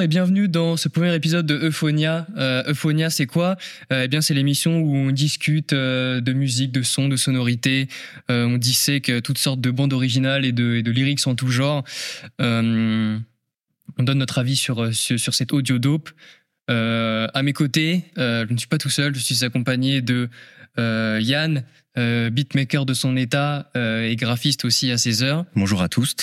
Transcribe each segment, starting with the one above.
Bonjour, et bienvenue dans ce premier épisode de Euphonia. Euh, Euphonia, c'est quoi? Euh, Eh bien, c'est l'émission où on discute euh, de musique, de son, de sonorité. Euh, on dissèque toutes sortes de bandes originales et de, et de lyrics en tout genre. On donne notre avis sur, sur, sur cette audio dope. À mes côtés, je ne suis pas tout seul, je suis accompagné de Yann, beatmaker de son état et graphiste aussi à ses heures. Bonjour à tous.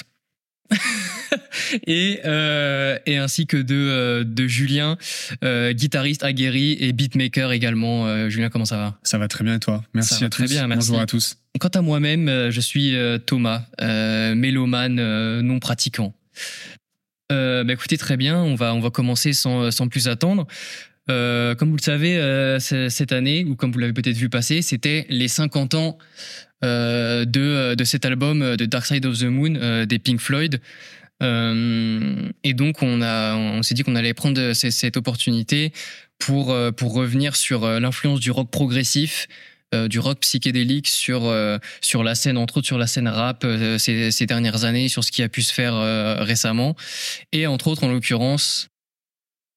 et, euh, et ainsi que de, euh, de Julien, euh, guitariste aguerri et beatmaker également. Euh, Julien, comment ça va? Ça va très bien et toi? Merci Ça va à très tous. bien, merci. Bonjour à tous. Quant à moi-même, je suis Thomas, mélomane non pratiquant. Bah écoutez, très bien, on va, on va commencer sans, sans plus attendre. Comme vous le savez, cette année, ou comme vous l'avez peut-être vu passer, c'était les 50 ans euh, de, de cet album de Dark Side of the Moon euh, des Pink Floyd. Euh, et donc, on, on s'est dit qu'on allait prendre cette opportunité pour, euh, pour revenir sur euh, l'influence du rock progressif, du rock psychédélique sur, sur la scène, entre autres sur la scène rap ces, ces dernières années, sur ce qui a pu se faire récemment. Et entre autres, en l'occurrence,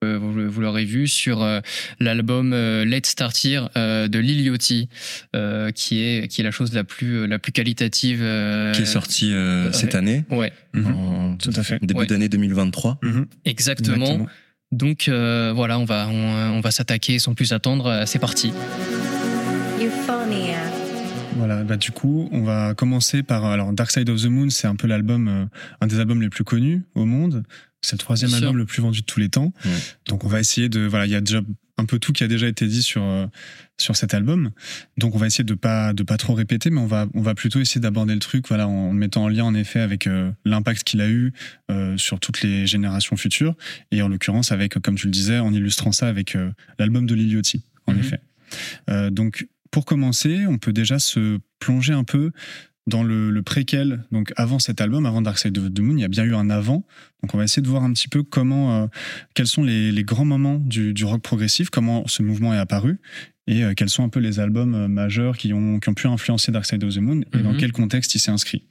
vous, vous l'aurez vu sur euh, l'album euh, Let's Start Here euh, de Lil Yachty, euh, qui est qui est la chose la plus la plus qualitative euh, qui est sorti euh, ouais. cette année, Ouais, en Tout à fait. début Ouais. d'année 2023. Mhm. exactement. Exactement. Donc euh, voilà, on va on, on va s'attaquer sans plus attendre. Euh, C'est parti. Euphonia. Voilà, bah du coup, on va commencer par alors Dark Side of the Moon, c'est un peu l'album, euh, un des albums les plus connus au monde. C'est le troisième album le plus vendu de tous les temps. Ouais. Donc on va essayer de voilà, il y a déjà un peu tout qui a déjà été dit sur euh, sur cet album. Donc on va essayer de pas de pas trop répéter, mais on va on va plutôt essayer d'aborder le truc voilà en le mettant en lien en effet avec euh, l'impact qu'il a eu euh, sur toutes les générations futures et en l'occurrence avec comme tu le disais en illustrant ça avec euh, l'album de Lil Yachty en Mhm. effet. Euh, donc pour commencer, on peut déjà se plonger un peu dans le, le préquel, donc avant cet album, avant Dark Side of the Moon, il y a bien eu un avant. Donc on va essayer de voir un petit peu comment, euh, quels sont les, les grands moments du, du rock progressif, comment ce mouvement est apparu et euh, quels sont un peu les albums euh, majeurs qui ont, qui ont pu influencer Dark Side of the Moon et dans Mhm. quel contexte il s'est inscrit.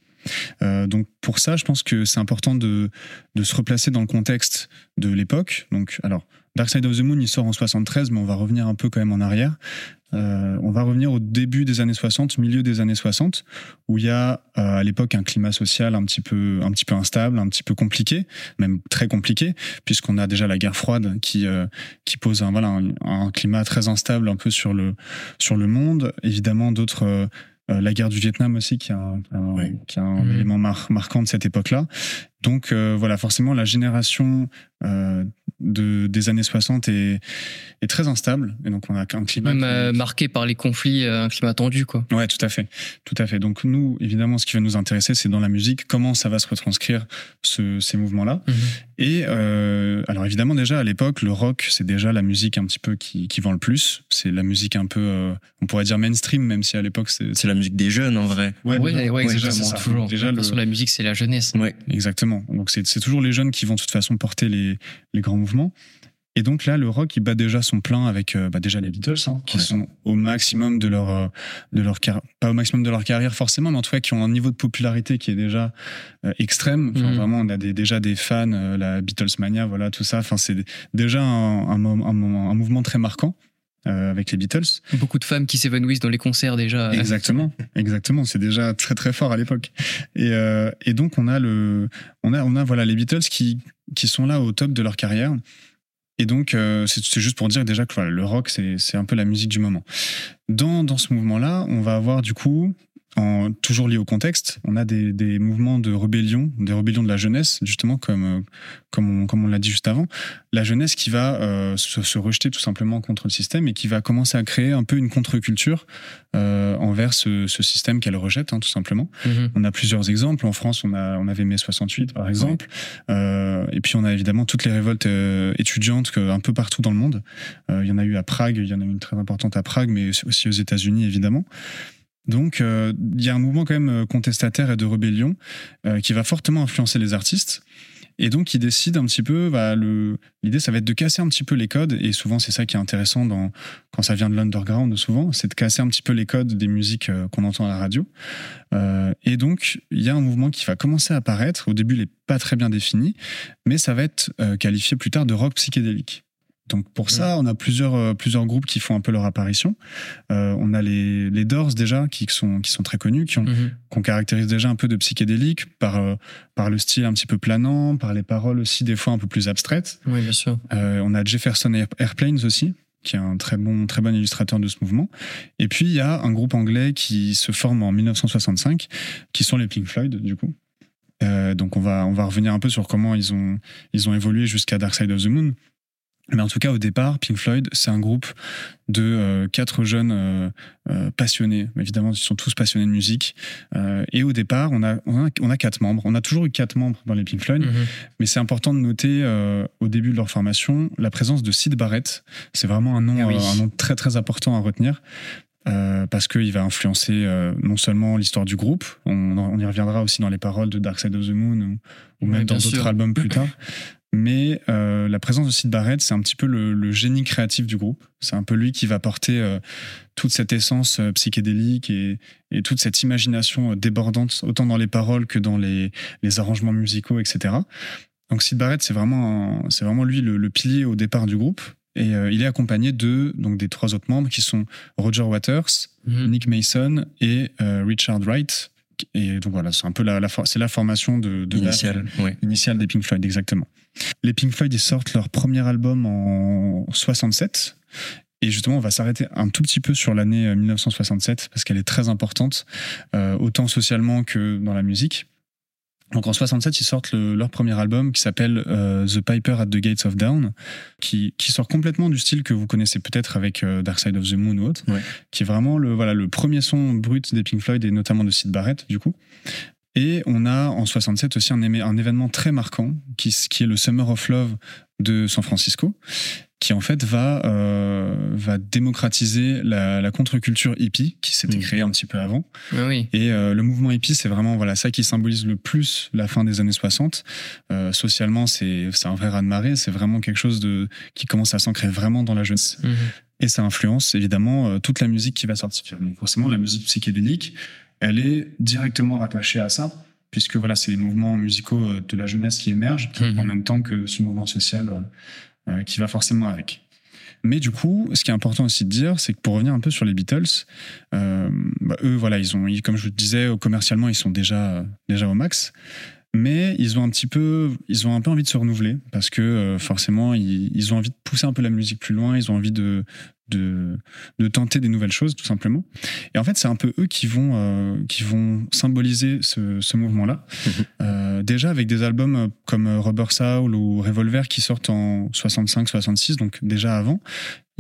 Donc pour ça, je pense que c'est important de, de se replacer dans le contexte de l'époque. Donc alors Dark Side of the Moon, il sort en 73, mais on va revenir un peu quand même en arrière. Euh, on va revenir au début des années 60, milieu des années 60, où il y a euh, à l'époque un climat social un petit peu, un petit peu instable, un petit peu compliqué, même très compliqué, puisqu'on a déjà la guerre froide qui euh, qui pose un voilà un, un climat très instable un peu sur le sur le monde. Évidemment, d'autres la guerre du Vietnam aussi, qui est un, qui est un Mhm. élément mar- marquant de cette époque-là. Donc euh, voilà, forcément, la génération euh, de, des années 60 est, est très instable. Et donc on a un climat... Même qui- euh, marqué par les conflits, euh, un climat tendu quoi. Ouais, tout à fait, tout à fait. Donc nous, évidemment, ce qui va nous intéresser, c'est dans la musique, comment ça va se retranscrire ce, ces mouvements-là. Et euh, alors évidemment, déjà à l'époque, le rock, c'est déjà la musique un petit peu qui, qui vend le plus. C'est la musique un peu, euh, on pourrait dire mainstream, même si à l'époque c'est. C'est la musique des jeunes en vrai. Ouais, ouais, déjà, exactement, toujours. Déjà, de toute le- façon, la musique, c'est la jeunesse. Ouais. Exactement. Donc c'est c'est toujours les jeunes qui vont de toute façon porter les, les grands mouvements. Et donc là, le rock, il bat déjà son plein avec euh, bah, déjà les Beatles, hein, qui Ouais. sont au maximum de leur, euh, de leur car- pas au maximum de leur carrière forcément, mais en tout cas qui ont un niveau de popularité qui est déjà euh, extrême. Enfin, Mhm. Vraiment, on a des, déjà des fans, la Beatles mania, voilà, tout ça. Enfin, c'est déjà un, un, mo- un moment- un mouvement très marquant euh, avec les Beatles. Beaucoup de femmes qui s'évanouissent dans les concerts déjà. Exactement, exactement. C'est déjà très très fort à l'époque. Et, euh, et donc on a le, on a, on a voilà les Beatles qui qui sont là au top de leur carrière. Et donc euh, c'est juste pour dire déjà que voilà, le rock c'est c'est un peu la musique du moment. Dans dans ce mouvement-là, on va avoir du coup en, toujours lié au contexte, on a des, des mouvements de rébellion, des rébellions de la jeunesse, justement, comme, euh, comme on, comme on l'a dit juste avant. La jeunesse qui va euh, se, se rejeter tout simplement contre le système et qui va commencer à créer un peu une contre-culture euh, envers ce, ce système qu'elle rejette, hein, tout simplement. Mhm. On a plusieurs exemples. En France, on, a, on avait mai 68, par exemple. Euh, et puis, on a évidemment toutes les révoltes euh, étudiantes que, un peu partout dans le monde. Euh, il y en a eu à Prague, il y en a eu une très importante à Prague, mais aussi aux États-Unis, évidemment. Donc, euh, il y a un mouvement quand même euh, contestataire et de rébellion euh, qui va fortement influencer les artistes. Et donc, ils décident un petit peu, bah, l'idée, ça va être de casser un petit peu les codes. Et souvent, c'est ça qui est intéressant quand ça vient de l'underground, souvent, c'est de casser un petit peu les codes des musiques qu'on entend à la radio. Et donc, il y a un mouvement qui va commencer à apparaître. Au début, il n'est pas très bien défini, mais ça va être qualifié plus tard de rock psychédélique. Donc pour ça, on a plusieurs, euh, plusieurs groupes qui font un peu leur apparition. Euh, on a les, les Doors déjà, qui sont, qui sont très connus, qui ont, Mhm. qu'on caractérise déjà un peu de psychédélique par, euh, par le style un petit peu planant, par les paroles aussi des fois un peu plus abstraites. Oui, bien sûr. Euh, on a Jefferson Air- Airplanes aussi, qui est un très bon, très bon illustrateur de ce mouvement. Et puis il y a un groupe anglais qui se forme en 1965, qui sont les Pink Floyd du coup. Donc on va, on va revenir un peu sur comment ils ont, ils ont évolué jusqu'à Dark Side of the Moon. Mais en tout cas, au départ, Pink Floyd, c'est un groupe de euh, quatre jeunes euh, euh, passionnés. Évidemment, ils sont tous passionnés de musique. Et au départ, on a, on, a, on a quatre membres. On a toujours eu quatre membres dans les Pink Floyd. Mhm. Mais c'est important de noter au début de leur formation la présence de Sid Barrett. C'est vraiment un nom, Ah oui. un nom très très important à retenir. euh, parce qu'il va influencer euh, non seulement l'histoire du groupe, on, on y reviendra aussi dans les paroles de Dark Side of the Moon ou, ou même dans d'autres albums plus tard. Mais euh, la présence de Sid Barrett, c'est un petit peu le, le génie créatif du groupe. C'est un peu lui qui va porter euh, toute cette essence euh, psychédélique et, et toute cette imagination débordante, autant dans les paroles que dans les, les arrangements musicaux, etc. Donc Sid Barrett, c'est vraiment, c'est vraiment lui le, le pilier au départ du groupe. Et il est accompagné de donc des trois autres membres qui sont Roger Waters, Mhm. Nick Mason et Richard Wright. Et donc voilà, c'est un peu la, c'est la formation de, de base Initial, ouais. initiale des Pink Floyd, exactement. Les Pink Floyd, ils sortent leur premier album en 67. Et justement, on va s'arrêter un tout petit peu sur l'année euh, 1967 parce qu'elle est très importante, euh, autant socialement que dans la musique. Donc en 67, ils sortent le- leur premier album qui s'appelle euh, The Piper at the Gates of Dawn, qui, qui sort complètement du style que vous connaissez peut-être avec euh, Dark Side of the Moon ou autre, Ouais. qui est vraiment le, voilà, le premier son brut des Pink Floyd et notamment de Sid Barrett, du coup. Et on a en 67 aussi un, événement très marquant qui, est le Summer of Love de San Francisco, qui en fait va, euh, va démocratiser la, la contre-culture hippie qui s'était créée un petit peu avant. Oui, oui. Et euh, le mouvement hippie, c'est vraiment voilà ça qui symbolise le plus la fin des années 60. Euh, socialement, c'est un vrai raz-de-marée. C'est vraiment quelque chose de qui commence à s'ancrer vraiment dans la jeunesse. Mhm. Et ça influence évidemment euh, toute la musique qui va sortir. Donc forcément, la musique psychédélique, elle est directement rattachée à ça, puisque voilà, c'est les mouvements musicaux euh, de la jeunesse qui émergent Mhm. en même temps que ce mouvement social euh, euh, qui va forcément avec. Mais du coup, ce qui est important aussi de dire, c'est que pour revenir un peu sur les Beatles, euh, bah, eux, voilà, ils ont, ils- comme je vous le disais, commercialement, ils sont déjà, déjà au max. Mais ils ont un petit peu, ils ont un peu envie de se renouveler parce que euh, forcément, ils, ils ont envie de pousser un peu la musique plus loin. Ils ont envie de, de, de tenter des nouvelles choses, tout simplement. Et en fait, c'est un peu eux qui vont, euh, qui vont symboliser ce, ce mouvement-là. Euh, déjà avec des albums comme Rubber Soul ou Revolver qui sortent en 65-66, donc déjà avant.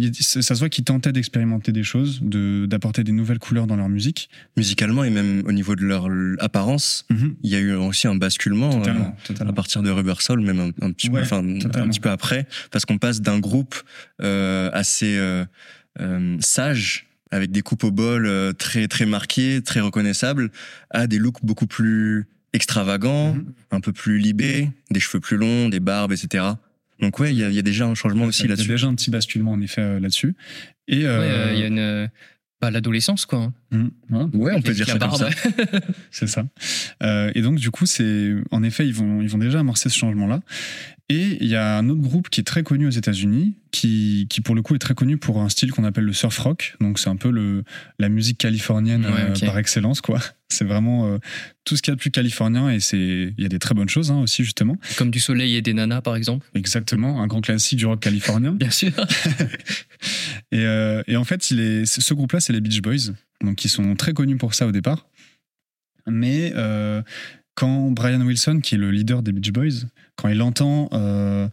Il- Ça se voit qu'ils tentaient d'expérimenter des choses, de- d'apporter des nouvelles couleurs dans leur musique. Musicalement et même au niveau de leur apparence, il y a eu aussi un basculement euh, Totalement, à partir de Rubber Soul, même un, un petit peu, Ouais, enfin un totalement. petit peu après, parce qu'on passe d'un groupe euh, assez euh, sage avec des coupes au bol très très marquées, très reconnaissables, à des looks beaucoup plus extravagants, Mhm. un peu plus libés, des cheveux plus longs, des barbes, etc. Donc ouais, il y, a- il y a déjà un changement aussi Il y a là-dessus. déjà un petit basculement en effet euh, là-dessus. Et Ouais, euh, euh, il y a une. bah, l'adolescence, quoi. hein. hum, hein, Ouais, on peut dire ça comme barbe. ça. c'est ça. Euh, et donc du coup, c'est en effet, ils vont, ils vont déjà amorcer ce changement-là. Et il y a un autre groupe qui est très connu aux États-Unis, qui, qui pour le coup est très connu pour un style qu'on appelle le surf rock. Donc c'est un peu le, la musique californienne Ouais, euh, par excellence, quoi. C'est vraiment euh, tout ce qu'il y a de plus californien et il y a des très bonnes choses hein, aussi justement. Comme du soleil et des nanas, par exemple. Exactement, un grand classique du rock californien. Bien sûr. Et, euh, et en fait, il est, ce groupe-là, c'est les Beach Boys, donc ils sont très connus pour ça au départ. Mais quand Brian Wilson, qui est le leader des Beach Boys, quand il entend, euh,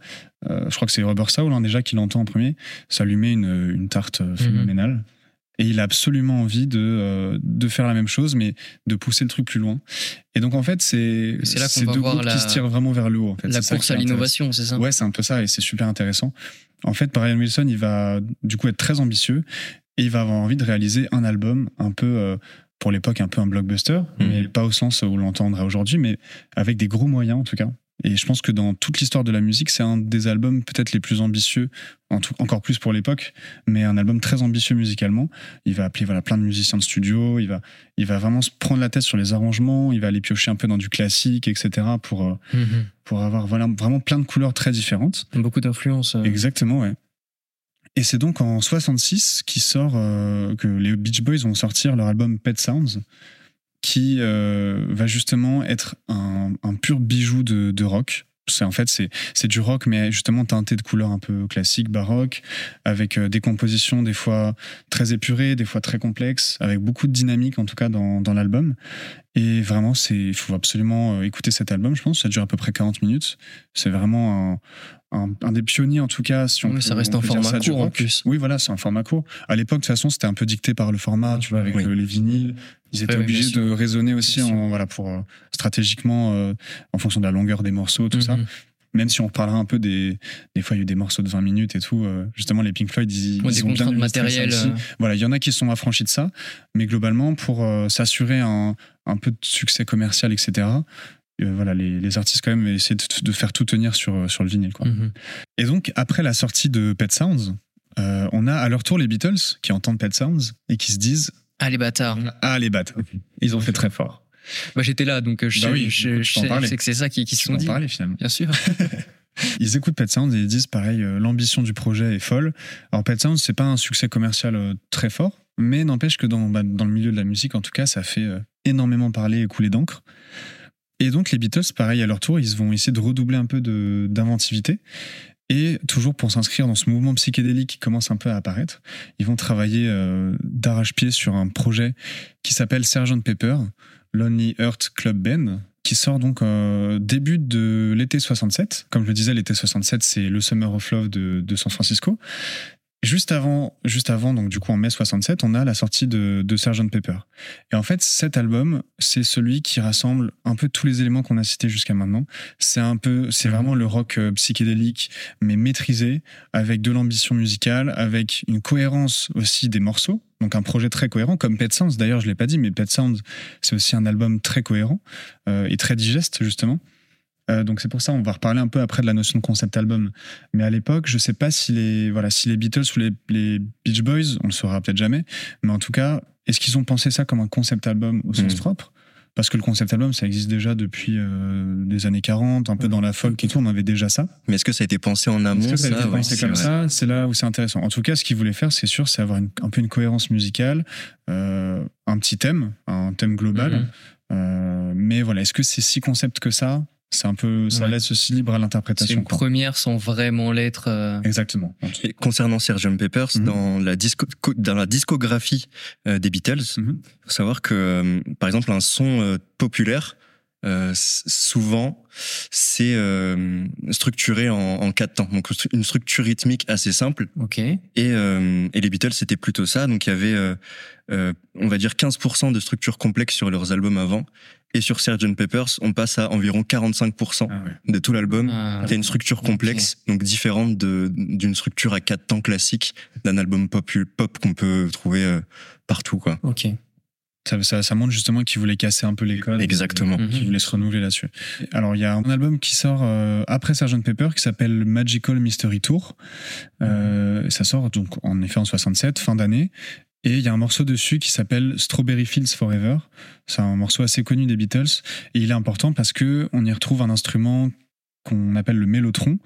euh, je crois que c'est Rubber Soul hein, déjà qu'il entend en premier, ça lui met une, une tarte euh, phénoménale. Et il a absolument envie de, euh, de faire la même chose, mais de pousser le truc plus loin. Et donc en fait, c'est C'est là qu'on c'est va deux groupes la- qui se tirent vraiment vers le haut. En fait. La course qui à l'innovation, c'est ça? Ouais, c'est un peu ça et c'est super intéressant. En fait, Brian Wilson, il va du coup être très ambitieux et il va avoir envie de réaliser un album un peu, pour l'époque, un peu un blockbuster, Mhm. mais pas au sens où l'entendrait aujourd'hui, mais avec des gros moyens en tout cas. Et je pense que dans toute l'histoire de la musique, c'est un des albums peut-être les plus ambitieux, en tout, encore plus pour l'époque, mais un album très ambitieux musicalement. Il va appeler voilà, plein de musiciens de studio, il va, il va vraiment se prendre la tête sur les arrangements, il va aller piocher un peu dans du classique, etc. pour, euh, Mhm. pour avoir voilà, vraiment plein de couleurs très différentes. Beaucoup d'influence. euh. Exactement, ouais. Et c'est donc en 66 qui sort, euh, que les Beach Boys vont sortir leur album Pet Sounds, qui euh, va justement être un, pur bijou de, rock. C'est en fait c'est du rock mais justement teinté de couleurs un peu classiques baroques avec euh, des compositions des fois très épurées des fois très complexes avec beaucoup de dynamique en tout cas dans l'album et vraiment il faut absolument euh, écouter cet album je pense ça dure à peu près 40 minutes c'est vraiment un, un, un des pionniers en tout cas si on Oui, peut- ça reste on un format ça, court en plus. Oui, voilà, c'est un format court. À l'époque, de toute façon, c'était un peu dicté par le format, tu vois, avec Oui. les vinyles. Ils étaient obligés de raisonner aussi en, voilà, pour, euh, stratégiquement euh, en fonction de la longueur des morceaux, tout ça. Même si on reparlera un peu des. Des fois, il y a eu des morceaux de 20 minutes et tout. euh, justement, les Pink Floyd, ils, Ouais, ils des ont bien ça aussi. euh, Voilà, il y en a qui sont affranchis de ça, mais globalement, pour euh, s'assurer un, un peu de succès commercial, etc., euh, voilà, les, les artistes, quand même, essaient de, de faire tout tenir sur, sur le vinyle. Quoi. mhm. Et donc, après la sortie de Pet Sounds, euh, on a à leur tour les Beatles qui entendent Pet Sounds et qui se disent Ah, les bâtards. Ah, les bâtards. Ils ont fait très fort. Bah, J'étais là, donc euh, je, Bah sais- oui, je, sais, que c'est ça qui, qui se sont dit. parler finalement. Bien sûr. Ils écoutent Pet Sounds et ils disent pareil, euh, l'ambition du projet est folle. Alors Pet Sounds, c'est pas un succès commercial euh, très fort, mais n'empêche que dans, bah, dans le milieu de la musique, en tout cas, ça fait euh, énormément parler et couler d'encre. Et donc les Beatles, pareil, à leur tour, ils vont essayer de redoubler un peu d'inventivité. Et toujours pour s'inscrire dans ce mouvement psychédélique qui commence un peu à apparaître, ils vont travailler d'arrache-pied sur un projet qui s'appelle Sgt Pepper, Lonely Earth Club Band, qui sort donc euh, début de l'été 67. Comme je le disais, l'été 67, c'est le Summer of Love de San Francisco. Juste avant, juste avant, donc du coup en mai 67, on a la sortie de, de Sgt Pepper. Et en fait, cet album, c'est celui qui rassemble un peu tous les éléments qu'on a cités jusqu'à maintenant. C'est un peu, c'est vraiment le rock euh, psychédélique, mais maîtrisé, avec de l'ambition musicale, avec une cohérence aussi des morceaux. Donc un projet très cohérent, comme Pet Sounds. D'ailleurs, je l'ai pas dit, mais Pet Sounds, c'est aussi un album très cohérent euh, et très digeste justement. Euh, donc c'est pour ça on va reparler un peu après de la notion de concept album. Mais à l'époque, je sais pas si les voilà si les Beatles ou les, les Beach Boys, on le saura peut-être jamais, mais en tout cas, est-ce qu'ils ont pensé ça comme un concept album au sens Mhm. propre? Parce que le concept album, ça existe déjà depuis euh, les années 40, un peu dans la folk et tout, on avait déjà ça. Mais est-ce que ça a été pensé en amont Est-ce que ça a été pensé c'est comme vrai. ça C'est là où c'est intéressant. En tout cas, ce qu'ils voulaient faire, c'est sûr, c'est avoir une- un peu une cohérence musicale, euh, un petit thème, un thème global. Mhm. Euh, mais voilà, est-ce que c'est si concept que ça? C'est un peu, ça Ouais. laisse aussi libre à C'est l'interprétation. une quoi. première sans vraiment l'être. euh, Exactement. Et concernant Sgt Peppers, Mhm. dans, la disco- co- dans la discographie euh, des Beatles, il Mhm. faut savoir que, euh, par exemple, un son euh, populaire, euh, souvent, c'est euh, structuré en, en quatre temps. Donc, une structure rythmique assez simple. Ok. Et, euh, et les Beatles, c'était plutôt ça. Donc, il y avait, euh, euh, on va dire, 15% de structure complexe sur leurs albums avant. Et sur Sgt Peppers, on passe à environ 45% Ah ouais. de tout l'album. Ah, T'as une structure complexe, donc différente de- d'une structure à quatre temps classique d'un album pop, pop qu'on peut trouver euh, partout, quoi. ok. Ça, ça, ça montre justement qu'ils voulaient casser un peu les codes. Exactement. Mhm. Qu'ils voulaient se renouveler là-dessus. Alors, il y a un album qui sort euh, après Sgt Pepper qui s'appelle Magical Mystery Tour. Euh, Ça sort donc en effet en 67, fin d'année. Et il y a un morceau dessus qui s'appelle Strawberry Fields Forever. C'est un morceau assez connu des Beatles. Et il est important parce que on y retrouve un instrument qu'on appelle le mélotron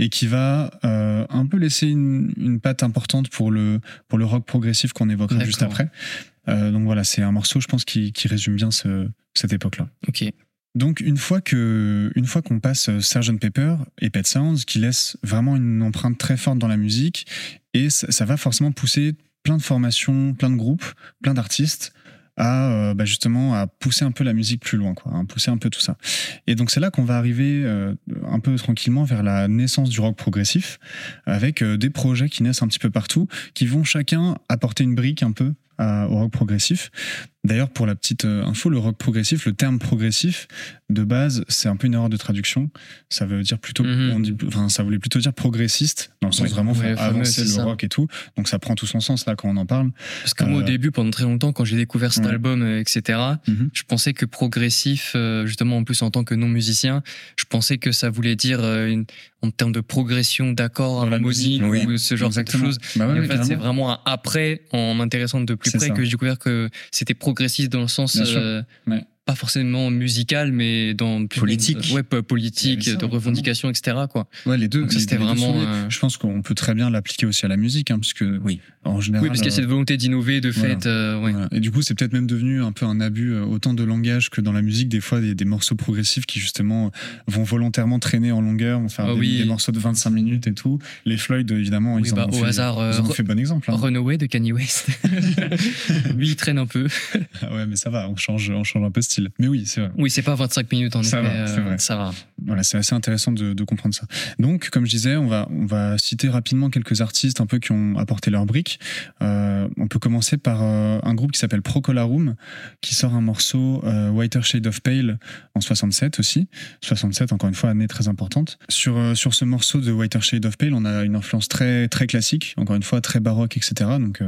et qui va euh, un peu laisser une, une patte importante pour le, pour le rock progressif qu'on évoquera juste après. Euh, donc voilà, c'est un morceau, je pense, qui, qui résume bien ce- cette époque-là. Ok. Donc une fois que une fois qu'on passe euh, Sgt Pepper et Pet Sounds qui laisse vraiment une empreinte très forte dans la musique et ça, ça va forcément pousser plein de formations, plein de groupes, plein d'artistes à euh, bah, justement à pousser un peu la musique plus loin quoi, à pousser un peu tout ça. Et donc c'est là qu'on va arriver euh, un peu tranquillement vers la naissance du rock progressif avec euh, des projets qui naissent un petit peu partout qui vont chacun apporter une brique un peu au rock progressif. D'ailleurs, pour la petite euh, info, le rock progressif, le terme progressif, de base, c'est un peu une erreur de traduction. Ça veut dire plutôt, Mhm. on dit, enfin, ça voulait plutôt dire progressiste, dans le sens Oui, vraiment ouais, faire avancer le ça. rock et tout. Donc ça prend tout son sens là quand on en parle. Parce que moi, au Euh, début, pendant très longtemps, quand j'ai découvert cet Ouais. album, euh, etc., Mhm. je pensais que progressif, justement, en plus en tant que non-musicien, je pensais que ça voulait dire une- en termes de progression d'accords la musique, ou ce genre Exactement. de choses. Bah ouais, en fait, c'est vraiment après, en m'intéressant de plus près, ça. que j'ai découvert que c'était progressiste dans le sens Bien sûr. euh, Ouais. Pas forcément musical, mais dans Politique. ouais, politique, Il ça, de revendication, etc. Quoi. Ouais, les deux. Donc ça, les- c'était vraiment, euh, Je pense qu'on peut très bien l'appliquer aussi à la musique, hein, puisque Oui. en général. Oui, parce qu'il y a euh, cette volonté d'innover, de voilà. fait. euh, ouais. Voilà. Et du coup, c'est peut-être même devenu un peu un abus, autant de langage que dans la musique. Des fois, des, des morceaux progressifs qui, justement, vont volontairement traîner en longueur, vont faire Ah des, oui. des morceaux de 25 minutes et tout. Les Floyd, évidemment, Oui, ils en bah, ont au fait, hasard, ils en ont fait bon exemple. hein. Runaway de Kanye West. Lui, il traîne un peu. Ah ouais, mais ça va, on change, on change un peu de style. Mais oui, c'est vrai. Oui, c'est pas 25 minutes en Ça effet. va, euh, c'est vrai. Ça va. Voilà, c'est assez intéressant de, de comprendre ça. Donc, comme je disais, on va, on va citer rapidement quelques artistes un peu qui ont apporté leur brique. Euh, on peut commencer par euh, un groupe qui s'appelle Procolarum, qui sort un morceau euh, Whiter Shade of Pale en 67 aussi. 67, encore une fois, année très importante. Sur, sur ce morceau de Whiter Shade of Pale, on a une influence très, très classique, encore une fois, très baroque, etc. Donc,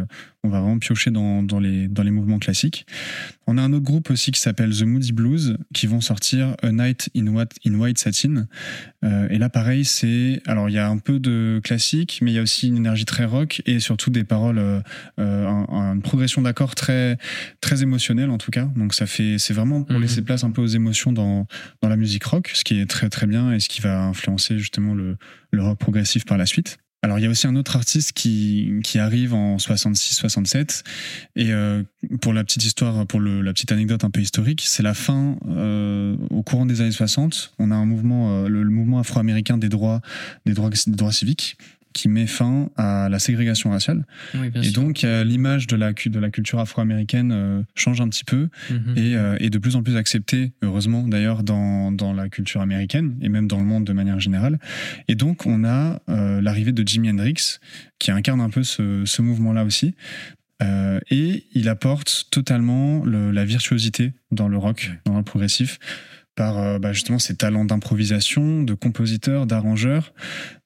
on va vraiment piocher dans, dans, les, dans les mouvements classiques. On a un autre groupe aussi qui s'appelle The Moody Blues, qui vont sortir A Night in, What, in White Satin. Euh, et là, pareil, c'est. Alors, il y a un peu de classique, mais il y a aussi une énergie très rock et surtout des paroles, euh, euh, un- une progression d'accords très, très émotionnelle en tout cas. Donc, ça fait. C'est vraiment pour Mhm. laisser place un peu aux émotions dans, dans la musique rock, ce qui est très très bien et ce qui va influencer justement le, le rock progressif par la suite. Alors, il y a aussi un autre artiste qui, arrive en 66-67. Et euh, pour la petite histoire, pour la petite anecdote un peu historique, c'est la fin, euh, au courant des années 60, on a un mouvement, euh, le, mouvement afro-américain des droits, des des droits civiques qui met fin à la ségrégation raciale. Oui, Et sûr. donc, euh, l'image de la, de la culture afro-américaine euh, change un petit peu Mhm. et euh, est de plus en plus accepté, heureusement d'ailleurs, dans, dans la culture américaine et même dans le monde de manière générale. Et donc, on a euh, l'arrivée de Jimi Hendrix, qui incarne un peu ce, ce mouvement-là aussi. Euh, et il apporte totalement le- la virtuosité dans le rock, dans le progressif, par euh, bah, justement ses talents d'improvisation, de compositeur, d'arrangeur,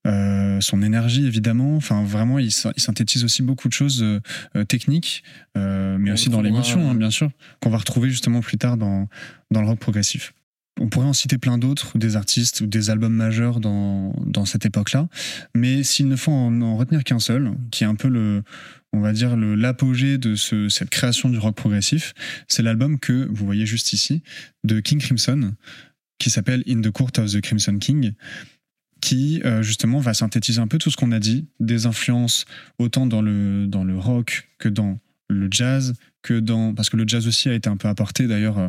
euh, son énergie évidemment. Enfin, vraiment, il, sy- il synthétise aussi beaucoup de choses euh, euh, techniques, euh, mais On aussi dans l'émotion, hein, euh, bien sûr, qu'on va retrouver justement plus tard dans, dans le rock progressif. On pourrait en citer plein d'autres, des artistes ou des albums majeurs dans, dans cette époque-là. Mais s'il ne faut en, en retenir qu'un seul, qui est un peu le, on va dire, l'apogée de ce, cette création du rock progressif, c'est l'album que vous voyez juste ici, de King Crimson, qui s'appelle In the Court of the Crimson King, qui euh, justement va synthétiser un peu tout ce qu'on a dit, des influences autant dans le, dans le rock que dans le jazz, que dans. Parce que le jazz aussi a été un peu apporté d'ailleurs, euh,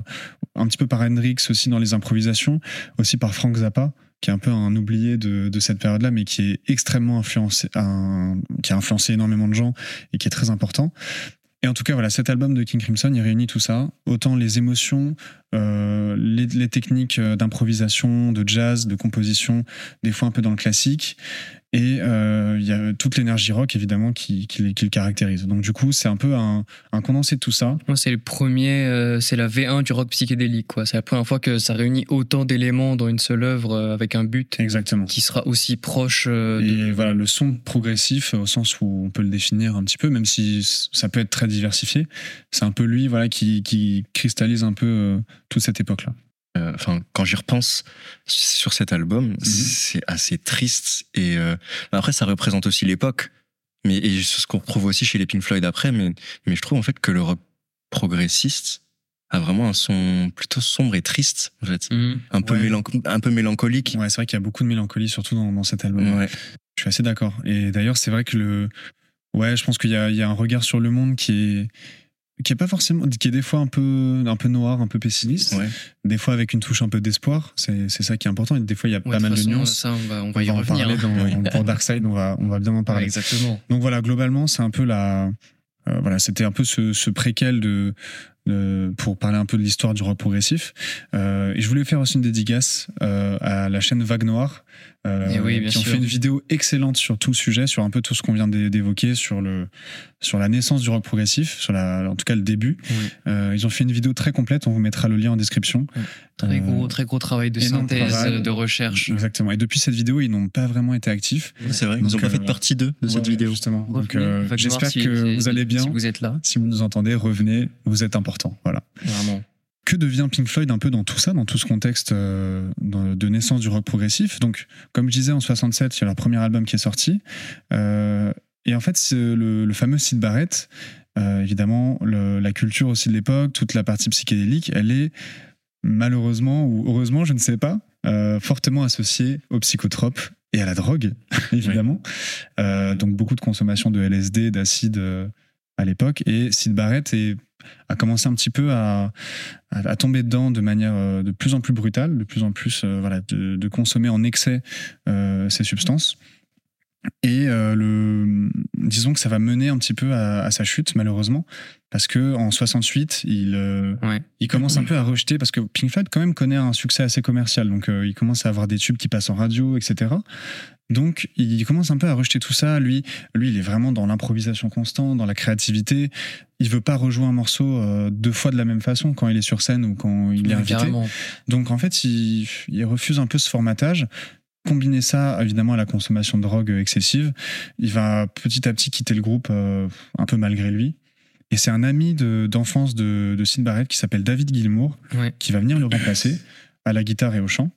un petit peu par Hendrix aussi dans les improvisations, aussi par Frank Zappa, qui est un peu un oublié de, de cette période-là, mais qui est extrêmement influencé, qui a influencé énormément de gens et qui est très important. Et en tout cas, voilà, cet album de King Crimson, il réunit tout ça, autant les émotions, euh, les, les techniques euh, d'improvisation, de jazz, de composition, des fois un peu dans le classique, et euh, il y a toute l'énergie rock évidemment qui, qui, les- qui le caractérise. Donc du coup, c'est un peu un, un condensé de tout ça. Moi, c'est le premier, euh, c'est la V1 du rock psychédélique. quoi. C'est la première fois que ça réunit autant d'éléments dans une seule œuvre euh, avec un but Exactement. qui sera aussi proche de- Et voilà, le son progressif, au sens où on peut le définir un petit peu, même si ça peut être très diversifié, c'est un peu lui voilà, qui, qui cristallise un peu toute cette époque-là. Euh, Enfin, quand j'y repense sur cet album, c'est assez triste. Et euh, après, ça représente aussi l'époque. Mais et ce qu'on retrouve aussi chez les Pink Floyd après. Mais, mais je trouve en fait que le rock progressiste a vraiment un son plutôt sombre et triste, en fait. Mhm. Un peu, Ouais. mélanco- un peu mélancolique. Ouais, c'est vrai qu'il y a beaucoup de mélancolie, surtout dans, dans cet album. Ouais. Je suis assez d'accord. Et d'ailleurs, c'est vrai que le. Ouais, je pense qu'il y a un regard sur le monde qui est qui est pas forcément qui est des fois un peu un peu noir un peu pessimiste Ouais. des fois avec une touche un peu d'espoir c'est c'est ça qui est important et des fois il y a Ouais, pas mal toute de façon, nuances Ça, on va, on va y en revenir. parler hein. dans, pour Dark Side on va on va bien en parler Ouais, exactement. donc voilà, globalement, c'est un peu la. euh, voilà, c'était un peu ce, ce préquel de, euh, pour parler un peu de l'histoire du rock progressif. Euh, et je voulais faire aussi une dédicace euh, à la chaîne Vague Noire, euh, Eh oui, bien qui ont fait une vidéo excellente sur tout le sujet, sur un peu tout ce qu'on vient d'é- d'évoquer, sur le sur la naissance du rock progressif, sur la, en tout cas le début. Oui. Euh, ils ont fait une vidéo très complète. On vous mettra le lien en description. Très Euh, gros, très gros travail de synthèse, travail. de recherche. Exactement. Et depuis cette vidéo, ils n'ont pas vraiment été actifs. C'est vrai, ils Donc, ont pas euh, fait de partie 2 de cette vidéo. Justement. Euh, j'espère si- que vous allez bien. Si vous êtes là, Si vous nous entendez, revenez. Vous êtes important. Voilà. vraiment. que devient Pink Floyd un peu dans tout ça, dans tout ce contexte euh, de naissance du rock progressif? Donc, comme je disais, en 67, il y a leur premier album qui est sorti. Euh, et en fait, c'est le, le fameux Sid Barrett, euh, évidemment, le- la culture aussi de l'époque, toute la partie psychédélique, elle est malheureusement ou heureusement, je ne sais pas, fortement associée aux psychotropes et à la drogue, évidemment. Euh, donc, beaucoup de consommation de LSD, d'acide euh, à l'époque. Et Sid Barrett a commencé un petit peu à, tomber dedans de manière euh, de plus en plus brutale, de plus en plus euh, voilà, de, de consommer en excès euh, ces substances. Et euh, le, disons que ça va mener un petit peu à, à sa chute, malheureusement, parce que en 68, il, euh, Ouais. il commence un peu à rejeter, parce que Pink Floyd quand même connaît un succès assez commercial, donc euh, il commence à avoir des tubes qui passent en radio, etc. Donc il commence un peu à rejeter tout ça. Lui, lui, il est vraiment dans l'improvisation constante, dans la créativité. Il veut pas rejouer un morceau deux fois de la même façon quand il est sur scène ou quand il est invité. Carrément. Donc en fait, il, il refuse un peu ce formatage. Combiner ça évidemment à la consommation de drogue excessive, il va petit à petit quitter le groupe euh, un peu malgré lui. Et c'est un ami de- d'enfance de, de Sid Barrett qui s'appelle David Gilmour Ouais. qui va venir le remplacer à la guitare et au chant.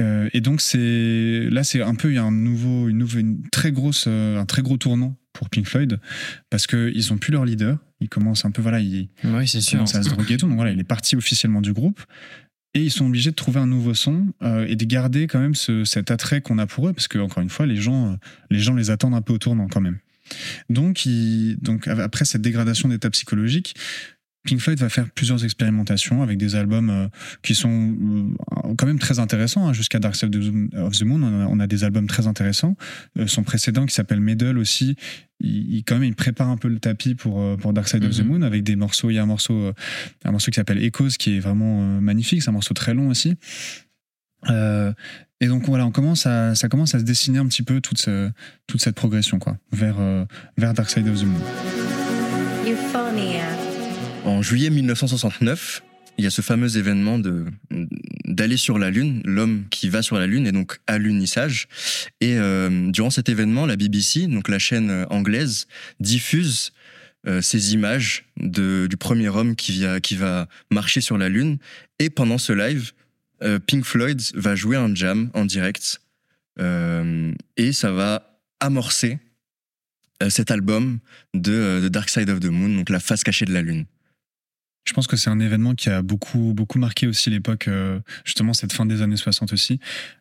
Euh, et donc c'est là c'est un peu il y a un nouveau une nouvelle une très grosse euh, un très gros tournant pour Pink Floyd parce que ils ont plus leur leader ils commencent un peu voilà ils, sûr. commence à se droguer et tout. Donc voilà, il est parti officiellement du groupe. Et ils sont obligés de trouver un nouveau son euh, et de garder quand même ce- cet attrait qu'on a pour eux, parce que encore une fois, les gens, euh, les gens les attendent un peu au tournant quand même. Donc, donc après cette dégradation d'état psychologique, Pink Floyd va faire plusieurs expérimentations avec des albums euh, qui sont euh, quand même très intéressants. hein. Jusqu'à Dark Side of the Moon, on a, on a des albums très intéressants. Euh, son précédent qui s'appelle Medal aussi, il, il- quand même il prépare un peu le tapis pour, pour Dark Side of the Mhm. Moon avec des morceaux. Il y a un morceau, un morceau qui s'appelle Echoes qui est vraiment magnifique. C'est un morceau très long aussi. Euh, et donc voilà, on commence à, ça commence à se dessiner un petit peu toute, ce- toute cette progression quoi, vers, vers Dark Side of the Moon. Euphonia. En juillet 1969, il y a ce fameux événement d'aller sur la Lune, l'homme qui va sur la Lune et donc à l'unissage. Et durant cet événement, la BBC, donc la chaîne anglaise, diffuse euh, ces images du premier homme qui va, marcher sur la Lune. Et pendant ce live, euh, Pink Floyd va jouer un jam en direct. Euh, et ça va amorcer cet album de, de Dark Side of the Moon, donc la face cachée de la Lune. Je pense que c'est un événement qui a beaucoup, beaucoup marqué aussi l'époque, euh, justement cette fin des années 60 aussi.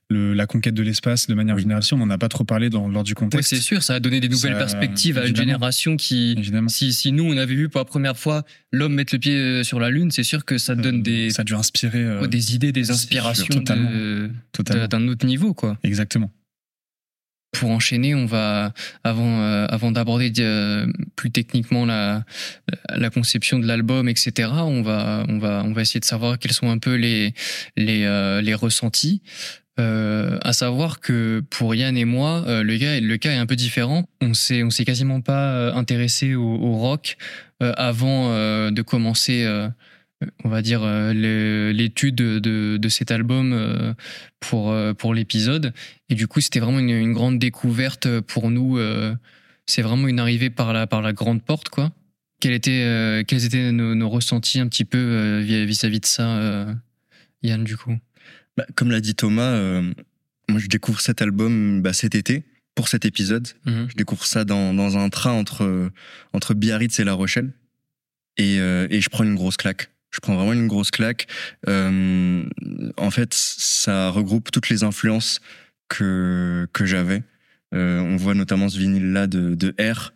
Le, la conquête de l'espace, de manière Oui. générale, on n'en a pas trop parlé dans, lors du contexte. c'est sûr, ça a donné des nouvelles Ça, perspectives à une génération qui, si, si nous on avait vu pour la première fois l'homme mettre le pied euh, sur la lune, c'est sûr que ça donne des, Ça a dû inspirer euh, des idées, des inspirations de- d'un autre niveau, quoi. Exactement. Pour enchaîner, on va avant euh, d'aborder euh, plus techniquement la conception de l'album, etc. On va essayer de savoir quels sont un peu les euh, ressentis. À savoir que pour Yann et moi, le cas est un peu différent. On s'est s'est quasiment pas intéressé au, rock avant de commencer. On va dire euh, l'étude de, de, cet album euh, pour euh, pour l'épisode et du coup c'était vraiment une, une grande découverte pour nous c'est vraiment une arrivée par la par la grande porte quoi quels étaient quels étaient nos, nos ressentis un petit peu vis- vis-à-vis de ça Yann du coup? Bah, comme l'a dit Thomas, moi je découvre cet album bah, cet été pour cet épisode. Mhm. Je découvre ça dans, dans un train entre, entre Biarritz et La Rochelle. Et, et je prends une grosse claque. Je prends vraiment une grosse claque. Euh, en fait, ça regroupe toutes les influences que, que j'avais. Euh, on voit notamment ce vinyle-là de, de R,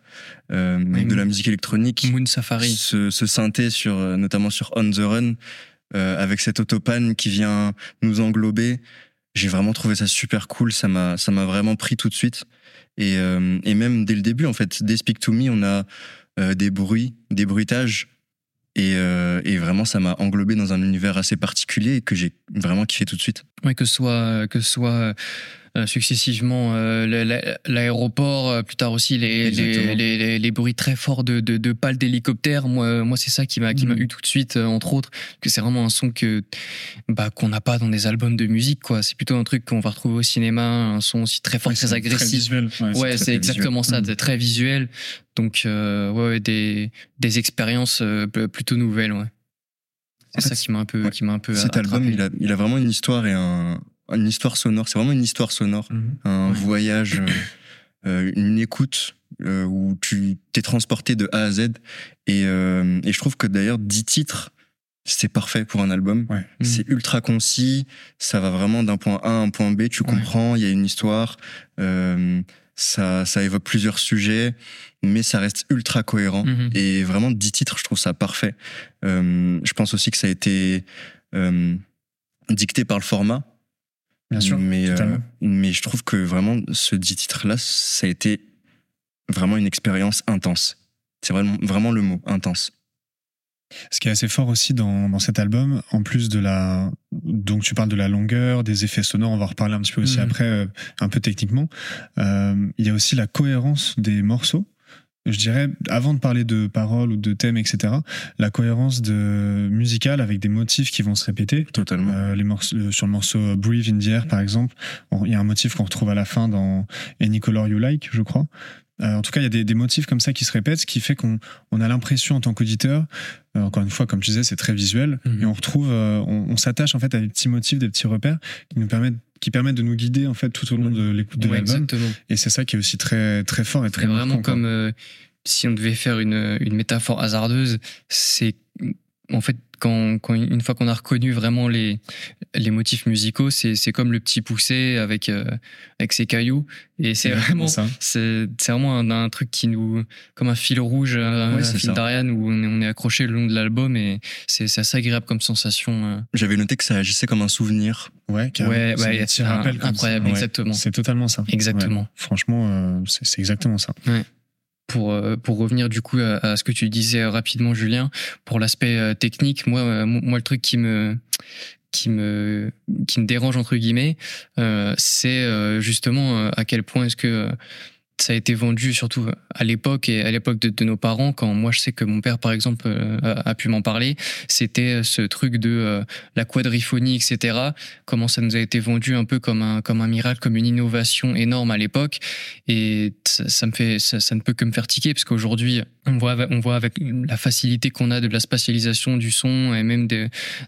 euh, Oui, de la musique électronique. Moon Safari ce, ce synthé sur notamment sur On the Run avec cette autopan qui vient nous englober j'ai vraiment trouvé ça super cool ça m'a ça m'a vraiment pris tout de suite et et même dès le début en fait dès Speak to Me on a des bruits des bruitages Et, euh, et vraiment, ça m'a englobé dans un univers assez particulier que j'ai vraiment kiffé tout de suite. Ouais, que ce soit, que soit euh, successivement euh, la- la- l'aéroport, euh, plus tard aussi les, les, les, bruits très forts de, de, de pales d'hélicoptères. Moi, moi c'est ça qui m'a Mhm. eu tout de suite, euh, entre autres, que c'est vraiment un son que bah, qu'on n'a pas dans des albums de musique. quoi. C'est plutôt un truc qu'on va retrouver au cinéma, un son aussi très fort, Ouais, très agressif. visuel. Ouais, Ouais, très, c'est très exactement visuel. ça, Mm. très visuel. Donc, euh, ouais, des, des expériences euh, plutôt nouvelles, ouais. C'est ça qui m'a un peu, ouais. qui m'a un peu Cet album, il a, il a vraiment une histoire et un, une histoire sonore. C'est vraiment une histoire sonore, Mhm. un Ouais. voyage, euh, euh, une écoute euh, où tu t'es transporté de A à Z. Et, euh, et je trouve que d'ailleurs, 10 titres, c'est parfait pour un album. Ouais. C'est ultra concis, ça va vraiment d'un point A à un point B, tu comprends, il y a une histoire, ça, ça évoque plusieurs sujets, mais ça reste ultra cohérent. Mhm. Et vraiment, 10 titres, je trouve ça parfait. Je pense aussi que ça a été dicté par le format. Bien sûr. Mais, euh, mais je trouve que vraiment, ce 10 titres-là, ça a été vraiment une expérience intense. C'est vraiment, vraiment le mot, intense. Ce qui est assez fort aussi dans, dans cet album, en plus de la. Donc, tu parles de la longueur, des effets sonores, on va en reparler un petit peu aussi Mhm. après, euh, un peu techniquement. Euh, il y a aussi la cohérence des morceaux. Je dirais, avant de parler de paroles ou de thèmes, etc., la cohérence de musicale avec des motifs qui vont se répéter. Totalement. Euh, les morceaux, le- sur le morceau Breathe in the Air, par exemple, il y a un motif qu'on retrouve à la fin dans Any Color You Like, je crois. Euh, en tout cas, il y a des, des motifs comme ça qui se répètent, ce qui fait qu'on on a l'impression en tant qu'auditeur, euh, encore une fois, comme tu disais, c'est très visuel, Mhm. et on retrouve, euh, on, on s'attache en fait à des petits motifs, des petits repères qui nous permettent qui permettent de nous guider en fait tout au long de l'écoute de Ouais, l'album. et c'est ça qui est aussi très très fort et très vraiment marquant, quoi. comme euh, si on devait faire une, une métaphore hasardeuse, c'est en fait quand, quand une fois qu'on a reconnu vraiment les, les motifs musicaux, c'est c'est comme le petit poussé avec, euh, avec ses cailloux. Et c'est vraiment, ça. c'est c'est vraiment un, un truc qui nous, comme un fil rouge, un, Ouais, un fil d'Ariane où on est, on est accroché le long de l'album et c'est assez agréable comme sensation. euh. J'avais noté que ça agissait comme un souvenir. ouais. Ouais, C'est ouais, c'est rappels comme incroyable, ça. Ouais. exactement. c'est totalement ça Exactement. Ouais. franchement euh, c'est c'est exactement ça pour, euh, pour revenir du coup à, ce que tu disais rapidement, Julien, pour l'aspect euh, technique, moi, euh, moi, le truc qui me, qui me, qui me dérange, entre guillemets, c'est justement à quel point est-ce que ça a été vendu, surtout à l'époque et à l'époque de, nos parents, quand moi je sais que mon père, par exemple, euh, a, pu m'en parler, c'était ce truc de euh, la quadriphonie, etc. Comment ça nous a été vendu un peu comme un, comme un miracle, comme une innovation énorme à l'époque. Et ça, me fait, ça ne peut que me faire tiquer, parce qu'aujourd'hui, on voit, avec- on voit avec la facilité qu'on a de la spatialisation du son et même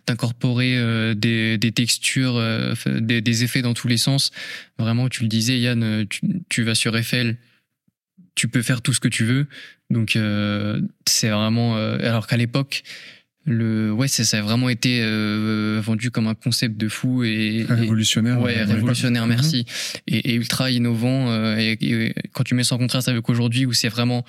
d'incorporer euh, des, des textures, euh, des, des effets dans tous les sens. Vraiment, tu le disais, Yann, tu, tu vas sur Eiffel, tu peux faire tout ce que tu veux. Donc, euh, c'est vraiment. euh, alors qu'à l'époque, le, ouais, ça, ça a vraiment été euh, vendu comme un concept de fou et, révolutionnaire Ouais, révolutionnaire, Mhm. merci. Et, et ultra innovant. euh, et, et quand tu mets ça en contraste avec aujourd'hui, où c'est vraiment,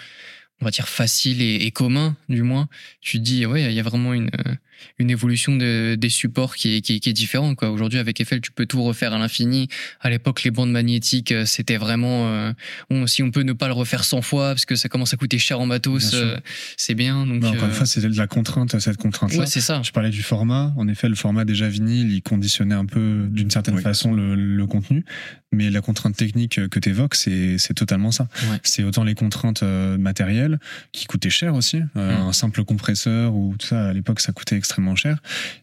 on va dire, facile et, commun, du moins, tu dis, ouais, il y a vraiment une, euh, une évolution de, des supports qui est, qui, est- qui est différente. quoi. Aujourd'hui, avec Eiffel, tu peux tout refaire à l'infini. À l'époque, les bandes magnétiques, euh, c'était vraiment... euh, bon, si on peut ne pas le refaire 100 fois, parce que ça commence à coûter cher en matos, Bien euh, c'est bien. Donc, Bah, encore euh, une fois c'est de la contrainte cette contrainte là ouais, c'est ça. Je parlais du format. En effet, le format déjà vinyle, il conditionnait un peu, d'une certaine Oui. façon, le, le contenu. Mais la contrainte technique que tu évoques, c'est c'est totalement ça. Ouais. C'est autant les contraintes matérielles, qui coûtaient cher aussi. Euh, Mm. Un simple compresseur ou tout ça, à l'époque, ça coûtait extrêmement cher.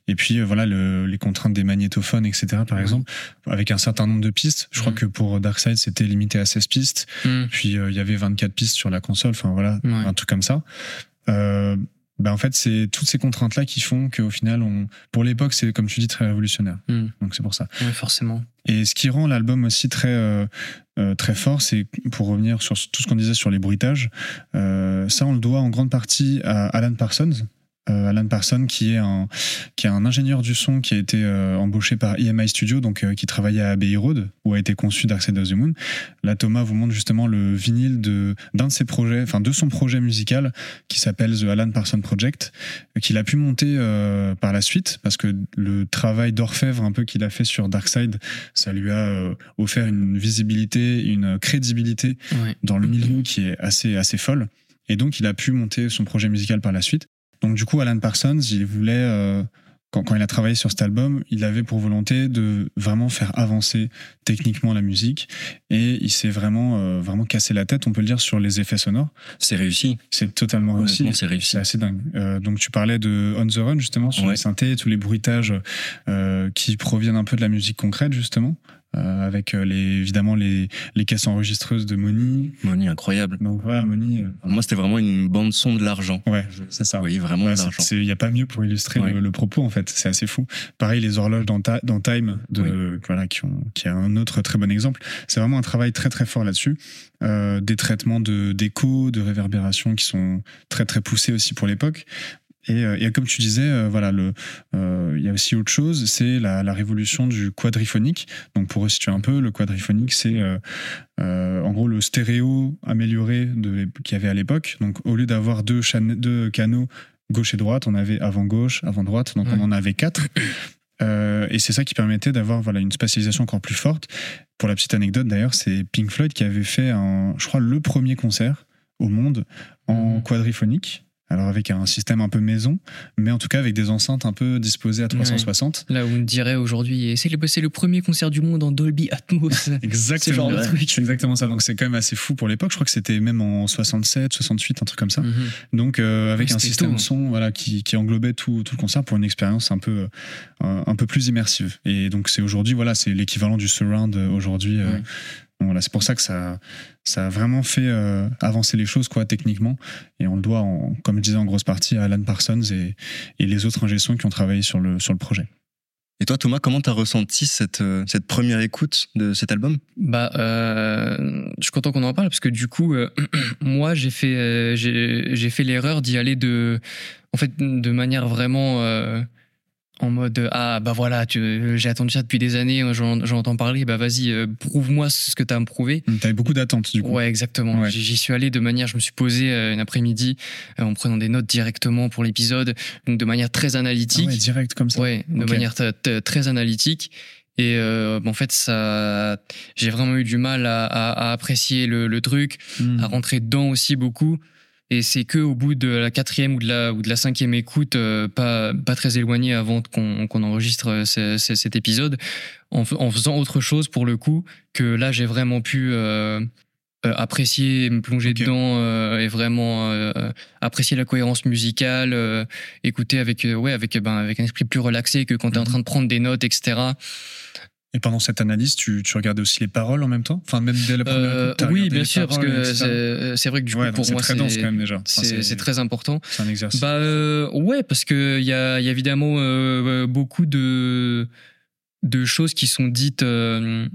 Et puis, euh, voilà, le- les contraintes des magnétophones, etc., par Ouais. exemple, avec un certain nombre de pistes. Je crois Mm. que pour Darkseid, c'était limité à 16 pistes. Hmm. Puis, euh, il y avait 24 pistes sur la console. Enfin, voilà, Ouais. un truc comme ça. Euh, bah en fait, c'est toutes ces contraintes-là qui font qu'au final, on, pour l'époque, c'est comme tu dis très révolutionnaire. Mm. Donc c'est pour ça. Ouais, forcément. Et ce qui rend l'album aussi très euh, euh, très fort, c'est pour revenir sur tout ce qu'on disait sur les bruitages. euh, ça, on le doit en grande partie à Alan Parsons. Euh, Alan Parsons, qui est un qui est un ingénieur du son qui a été euh, embauché par EMI Studio, donc euh, qui travaillait à Abbey Road, où a été conçu Dark Side of the Moon. Là, Thomas vous montre justement le vinyle de d'un de ses projets, enfin de son projet musical qui s'appelle The Alan Parsons Project, qu'il a pu monter par la suite parce que le travail d'orfèvre un peu qu'il a fait sur Darkseid, ça lui a offert une visibilité, une crédibilité Ouais. dans le milieu qui est assez assez folle. Et donc, il a pu monter son projet musical par la suite. Donc du coup, Alan Parsons, il voulait, euh, quand, quand il a travaillé sur cet album, il avait pour volonté de vraiment faire avancer techniquement la musique, et il s'est vraiment, euh, vraiment cassé la tête, on peut le dire, sur les effets sonores. C'est réussi. C'est totalement réussi. C'est réussi. C'est assez dingue. Euh, donc tu parlais de On the Run justement sur Ouais. les synthés, tous les bruitages qui proviennent un peu de la musique concrète justement, euh, avec euh, les, évidemment les, les caisses enregistreuses de Moni. Moni, incroyable. Donc voilà, Moni. euh, Moi, c'était vraiment une bande son de l'argent. ouais, c'est ça. Oui, vraiment Ouais, de c'est- l'argent. Il n'y a pas mieux pour illustrer Ouais. le, le propos en fait. C'est assez fou. Pareil, les horloges dans, Ta- dans Time, de, voilà, qui, ont, qui est un autre très bon exemple. C'est vraiment un travail très très fort là-dessus. Des traitements de d'écho, de réverbération qui sont très très poussés aussi pour l'époque. Et, euh, et comme tu disais, euh, voilà, le, euh, il y a aussi autre chose, c'est la, la révolution du quadriphonique. Donc pour resituer un peu, le quadriphonique, c'est euh, en gros le stéréo amélioré qu'il y avait à l'époque. Donc au lieu d'avoir deux, canaux gauche et droite, on avait avant gauche, avant droite, donc Ouais. on en avait quatre. Et c'est ça qui permettait d'avoir voilà une spatialisation encore plus forte. Pour la petite anecdote d'ailleurs, c'est Pink Floyd qui avait fait un, je crois le premier concert au monde en Mhm. quadriphonique. Alors avec un système un peu maison, mais en tout cas avec des enceintes un peu disposées à 360. Là où on dirait aujourd'hui, et c'est le, premier concert du monde en Dolby Atmos. Exactement. genre de Ouais. truc. C'est exactement ça. Donc c'est quand même assez fou pour l'époque. Je crois que c'était même en 67, 68, un truc comme ça. Mhm. Donc euh, avec Ouais, un système tôt, son voilà qui, qui englobait tout, tout le concert pour une expérience un peu euh, un peu plus immersive. Et donc c'est aujourd'hui voilà c'est l'équivalent du surround euh, aujourd'hui. euh, Ouais. Voilà c'est pour ça que ça ça a vraiment fait euh, avancer les choses quoi techniquement et on le doit en, comme je disais en grosse partie à Alan Parsons et, et les autres ingé qui ont travaillé sur le sur le projet. Et toi, Thomas, comment t'as ressenti cette, euh, cette première écoute de cet album? Bah, euh, je suis content qu'on en parle parce que du coup, euh, moi, j'ai fait, euh, j'ai j'ai fait l'erreur d'y aller de, en fait, de manière vraiment euh, en mode ah bah voilà, tu- j'ai attendu ça depuis des années, j'en j'en entends parler, bah vas-y, euh, prouve-moi ce que t'as à me prouver. T'avais beaucoup d'attentes du coup. Ouais, exactement. Ouais. J'y suis allé de manière, je me suis posé euh, une après-midi euh, en prenant des notes directement pour l'épisode, donc de manière très Ah analytique. ouais, direct comme ça. Ouais, de manière t- t- très analytique. Et euh, en fait, ça, j'ai vraiment eu du mal à, à- à apprécier le, le truc, Hmm. à rentrer dedans aussi beaucoup. Et c'est que au bout de la quatrième ou de la ou de la cinquième écoute, euh, pas pas très éloigné avant qu'on qu'on enregistre euh, ce- ce- cet épisode, en, en faisant autre chose pour le coup, que là j'ai vraiment pu euh, euh, apprécier, me plonger dedans euh, et vraiment euh, apprécier la cohérence musicale, écouter avec ouais avec ben avec un esprit plus relaxé que quand tu es en Mhm. train de prendre des notes, etc. Et pendant cette analyse, tu, tu regardais aussi les paroles en même temps? Enfin, même dès la première Euh, écoute, oui, bien sûr, parce paroles, que etc. c'est c'est vrai que du coup Ouais, pour c'est moi très dense quand c'est même déjà. Enfin, c'est c'est très important. c'est un exercice. Bah euh, ouais, parce que il y a, y a évidemment euh, beaucoup de de choses qui sont dites euh,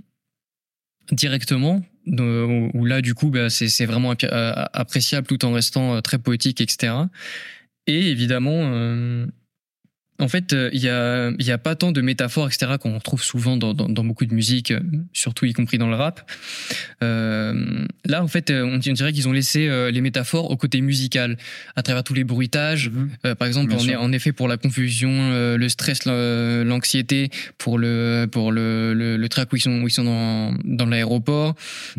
directement. euh, Où là, du coup, bah, c'est c'est vraiment euh, appréciable tout en restant euh, très poétique, etc. Et évidemment, euh, en fait, euh, il y a, y a pas tant de métaphores, etc., qu'on retrouve souvent dans, dans, dans beaucoup de musique, euh, surtout y compris dans le rap. Euh, là, en fait, on dirait qu'ils ont laissé les métaphores au côté musical, à travers tous les bruitages, Mhm. euh, par exemple, en, effet, pour la confusion, euh, le stress, l'anxiété, pour le pour le, le, le track où ils sont où ils sont dans, dans l'aéroport,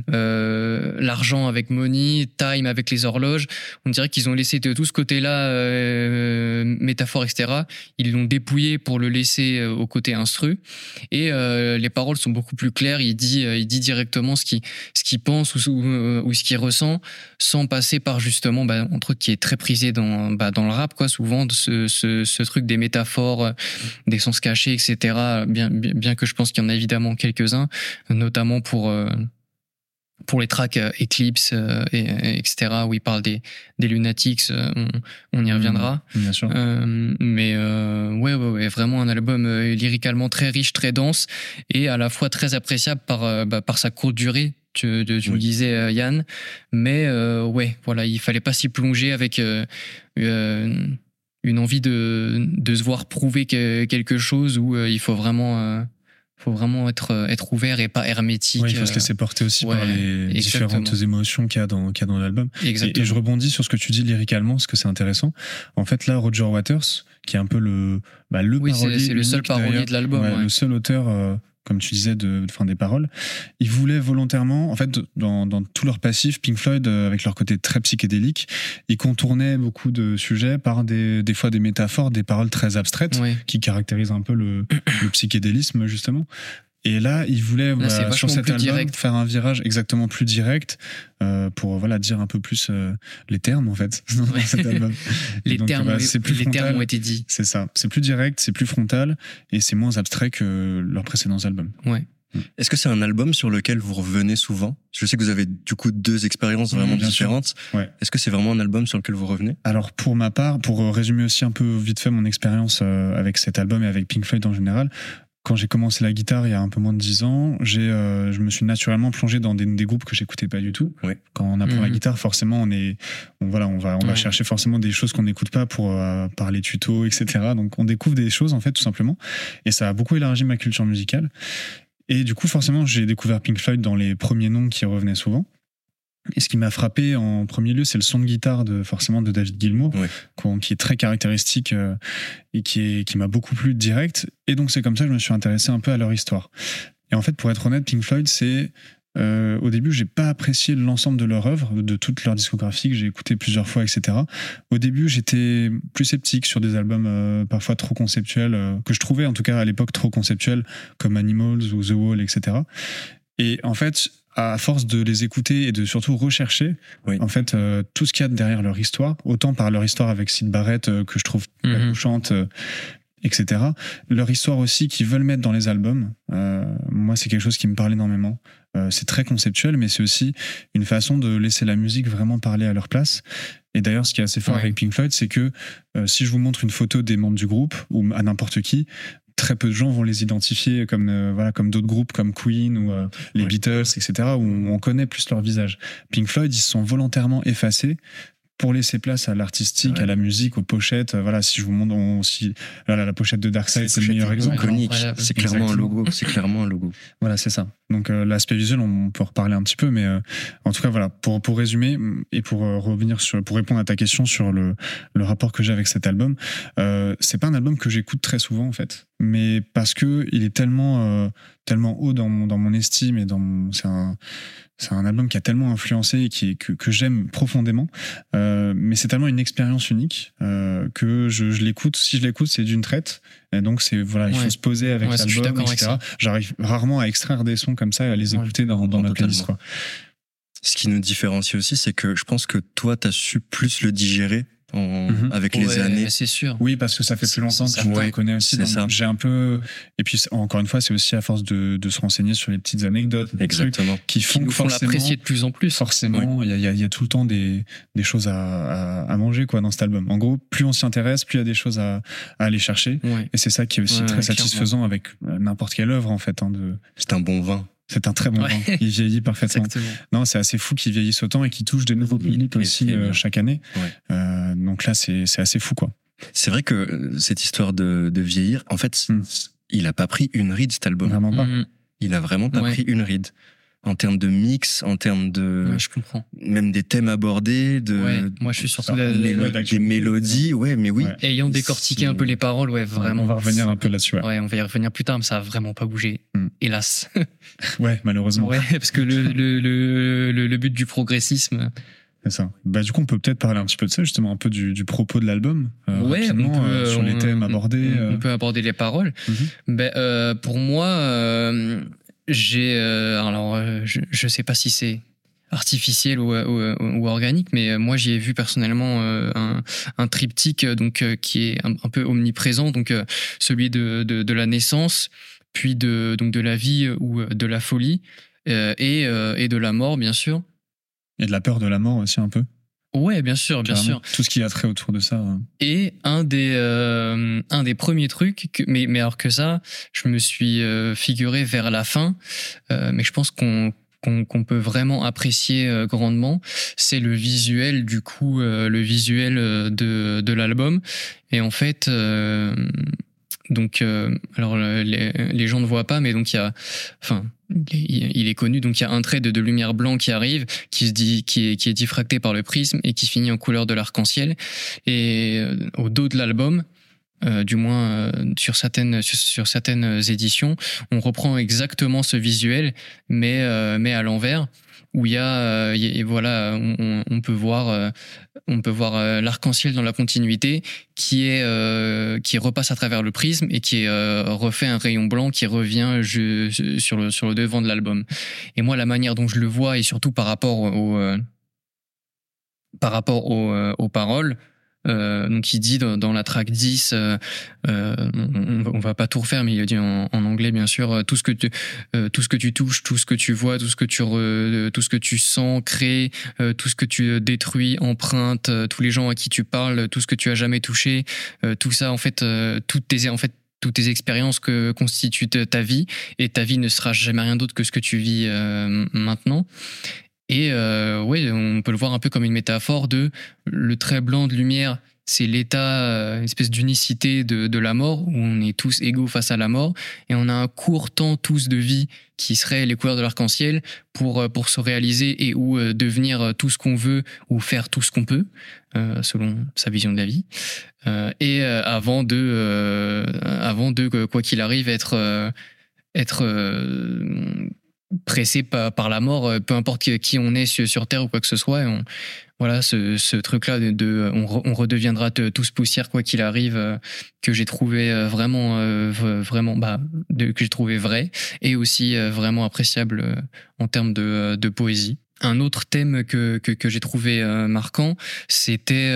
l'argent avec Money, Time avec les horloges. On dirait qu'ils ont laissé tout ce côté-là, métaphore, etc. Ils l'ont dépouillé pour le laisser euh, au côté instru. Et euh, les paroles sont beaucoup plus claires. Il dit euh, il dit directement ce qu'il ce qu'il pense ou, ou, ou ce qu'il ressent sans passer par justement bah, un truc qui est très prisé dans bah, dans le rap quoi souvent ce, ce, truc des métaphores des sens cachés etc bien bien, que je pense qu'il y en a évidemment quelques uns notamment pour pour les tracks euh, Eclipse euh, et, et etc où il parle des des lunatics euh, on, on y reviendra Bien sûr. euh, mais euh, ouais, ouais, ouais, vraiment un album lyricalement très riche, très dense et à la fois très appréciable par, bah, par sa courte durée. Tu, tu, tu Oui. le disais, Yann. Mais ouais, voilà, il fallait pas s'y plonger avec une envie de, de se voir prouver que- quelque chose où il faut vraiment, faut vraiment être, euh, être ouvert et pas hermétique. Ouais, il faut se euh, laisser porter aussi ouais, par les exactement. différentes émotions qu'il y a dans, qu'il y a dans l'album. Et, je rebondis sur ce que tu dis lyricalement, parce que c'est intéressant. En fait, là, Roger Waters, qui est un peu le, bah, le Oui, c'est- parolier c'est le seul parolier de l'album, ouais, le seul auteur, euh, comme tu disais, de, fin des paroles. Ils voulaient volontairement, en fait, dans, dans tout leur passif, Pink Floyd, euh, avec leur côté très psychédélique, ils contournaient beaucoup de sujets par des, des fois des métaphores, des paroles très abstraites qui caractérisent un peu le, le psychédélisme justement. Et là, ils voulaient voilà, c'est sur cet album direct. faire un virage exactement plus direct euh, pour voilà dire un peu plus euh, les termes en fait dans Ouais. cet album. Les, donc, termes, bah, plus les termes ont été dits. C'est ça, c'est plus direct, c'est plus frontal et c'est moins abstrait que leurs précédents albums. Est-ce que c'est un album sur lequel vous revenez souvent? Je sais que vous avez du coup deux expériences vraiment Mmh, différentes. Ouais. Est-ce que c'est vraiment un album sur lequel vous revenez? Alors pour ma part, pour résumer aussi un peu vite fait mon expérience avec cet album et avec Pink Floyd en général, quand j'ai commencé la guitare il y a un peu moins de 10 ans, j'ai, euh, je me suis naturellement plongé dans des, des groupes que j'écoutais pas du tout. Ouais. Quand on apprend la Mhm. guitare, forcément, on est, on, voilà, on va, on va chercher forcément des choses qu'on n'écoute pas pour euh, par les tutos, etc. Donc on découvre des choses en fait tout simplement, et ça a beaucoup élargi ma culture musicale. Et du coup, forcément, j'ai découvert Pink Floyd dans les premiers noms qui revenaient souvent. Et ce qui m'a frappé en premier lieu, c'est le son de guitare de forcément de David Gilmour, qui est très caractéristique euh, et qui, est, qui m'a beaucoup plu direct. Et donc c'est comme ça que je me suis intéressé un peu à leur histoire. Et en fait, pour être honnête, Pink Floyd, c'est euh, au début, j'ai pas apprécié l'ensemble de leur œuvre, de toute leur discographie que j'ai écouté plusieurs fois, etc. Au début, j'étais plus sceptique sur des albums euh, parfois trop conceptuels, euh, que je trouvais en tout cas à l'époque trop conceptuels, comme Animals ou The Wall, etc. Et en fait, à force de les écouter et de surtout rechercher, Oui. en fait, euh, tout ce qu'il y a derrière leur histoire, autant par leur histoire avec Sid Barrett euh, que je trouve Mhm. touchante, euh, etc. Leur histoire aussi qu'ils veulent mettre dans les albums, moi c'est quelque chose qui me parle énormément. C'est très conceptuel, mais c'est aussi une façon de laisser la musique vraiment parler à leur place. Et d'ailleurs, ce qui est assez fort Ouais. avec Pink Floyd, c'est que euh, si je vous montre une photo des membres du groupe ou à n'importe qui, très peu de gens vont les identifier comme euh, voilà comme d'autres groupes comme Queen ou euh, les. Beatles, etc. où on connaît plus leur visage. Pink Floyd, ils se sont volontairement effacés pour laisser place à l'artistique, Ouais. à la musique, aux pochettes. Euh, Voilà, si je vous montre on- si, voilà, la pochette de Dark Side, c'est le meilleur exemple. C'est clairement un logo. C'est clairement un logo. Voilà, c'est ça. Donc euh, l'aspect visuel, on peut en reparler un petit peu, mais euh, en tout cas, voilà, pour, pour résumer mm, et pour euh, revenir sur, pour répondre à ta question sur le, le rapport que j'ai avec cet album, euh, c'est pas un album que j'écoute très souvent en fait, mais parce que il est tellement, euh, tellement haut dans mon, dans mon estime et dans mon, c'est un, c'est un album qui a tellement influencé et qui est, que, que j'aime profondément. Euh, mais c'est tellement une expérience unique euh, que je, je l'écoute. Si je l'écoute, c'est d'une traite. Et donc c'est voilà, il faut se poser avec Ouais, l'album, etc. J'arrive rarement à extraire des sons comme ça et à les Ouais. écouter dans, dans ma Totalement. playlist. Quoi. Ce qui nous différencie aussi, c'est que je pense que toi, t'as su plus le digérer en- Mhm. avec les Ouais, années. C'est sûr. Oui, parce que ça fait C'est- plus longtemps que je Ouais, connais aussi. c'est donc ça. J'ai un peu. Et puis encore une fois, c'est aussi à force de, de se renseigner sur les petites anecdotes, trucs Exactement. qui Qui font nous que forcément. l'apprécier de plus en plus. Forcément, il y, a, il y a- il y a tout le temps des, des choses à, à, à manger quoi dans cet album. En gros, plus on s'y intéresse, plus il y a des choses à, à aller chercher. Ouais. Et c'est ça qui est aussi Ouais, très satisfaisant avec euh, n'importe quelle œuvre en fait. hein, de... C'est un bon vin. C'est un très bon Ouais. vin. Il vieillit parfaitement. Exactement. Non, c'est assez fou qu'il vieillisse autant et qu'il touche des nouveaux publics aussi euh, chaque année. Ouais. Euh, donc là, c'est c'est assez fou quoi. C'est vrai que euh, cette histoire de, de vieillir, en fait, Hmm. il a pas pris une ride cet album. Vraiment pas. Mhm. Il a vraiment pas Ouais. pris une ride. En termes de mix, en termes de Ouais, je comprends. même des thèmes abordés, de Ouais, moi je suis surtout ça, la- les- la- ouais, des mélodies, ouais, mais oui. Ouais. ayant décortiqué un peu les paroles, ouais, vraiment. On va revenir un peu là-dessus. Ouais. Ouais, on va y revenir plus tard, mais ça a vraiment pas bougé. Hmm. Hélas. Ouais, malheureusement. Ouais, parce que le, le, le, but du progressisme. C'est ça. Bah, du coup, on peut peut-être parler un petit peu de ça, justement, un peu du, du propos de l'album. euh, ouais, on peut, euh, sur les on- thèmes abordés. On, euh. peut aborder les paroles. Euh, pour moi, j'ai. alors, je, je sais pas si c'est artificiel ou, ou, ou organique, mais moi j'y ai vu personnellement un, un triptyque donc qui est un, un peu omniprésent, donc celui de, de, de la naissance, puis de donc de la vie ou euh, de la folie euh, et, euh, et de la mort bien sûr. Et de la peur de la mort aussi, un peu. Ouais, bien sûr, bien sûr. Tout ce qui a trait autour de ça. euh. Et un des, euh, un des premiers trucs, que, mais, mais alors que ça, je me suis euh, figuré vers la fin, euh, mais je pense qu'on qu'on peut vraiment apprécier euh, grandement, c'est le visuel du coup, euh, le visuel euh, de, de l'album. Et en fait, euh, donc, euh, alors le- les, gens ne voient pas, mais donc il y a, enfin, il, est connu, donc il y a un trait de, lumière blanc qui arrive, qui se dit, qui est, diffracté par le prisme et qui finit en couleur de l'arc-en-ciel. Et euh, au dos de l'album, euh, du moins sur certaines éditions, on reprend exactement ce visuel, mais à l'envers où il y a, euh, a- voilà, on, peut voir, euh, on peut voir euh, l'arc-en-ciel dans la continuité qui est euh, qui repasse à travers le prisme et qui euh, refait un rayon blanc qui revient sur le devant de l'album. Et moi, la manière dont je le vois et surtout par rapport au euh, par rapport euh, aux paroles. Euh, donc il dit dans, la track 10, euh, euh, on, on va pas tout refaire, mais il dit en, anglais bien sûr, euh, tout ce que tu, tout ce que tu touches, tout ce que tu vois, tout ce que tu, re- sens, crée, euh, tout ce que tu détruis, empruntes, euh, tous les gens à qui tu parles, tout ce que tu as jamais touché, tout ça en fait, toutes tes en fait toutes tes expériences que constituent ta vie et ta vie ne sera jamais rien d'autre que ce que tu vis maintenant. Et euh, on peut le voir un peu comme une métaphore de le trait blanc de lumière, c'est l'état, euh, une espèce d'unicité de, de la mort, où on est tous égaux face à la mort, et on a un court temps tous de vie qui serait les couleurs de l'arc-en-ciel pour, euh, pour se réaliser et ou euh, devenir euh, tout ce qu'on veut ou faire tout ce qu'on peut, euh, selon sa vision de la vie. Euh, et euh, avant de, euh, avant de, quoi qu'il arrive, être, euh, être euh, pressé par, la mort, euh, peu importe qui, on est sur, Terre ou quoi que ce soit. voilà, ce, truc-là de, on, re- on redeviendra tous poussière quoi qu'il arrive, euh, que j'ai trouvé euh, vraiment, vraiment, bah, que j'ai trouvé vrai et aussi vraiment appréciable en termes de, poésie. Un autre thème que, que, j'ai trouvé marquant, c'était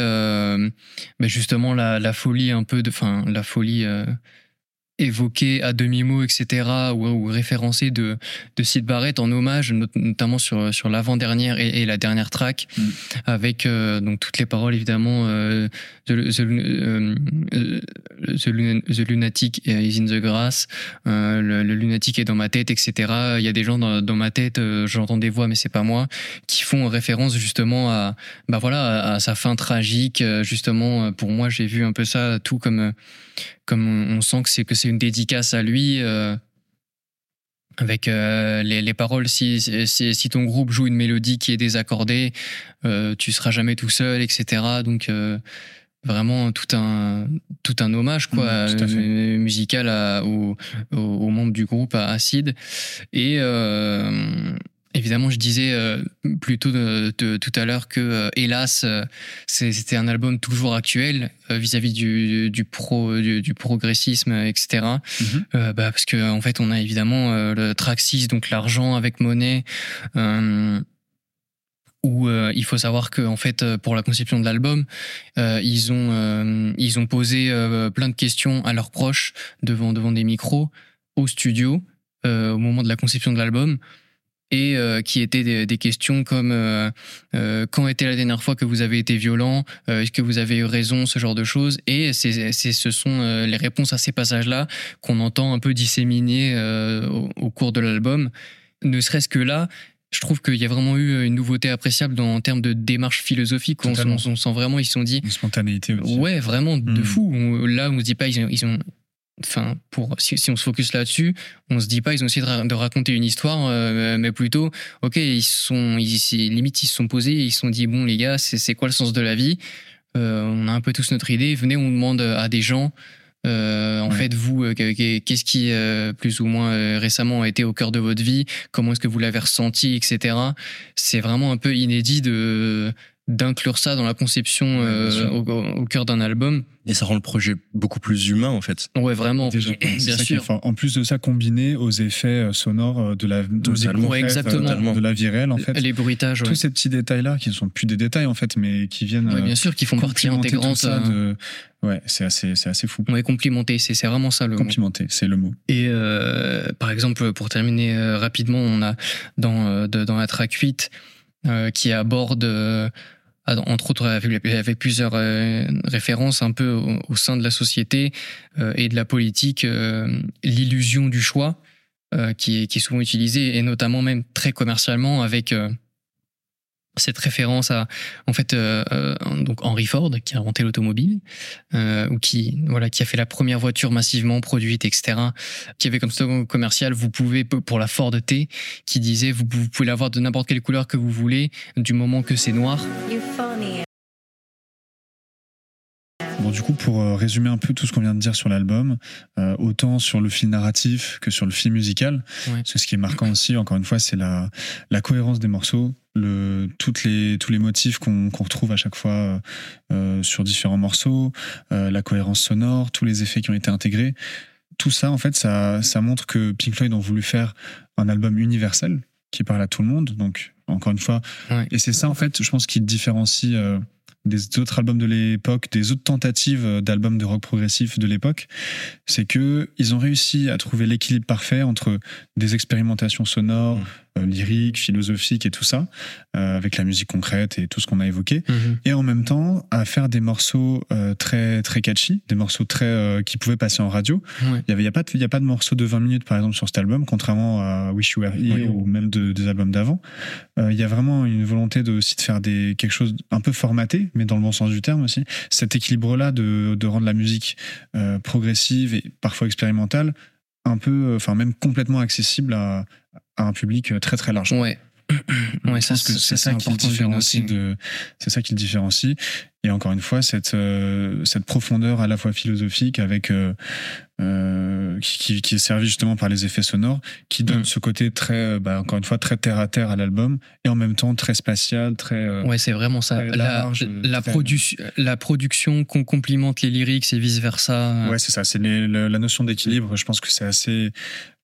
bah, justement la, folie un peu de, enfin la folie évoquée à demi-mot, etc., ou, ou référencée de, de Sid Barrett en hommage, not- notamment sur, sur l'avant-dernière et, et la dernière track, Mm. avec euh, donc toutes les paroles évidemment euh, the, the, euh, the Lun- the Lunatic is in the grass, le, le lunatique est dans ma tête, etc. Il y a des gens dans, dans ma tête, j'entends des voix, mais c'est pas moi, qui font référence justement à, bah voilà, à, à sa fin tragique. Justement, pour moi, j'ai vu un peu ça tout comme, comme on on sent que c'est que c'est une dédicace à lui. euh, avec euh, les, les paroles, si, si, si ton groupe joue une mélodie qui est désaccordée, euh, tu seras jamais tout seul, etc. Donc vraiment tout un tout un hommage quoi à euh, musical à, aux, aux, aux membres du groupe à Acid et euh, évidemment je disais euh, plutôt de, de- tout à l'heure que euh, hélas euh, c'était un album toujours actuel euh, vis-à-vis du, du pro du, du progressisme etc Mhm. euh, bah, parce que en fait on a évidemment euh, le track 6 donc l'argent avec monnaie euh, où euh, il faut savoir que en fait euh, pour la conception de l'album euh, ils ont euh, ils ont posé euh, plein de questions à leurs proches devant devant des micros au studio euh, au moment de la conception de l'album et euh, qui étaient des, des questions comme euh, euh, quand était la dernière fois que vous avez été violent est-ce que vous avez eu raison ce genre de choses et c'est ce sont les réponses à ces passages là qu'on entend un peu disséminer au, au cours de l'album ne serait-ce que là je trouve qu'il y a vraiment eu une nouveauté appréciable dans, en termes de démarche philosophique. On, on- on sent vraiment, ils se sont dit, Une spontanéité aussi. ouais, vraiment de Mm. fou. On- là, on se dit pas, ils ont, ils ont- enfin, pour si, si on se focus là-dessus, on se dit pas, ils ont essayé de, ra- de raconter une histoire, euh, mais plutôt, ok, ils sont, ils, limite, ils se sont posés, ils se sont dit, bon les gars, c'est quoi le sens de la vie? Euh, On a un peu tous notre idée. Venez, on demande à des gens. euh, en Ouais. fait, vous, euh, que- que- qu'est-ce qui, euh, plus ou moins récemment, a été au cœur de votre vie? Comment est-ce que vous l'avez ressenti, etc. C'est vraiment un peu inédit de d'inclure ça dans la conception euh, au, au cœur d'un album. Et ça rend le projet beaucoup plus humain, en fait. Ouais, vraiment. Déjà, bien qui sûr. En plus de ça, combiné aux effets euh, sonores euh, de la, de, Totalement. Ouais, exactement. de la vie réelle, en fait. Les bruitages, ouais. Tous ces petits détails-là, qui ne sont plus des détails, en fait, mais qui viennent Ouais, bien sûr, qui font partie intégrante. ça euh, de... Ouais, c'est assez, c'est assez fou. Ouais, complimenter, c'est c'est vraiment ça le mot. Complimenter, c'est le mot. Et euh, par exemple, pour terminer euh, rapidement, on a dans, de- dans la track 8 euh, qui aborde, euh, entre autres avec, plusieurs euh, références un peu au, sein de la société euh, et de la politique, euh, l'illusion du choix euh, qui, est, qui est souvent utilisée et notamment même très commercialement avec... cette référence à en fait euh, euh, donc Henry Ford qui a inventé l'automobile euh, ou qui voilà qui a fait la première voiture massivement produite etc qui avait comme slogan commercial vous pouvez pour la Ford T qui disait vous, pouvez l'avoir de n'importe quelle couleur que vous voulez du moment que c'est noir. Bon, du coup, pour euh, résumer un peu tout ce qu'on vient de dire sur l'album, euh, autant sur le fil narratif que sur le fil musical, Ouais. parce que ce qui est marquant aussi, encore une fois, c'est la, la cohérence des morceaux, le, toutes les, tous les motifs qu'on retrouve à chaque fois euh, euh, sur différents morceaux, euh, la cohérence sonore, tous les effets qui ont été intégrés. Tout ça, en fait, ça, ça montre que Pink Floyd ont voulu faire un album universel qui parle à tout le monde. Donc, encore une fois, Ouais. et c'est ça, en fait, je pense, qui différencie euh, des autres albums de l'époque, des autres tentatives euh, d'albums de rock progressif de l'époque. C'est que ils ont réussi à trouver l'équilibre parfait entre des expérimentations sonores, Mm. euh, lyriques, philosophiques et tout ça, euh, avec la musique concrète et tout ce qu'on a évoqué Mhm. et en même temps à faire des morceaux très très catchy, des morceaux très qui pouvaient passer en radio. Ouais. Il y avait il y a pas de, il y a pas de morceaux de 20 minutes par exemple sur cet album contrairement à Wish You Were Here ou même de- des albums d'avant. Euh, il y a vraiment une volonté de aussi de faire des quelque chose un peu formaté mais dans le bon sens du terme aussi. Cet équilibre là de, de rendre la musique euh, progressive et parfois expérimentale un peu euh, enfin même complètement accessible à, un public très très large. Ouais. Ouais, Je ça, pense que c'est ça, qui le différencie de, c'est ça qui le différencie. Et encore une fois, cette, euh, cette profondeur à la fois philosophique avec, euh, euh, qui, qui- qui est servie justement par les effets sonores, qui donne Mm. ce côté très, bah, encore une fois, très terre à terre à l'album et en même temps très spatial, très, Ouais, c'est vraiment ça. La, la, produ- la production qu'on complimente les lyrics et vice versa. Ouais, c'est ça. C'est la notion d'équilibre. Je pense que c'est assez,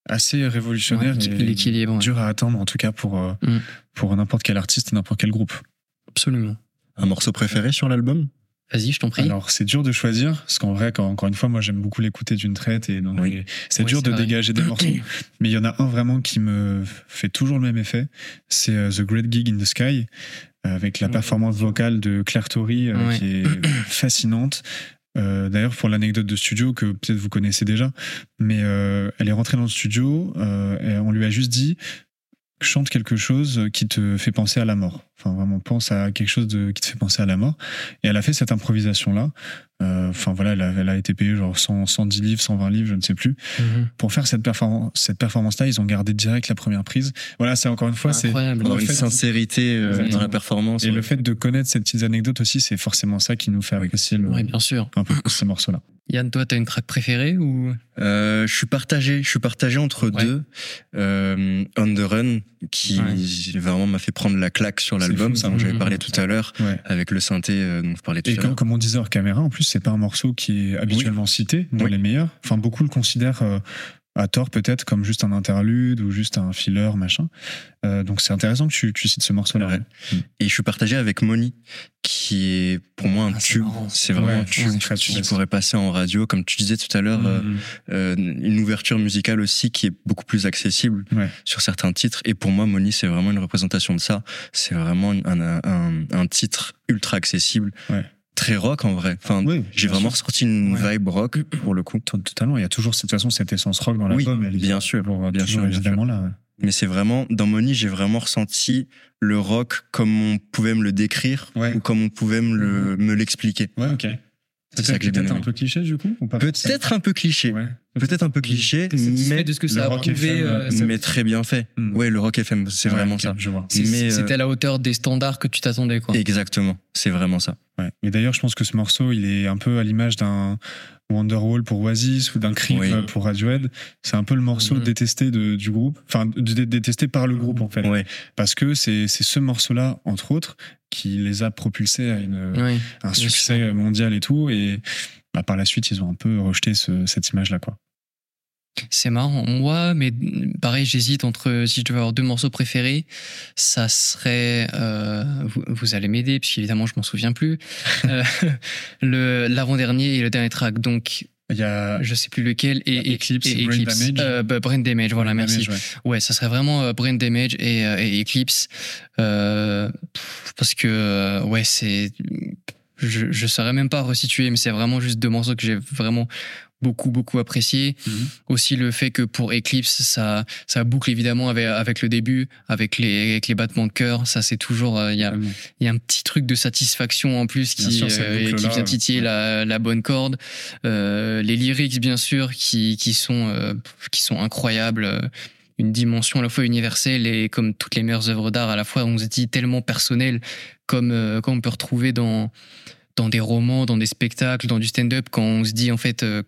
assez révolutionnaire Ouais, et l'équilibre, ouais. dur à atteindre, en tout cas pour, euh, Mm. pour n'importe quel artiste et n'importe quel groupe. Absolument. Un morceau préféré sur l'album? Vas-y, je t'en prie. Alors c'est dur de choisir parce qu'en vrai, quand, encore une fois, moi j'aime beaucoup l'écouter d'une traite et donc Oui. c'est Oui, dur de vrai. dégager des morceaux. Mais il y en a un vraiment qui me fait toujours le même effet. C'est euh, The Great Gig in the Sky euh, avec la Ouais. performance vocale de Claire euh, Ouais. qui est fascinante. Euh, D'ailleurs, pour l'anecdote de studio que peut-être vous connaissez déjà, mais euh, elle est rentrée dans le studio euh, et on lui a juste dit chante quelque chose qui te fait penser à la mort. Enfin, vraiment, pense à quelque chose de, qui te fait penser à la mort. Et elle a fait cette improvisation-là. Euh, Enfin, voilà, elle a, elle a été payée genre 100, 110 livres, 120 livres, je ne sais plus. Mhm. Pour faire cette performance, cette performance-là, ils ont gardé direct la première prise. Voilà, c'est encore une fois, c'est. Une fait- sincérité euh, dans la performance. Et ouais. le fait de connaître ces petites anecdotes aussi, c'est forcément ça qui nous fait apprécier le, bien sûr. un peu ces morceaux-là. Yann, toi, t'as une track préférée ou? Euh, je suis partagé. Je suis partagé entre Ouais. deux. Euh, On the Run, qui vraiment m'a fait prendre la claque sur l'album, ça. dont j'avais Mhm. parlé tout à l'heure, Ouais. avec le synthé euh, dont je parlais tout Et à l'heure. comme on disait hors caméra, en plus, c'est pas un morceau qui est habituellement cité dans Oui. les meilleurs. Enfin, beaucoup le considèrent euh, à tort peut-être comme juste un interlude ou juste un filler, machin. Euh, donc c'est intéressant que tu, tu cites ce morceau-là. Ouais. Et je suis partagé avec Moni, qui est pour moi un Ah, tube. C'est vraiment Ouais, un tube qui pourrait passer en radio. Comme tu disais tout à l'heure, euh, Mhm. euh, une ouverture musicale aussi qui est beaucoup plus accessible Ouais. sur certains titres. Et pour moi, Moni, c'est vraiment une représentation de ça. C'est vraiment un, un, un titre ultra accessible. Très rock en vrai. Enfin, Oui, j'ai vraiment sûr. ressorti une Ouais. vibe rock pour le coup. To- Totalement, il y a toujours de toute façon cette essence rock dans Oui, l'album. elle est bien sûr, toujours- bien sûr, bien évidemment là. ouais. Mais c'est vraiment, dans Moni, j'ai vraiment ressenti le rock comme on pouvait me le décrire Ouais. ou comme on pouvait me le- me l'expliquer. Ouais, ok. C'est ça que j'ai bien un peu cliché du coup ou pas Peut-être un peu cliché. Ouais. Peut-être un peu cliché, mais, de ce que le ça a rock prouvé FM, euh, ça- mais très bien fait. Mm. Ouais, le rock FM, c'est Ouais, vraiment ça. Je vois. euh, C'était à la hauteur des standards que tu t'attendais, quoi. Exactement, c'est vraiment ça. Ouais. D'ailleurs, je pense que ce morceau, il est un peu à l'image d'un Wonderwall pour Oasis ou d'un Creep Oui. pour Radiohead. C'est un peu le morceau Mhm. détesté de, du groupe, enfin détesté par le groupe en fait, Ouais, parce que c'est c'est ce morceau-là entre autres qui les a propulsés à une, Oui. un succès mondial et tout. Et bah, par la suite, ils ont un peu rejeté ce- cette image-là, quoi. C'est marrant. Moi, mais pareil, j'hésite entre si je devais avoir deux morceaux préférés, ça serait. euh, vous, vous allez m'aider, puisqu'évidemment, je m'en souviens plus. Euh, le l'avant-dernier et le dernier track. Donc, Il y a je sais plus lequel. Et, Eclipse, et Brain Eclipse. Damage. Euh, bah, Brain Damage, voilà, merci. Damage, ouais. Ouais, ça serait vraiment euh, Brain Damage et, et Eclipse. Parce que, ouais, c'est. Je, je saurais même pas resituer, mais c'est vraiment juste deux morceaux que j'ai vraiment beaucoup, beaucoup apprécié. Mhm. Aussi le fait que pour Eclipse, ça, ça boucle évidemment avec, avec le début, avec les, avec les battements de cœur. Ça, c'est toujours. euh, Il y, a, il y a un petit truc de satisfaction en plus qui, sûr, euh, qui vient titiller ouais. la, la bonne corde. Euh, les lyrics, bien sûr, qui, qui, sont, euh, qui sont incroyables. Une dimension à la fois universelle et comme toutes les meilleures œuvres d'art, à la fois, on se dit tellement personnel, comme, euh, comme on peut retrouver dans, dans des romans, dans des spectacles, dans du stand-up, quand on se dit en fait, euh,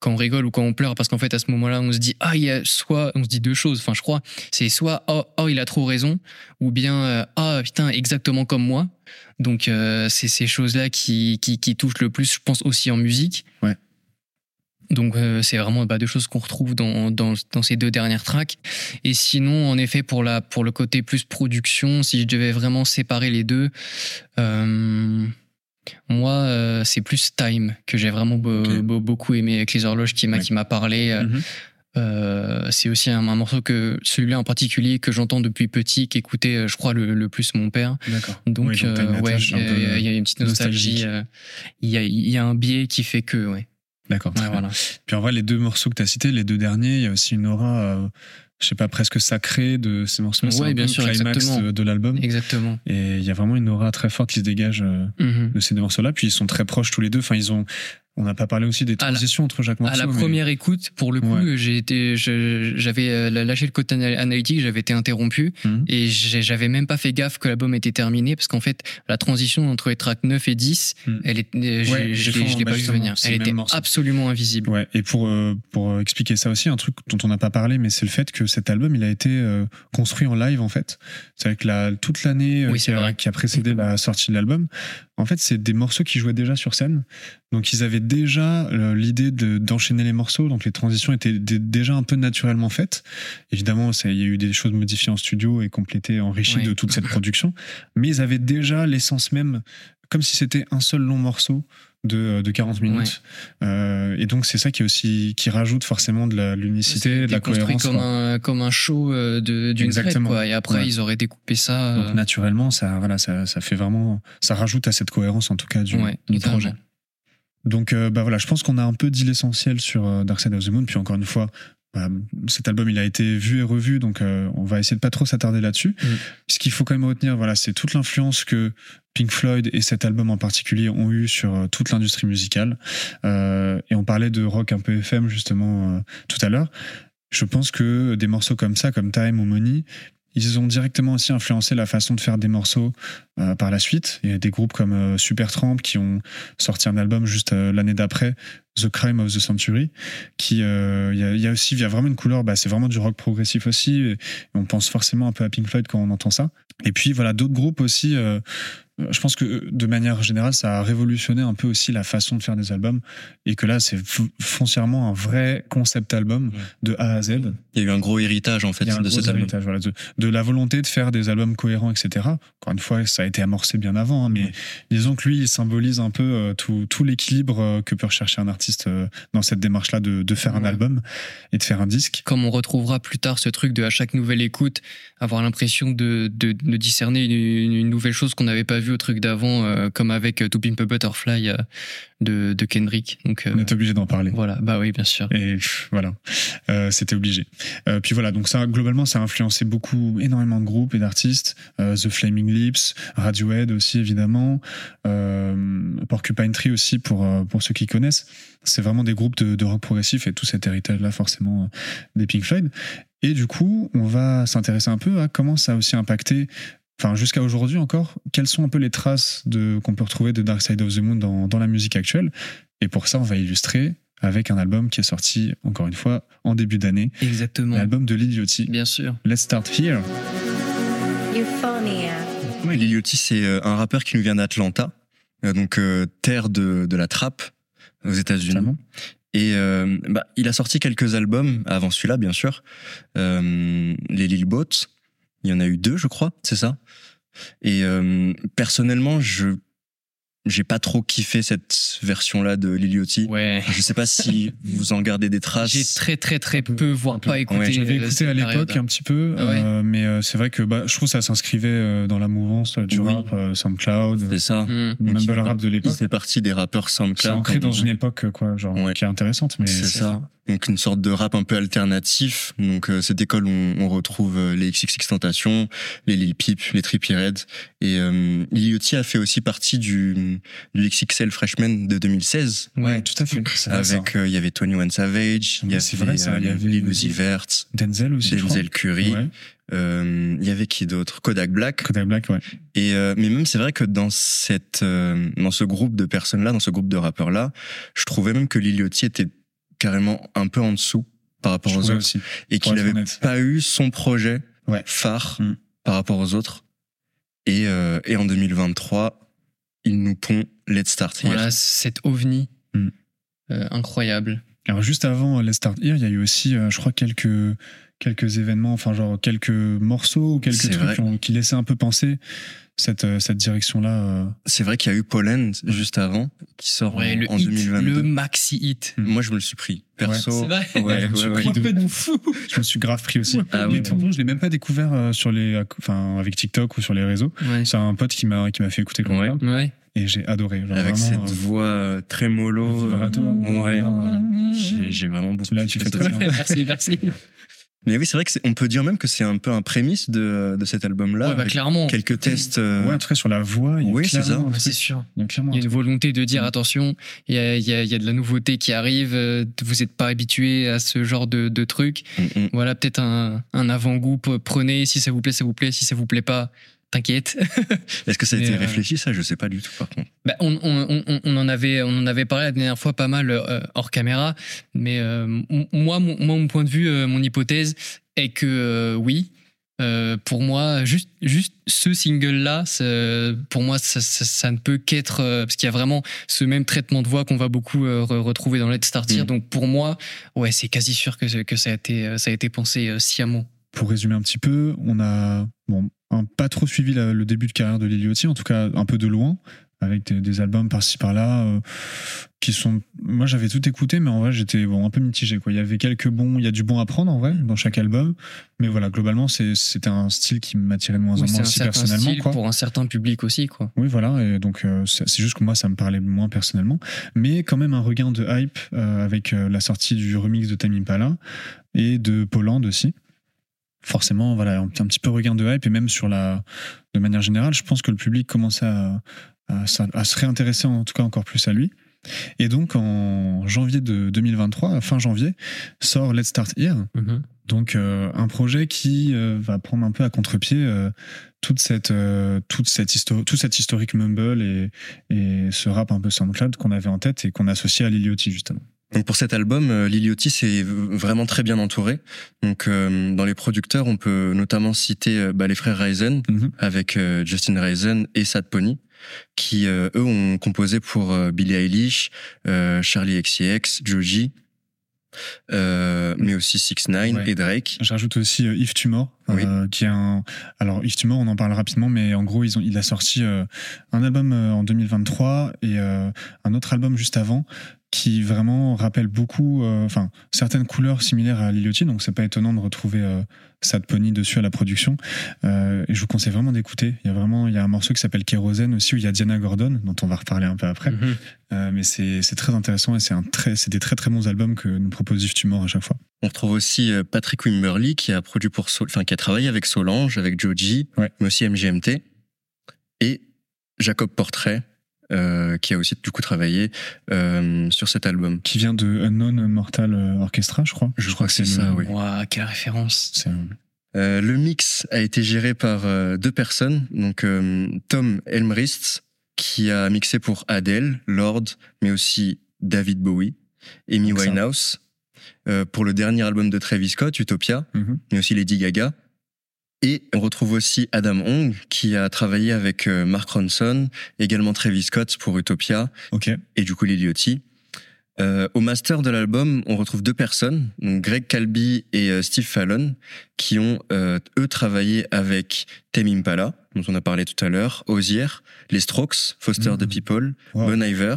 quand on rigole ou quand on pleure, parce qu'en fait à ce moment-là, on se dit ah il y a soit, on se dit deux choses. Enfin, je crois, c'est soit oh, oh, il a trop raison, ou bien euh, ah putain exactement comme moi. Donc euh, c'est ces choses-là qui, qui qui touchent le plus, je pense aussi en musique. Ouais. Donc euh, c'est vraiment bah, deux choses qu'on retrouve dans, dans, dans ces deux dernières tracks. Et sinon, en effet, pour, la, pour le côté plus production, si je devais vraiment séparer les deux, euh, moi, euh, c'est plus Time que j'ai vraiment be- Ok. be- beaucoup aimé avec les horloges qui m'a Ouais. qui m'a parlé. Euh, Mhm. euh, c'est aussi un, un morceau que celui-là en particulier que j'entends depuis petit, qu'écoutait, je crois, le, le plus mon père. Donc, Oui, donc euh, ouais, il y, a- y une petite nostalgie. Il y, a, il y a un biais qui fait que, ouais. D'accord. Ouais, voilà. Puis en vrai, les deux morceaux que tu as cités, les deux derniers, il y a aussi une aura, je sais pas, presque sacrée de ces morceaux. C'est Ouais, un bien sûr, climax exactement. de, de l'album. Exactement. Et il y a vraiment une aura très forte qui se dégage euh, Mhm. de ces deux morceaux-là. Puis ils sont très proches tous les deux. Enfin, ils ont. On n'a pas parlé aussi des la- transitions entre chaque morceau. À la mais- première écoute, pour le coup, Ouais. j'ai été, j'avais euh, lâché le côté ana- analytique, j'avais été interrompu Mhm. et j'avais même pas fait gaffe que l'album était terminé parce qu'en fait, la transition entre les tracks 9 et 10, Mhm. elle est, euh, je, Ouais, je l'ai fait- je l'ai bah, pas vu venir. Elle était morceau. absolument invisible. Ouais, et pour, euh, pour expliquer ça aussi, un truc dont on n'a pas parlé, mais c'est le fait que cet album, il a été euh, construit en live, en fait. C'est avec la, toute l'année Oui, qui a précédé la sortie de l'album. En fait, c'est des morceaux qui jouaient déjà sur scène. Donc, ils avaient déjà euh, l'idée de- d'enchaîner les morceaux. Donc, les transitions étaient dé- déjà un peu naturellement faites. Évidemment, il y a eu des choses modifiées en studio et complétées, enrichies de toute cette production. Mais ils avaient déjà l'essence même, comme si c'était un seul long morceau de, de 40 minutes. Euh, et donc c'est ça qui est aussi qui rajoute forcément de la l'unicité, de la cohérence. comme quoi. un, comme un show euh, d'une traite, Exactement. quoi. Et après, Ouais. ils auraient découpé ça. Donc euh, naturellement, ça voilà, ça, ça fait vraiment, ça rajoute à cette cohérence en tout cas du, ouais, du projet. Donc euh, bah voilà, je pense qu'on a un peu dit l'essentiel sur Dark Side of the Moon. Puis encore une fois, bah, cet album il a été vu et revu, donc euh, on va essayer de pas trop s'attarder là-dessus. Mm. Ce qu'il faut quand même retenir, voilà, c'est toute l'influence que Pink Floyd et cet album en particulier ont eu sur euh, toute l'industrie musicale. Euh, et on parlait de rock un peu FM justement euh, tout à l'heure. Je pense que des morceaux comme ça, comme Time ou Money, ils ont directement aussi influencé la façon de faire des morceaux euh, par la suite. Il y a des groupes comme euh, Supertramp qui ont sorti un album juste euh, l'année d'après, The Crime of the Century, qui euh, il y, a, aussi il y a vraiment une couleur, bah, c'est vraiment du rock progressif aussi. Et on pense forcément un peu à Pink Floyd quand on entend ça. Et puis voilà d'autres groupes aussi. Je pense que de manière générale, ça a révolutionné un peu aussi la façon de faire des albums et que là, c'est foncièrement un vrai concept album de A à Z. Il y a eu un gros héritage en fait de cet album. héritage, voilà, de, de la volonté de faire des albums cohérents, etc. Encore une fois, ça a été amorcé bien avant, hein, mais Ouais. disons que lui, il symbolise un peu euh, tout, tout l'équilibre euh, que peut rechercher un artiste euh, dans cette démarche-là de, de faire un album et de faire un disque. comme on retrouvera plus tard ce truc de à chaque nouvelle écoute avoir l'impression de, de, de discerner une, une nouvelle chose qu'on n'avait pas vue au truc d'avant euh, comme avec euh, To Pimp a Butterfly euh, de, de Kendrick donc On est obligé d'en parler. voilà bah oui bien sûr Et pff, voilà, c'était obligé. Puis voilà, donc ça, globalement, ça a influencé beaucoup, énormément de groupes et d'artistes. The Flaming Lips, Radiohead aussi, évidemment. Porcupine Tree aussi, pour, pour ceux qui connaissent. C'est vraiment des groupes de, de rock progressif et tout cet héritage-là, forcément, des Pink Floyd. Et du coup, on va s'intéresser un peu à comment ça a aussi impacté enfin jusqu'à aujourd'hui encore, quelles sont un peu les traces de, qu'on peut retrouver de Dark Side of the Moon dans, dans la musique actuelle? Et pour ça, on va illustrer avec un album qui est sorti, encore une fois, en début d'année, exactement l'album de Lil Yachty. bien sûr Let's Start Here. Euphonia. Ouais, Lil Yachty, c'est euh, un rappeur qui nous vient d'Atlanta, euh, donc euh, terre de, de la trappe aux États-Unis. Et euh, bah, il a sorti quelques albums avant celui-là, bien sûr. Euh, les Lil Boats, il y en a eu deux, je crois, c'est ça? Et euh, personnellement, je j'ai pas trop kiffé cette version-là de Lil Yachty. ouais Je sais pas si vous en gardez des traces. j'ai très très très peu voire pas écouté Ouais, J'avais écouté à l'époque un petit peu, Ah ouais. euh, mais euh, c'est vrai que bah, je trouve que ça s'inscrivait euh, dans la mouvance euh, du Oui. rap, euh, SoundCloud, C'est ça. Hmm. même le rap de l'époque. fait partie des rappeurs C'est SoundCloud. ancré dans une époque quoi, genre Ouais. qui est intéressante, mais C'est ça. Donc une sorte de rap un peu alternatif. Donc euh, cette école, on, on retrouve euh, les XXX Tentation, les Lil Peep, les Trippie Red. Et euh, a fait aussi partie du du, XXL Freshman de 2016. Ouais, tout à fait. Avec, euh, il y avait 21 Savage, il y avait, vrai, ça, euh, il y avait- Lil Uzi Vert, Denzel aussi. Denzel Curry, Ouais. euh, il y avait qui d'autre? Kodak Black. Kodak Black, ouais. Et euh, mais même c'est vrai que dans cette euh, dans ce groupe de personnes là, dans ce groupe de rappeurs là, je trouvais même que Lil Yachty était carrément un peu en dessous par rapport Je aux autres aussi. et qu'il n'avait pas eu son projet Ouais. phare Mm. par rapport aux autres. Et euh, et en 2023, il nous pond Let's Start Here. Voilà, cet ovni Mm. euh, incroyable. Alors juste avant euh, Let's Start Here, il y a eu aussi, euh, je crois, quelques quelques événements, enfin genre quelques morceaux ou quelques trucs vrai. qui, ont- qui laissaient un peu penser cette euh, cette direction-là. euh. C'est vrai qu'il y a eu Pollen juste avant qui sort Ouais, en, le en hit, 2022. le maxi hit. Moi je me le suis pris perso. C'est vrai. Ouais, je me suis ouais, pris ouais. de- de fou. Je me suis grave pris aussi. Ah Mais oui. pourtant, je l'ai même pas découvert euh, sur les, enfin avec TikTok ou sur les réseaux. Ouais. C'est un pote qui m'a qui m'a fait écouter le Ouais. et j'ai adoré. Genre Avec vraiment, cette euh, voix euh, très mollo. ouais. J'ai j'ai vraiment beaucoup. Là, tu fais très bien. merci, merci. Mais oui, c'est vrai que c'est- on peut dire même que c'est un peu un prémisse de, de cet album-là. Ouais, bah, clairement. quelques tests. euh, Ouais, en tout cas sur la voix, il y a Oui, c'est clairement ça. c'est sûr. Il y a clairement Il y un a une volonté de dire attention, il y a, il y a- il y a de la nouveauté qui arrive, euh, vous n'êtes pas habitué à ce genre de, de truc. mm, mm. Voilà, peut-être un, un avant-goût, prenez, si ça vous plaît, ça vous plaît, si ça vous plaît pas, t'inquiète. Est-ce que ça a été euh, réfléchi ça? Je sais pas du tout par contre. Bah, on, on, on, on en avait, on en avait parlé la dernière fois pas mal euh, hors caméra, mais euh, moi, mon, moi, mon point de vue, mon hypothèse est que oui. pour moi, juste, juste ce single-là, pour moi, ça, ça, ça ne peut qu'être parce qu'il y a vraiment ce même traitement de voix qu'on va beaucoup re- retrouver dans Let's Start Here. Mm. Donc pour moi, ouais, c'est quasi sûr que, que ça a été, ça a été pensé sciemment. pour résumer un petit peu, on a bon, pas trop suivi la- le début de carrière de Lil Yachty, en tout cas un peu de loin, avec des, des albums par-ci par-là, euh, qui sont. Moi, j'avais tout écouté, mais en vrai, j'étais bon, un peu mitigé. Quoi. Il y avait quelques bons, il y a du bon à prendre en vrai dans chaque album, mais voilà, globalement, c'était un style qui m'attirait de moins en Oui, c'est moins aussi personnellement. style Quoi. pour un certain public aussi, quoi. Oui, voilà, et donc euh, c'est juste que moi, ça me parlait moins personnellement, mais quand même un regain de hype euh, avec la sortie du remix de Time Impala et de Poland aussi. Forcément, voilà, un, un petit peu regain de hype et même sur la, de manière générale, je pense que le public commençait à, à, se réintéresser en tout cas encore plus à lui. Et donc en janvier de 2023, fin janvier, sort Let's Start Here, donc euh, un projet qui euh, va prendre un peu à contre-pied euh, toute cette toute cette histo- tout cet historique mumble et, et ce rap un peu SoundCloud qu'on avait en tête et qu'on associait à Lil Yachty justement. Donc pour cet album, euh, Lil Yachty s'est v- vraiment très bien entouré. Donc euh, dans les producteurs, on peut notamment citer euh, bah, les frères Ryzen Mhm. avec euh, Justin Ryzen et Sad Pony qui euh, eux ont composé pour Billie Eilish, Charlie XCX, Joji, euh, mais aussi 6 9 Ouais. et Drake. Je rajoute aussi euh, Yves Tumor, Oui. euh, qui est un. Alors Yves Tumor, on en parle rapidement, mais en gros, ils ont, il a sorti un album en 2023 et un autre album juste avant qui vraiment rappelle beaucoup, euh, enfin certaines couleurs similaires à Lil Yachty, donc c'est pas étonnant de retrouver euh, Sad Pony dessus à la production. Euh, et je vous conseille vraiment d'écouter. Il y a vraiment, il y a un morceau qui s'appelle Kérosène aussi où il y a Diana Gordon, dont on va reparler un peu après. Mhm. Euh, mais c'est c'est très intéressant et c'est un très, c'est des très très bons albums que nous propose Yves Tumor à chaque fois. On retrouve aussi Patrick Wimberly qui a produit pour Sol- enfin qui a travaillé avec Solange, avec Joji, Ouais. mais aussi MGMT et Jacob Portrait euh, qui a aussi du coup travaillé euh, sur cet album. Qui vient de Unknown Mortal Orchestra, je crois. Je crois que c'est ça, le- oui. Quelle référence. Euh, le mix a été géré par euh, deux personnes, donc euh, Tom Elmrist qui a mixé pour Adele, Lord, mais aussi David Bowie, Amy. Winehouse euh, pour le dernier album de Travis Scott, Utopia, Mhm. mais aussi Lady Gaga. Et on retrouve aussi Adam Hong qui a travaillé avec euh, Mark Ronson, également Travis Scott pour Utopia et du coup Lil Yachty. Euh, au master de l'album, on retrouve deux personnes, donc Greg Calby et euh, Steve Fallon, qui ont euh, eux travaillé avec Tame Impala, dont on a parlé tout à l'heure, Ozier, les Strokes, Foster Mhm. the People, Wow. Bon Iver,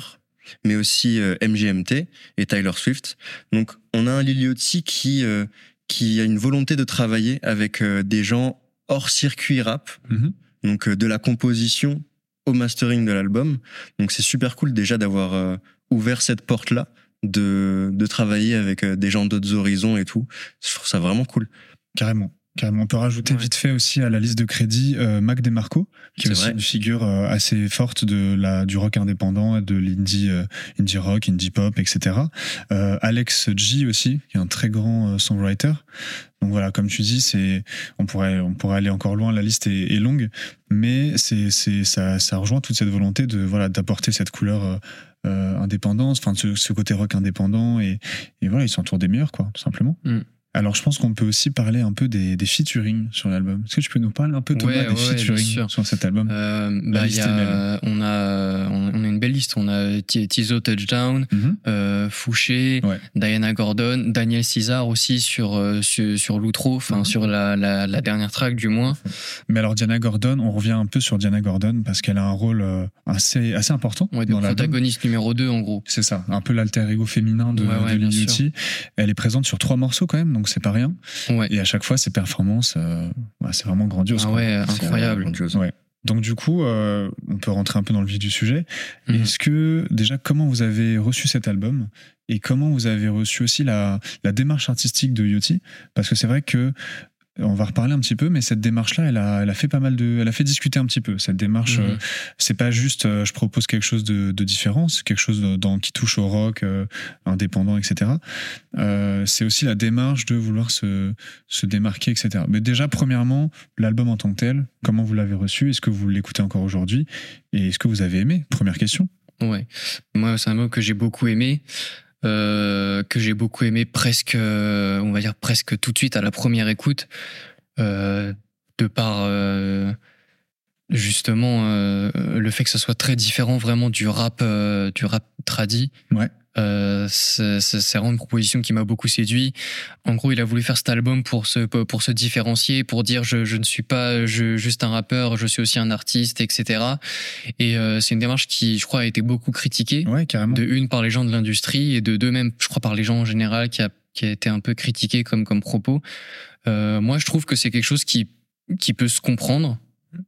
mais aussi MGMT et Tyler Swift. Donc on a un Lil Yachty qui qui a une volonté de travailler avec euh, des gens hors circuit rap, Mhm. donc euh, de la composition au mastering de l'album. Donc c'est super cool déjà d'avoir euh, ouvert cette porte-là, de, de travailler avec des gens d'autres horizons et tout. Je trouve ça vraiment cool. Carrément. Carrément, on peut rajouter Ouais. vite fait aussi à la liste de crédits euh, Mac DeMarco, qui est C'est aussi vrai. une figure euh, assez forte de la du rock indépendant, de l'indie euh, indie rock, indie pop, etc. Alex G aussi, qui est un très grand songwriter. Donc voilà, comme tu dis, c'est on pourrait on pourrait aller encore loin. La liste est, est longue, mais c'est ça ça rejoint toute cette volonté de voilà d'apporter cette couleur indépendance, enfin de ce, ce côté rock indépendant et et voilà ils s'entourent des meilleurs quoi, tout simplement. Mm. Alors je pense qu'on peut aussi parler un peu des, des featuring sur l'album. Est-ce que tu peux nous parler un peu Thomas Ouais, des ouais, featuring sur cet album? Euh, bah, liste est on a, on a une belle liste. On a Ti- Tizo Touchdown, Mhm. euh, Fouché, Ouais. Diana Gordon, Daniel César aussi sur euh, sur, sur l'outro, enfin Mhm. sur la, la, la dernière track du moins. Mais alors Diana Gordon, on revient un peu sur Diana Gordon parce qu'elle a un rôle assez assez important Ouais, dans protagoniste numéro 2 en gros. C'est ça, un peu l'alter ego féminin de, de. Elle est présente sur trois morceaux quand même, donc c'est pas rien. Ouais. Et à chaque fois, ses performances, euh, ouais, c'est vraiment grandiose. Ah ouais, C'est incroyable. grandiose. Ouais. Donc du coup, euh, on peut rentrer un peu dans le vif du sujet. Mhm. Est-ce que déjà, comment vous avez reçu cet album et comment vous avez reçu aussi la, la démarche artistique de Yachty Parce que c'est vrai que on va reparler un petit peu, mais cette démarche-là, elle a, elle a fait pas mal de, elle a fait discuter un petit peu. Cette démarche, Mhm. euh, c'est pas juste, euh, je propose quelque chose de, de différent, c'est quelque chose de- dans, qui touche au rock euh, indépendant, etc. Euh, c'est aussi la démarche de vouloir se, se démarquer, etc. Mais déjà, premièrement, l'album en tant que tel, comment vous l'avez reçu Est-ce que vous l'écoutez encore aujourd'hui Et est-ce que vous avez aimé? Première question. Ouais. Moi, c'est un mot que j'ai beaucoup aimé. Euh, que j'ai beaucoup aimé presque, euh, on va dire presque tout de suite à la première écoute, euh, de par justement le fait que ça soit très différent vraiment du rap, du rap tradi. Ouais. Euh, c'est vraiment une proposition qui m'a beaucoup séduit. En gros, il a voulu faire cet album pour se pour se différencier, pour dire je, je ne suis pas je- juste un rappeur, je suis aussi un artiste, etc. Et euh, c'est une démarche qui, je crois, a été beaucoup critiquée. Ouais, carrément. De une par les gens de l'industrie et de deux même, je crois, par les gens en général, qui a, qui a été un peu critiqué comme, comme propos. Euh, moi, je trouve que c'est quelque chose qui, qui peut se comprendre.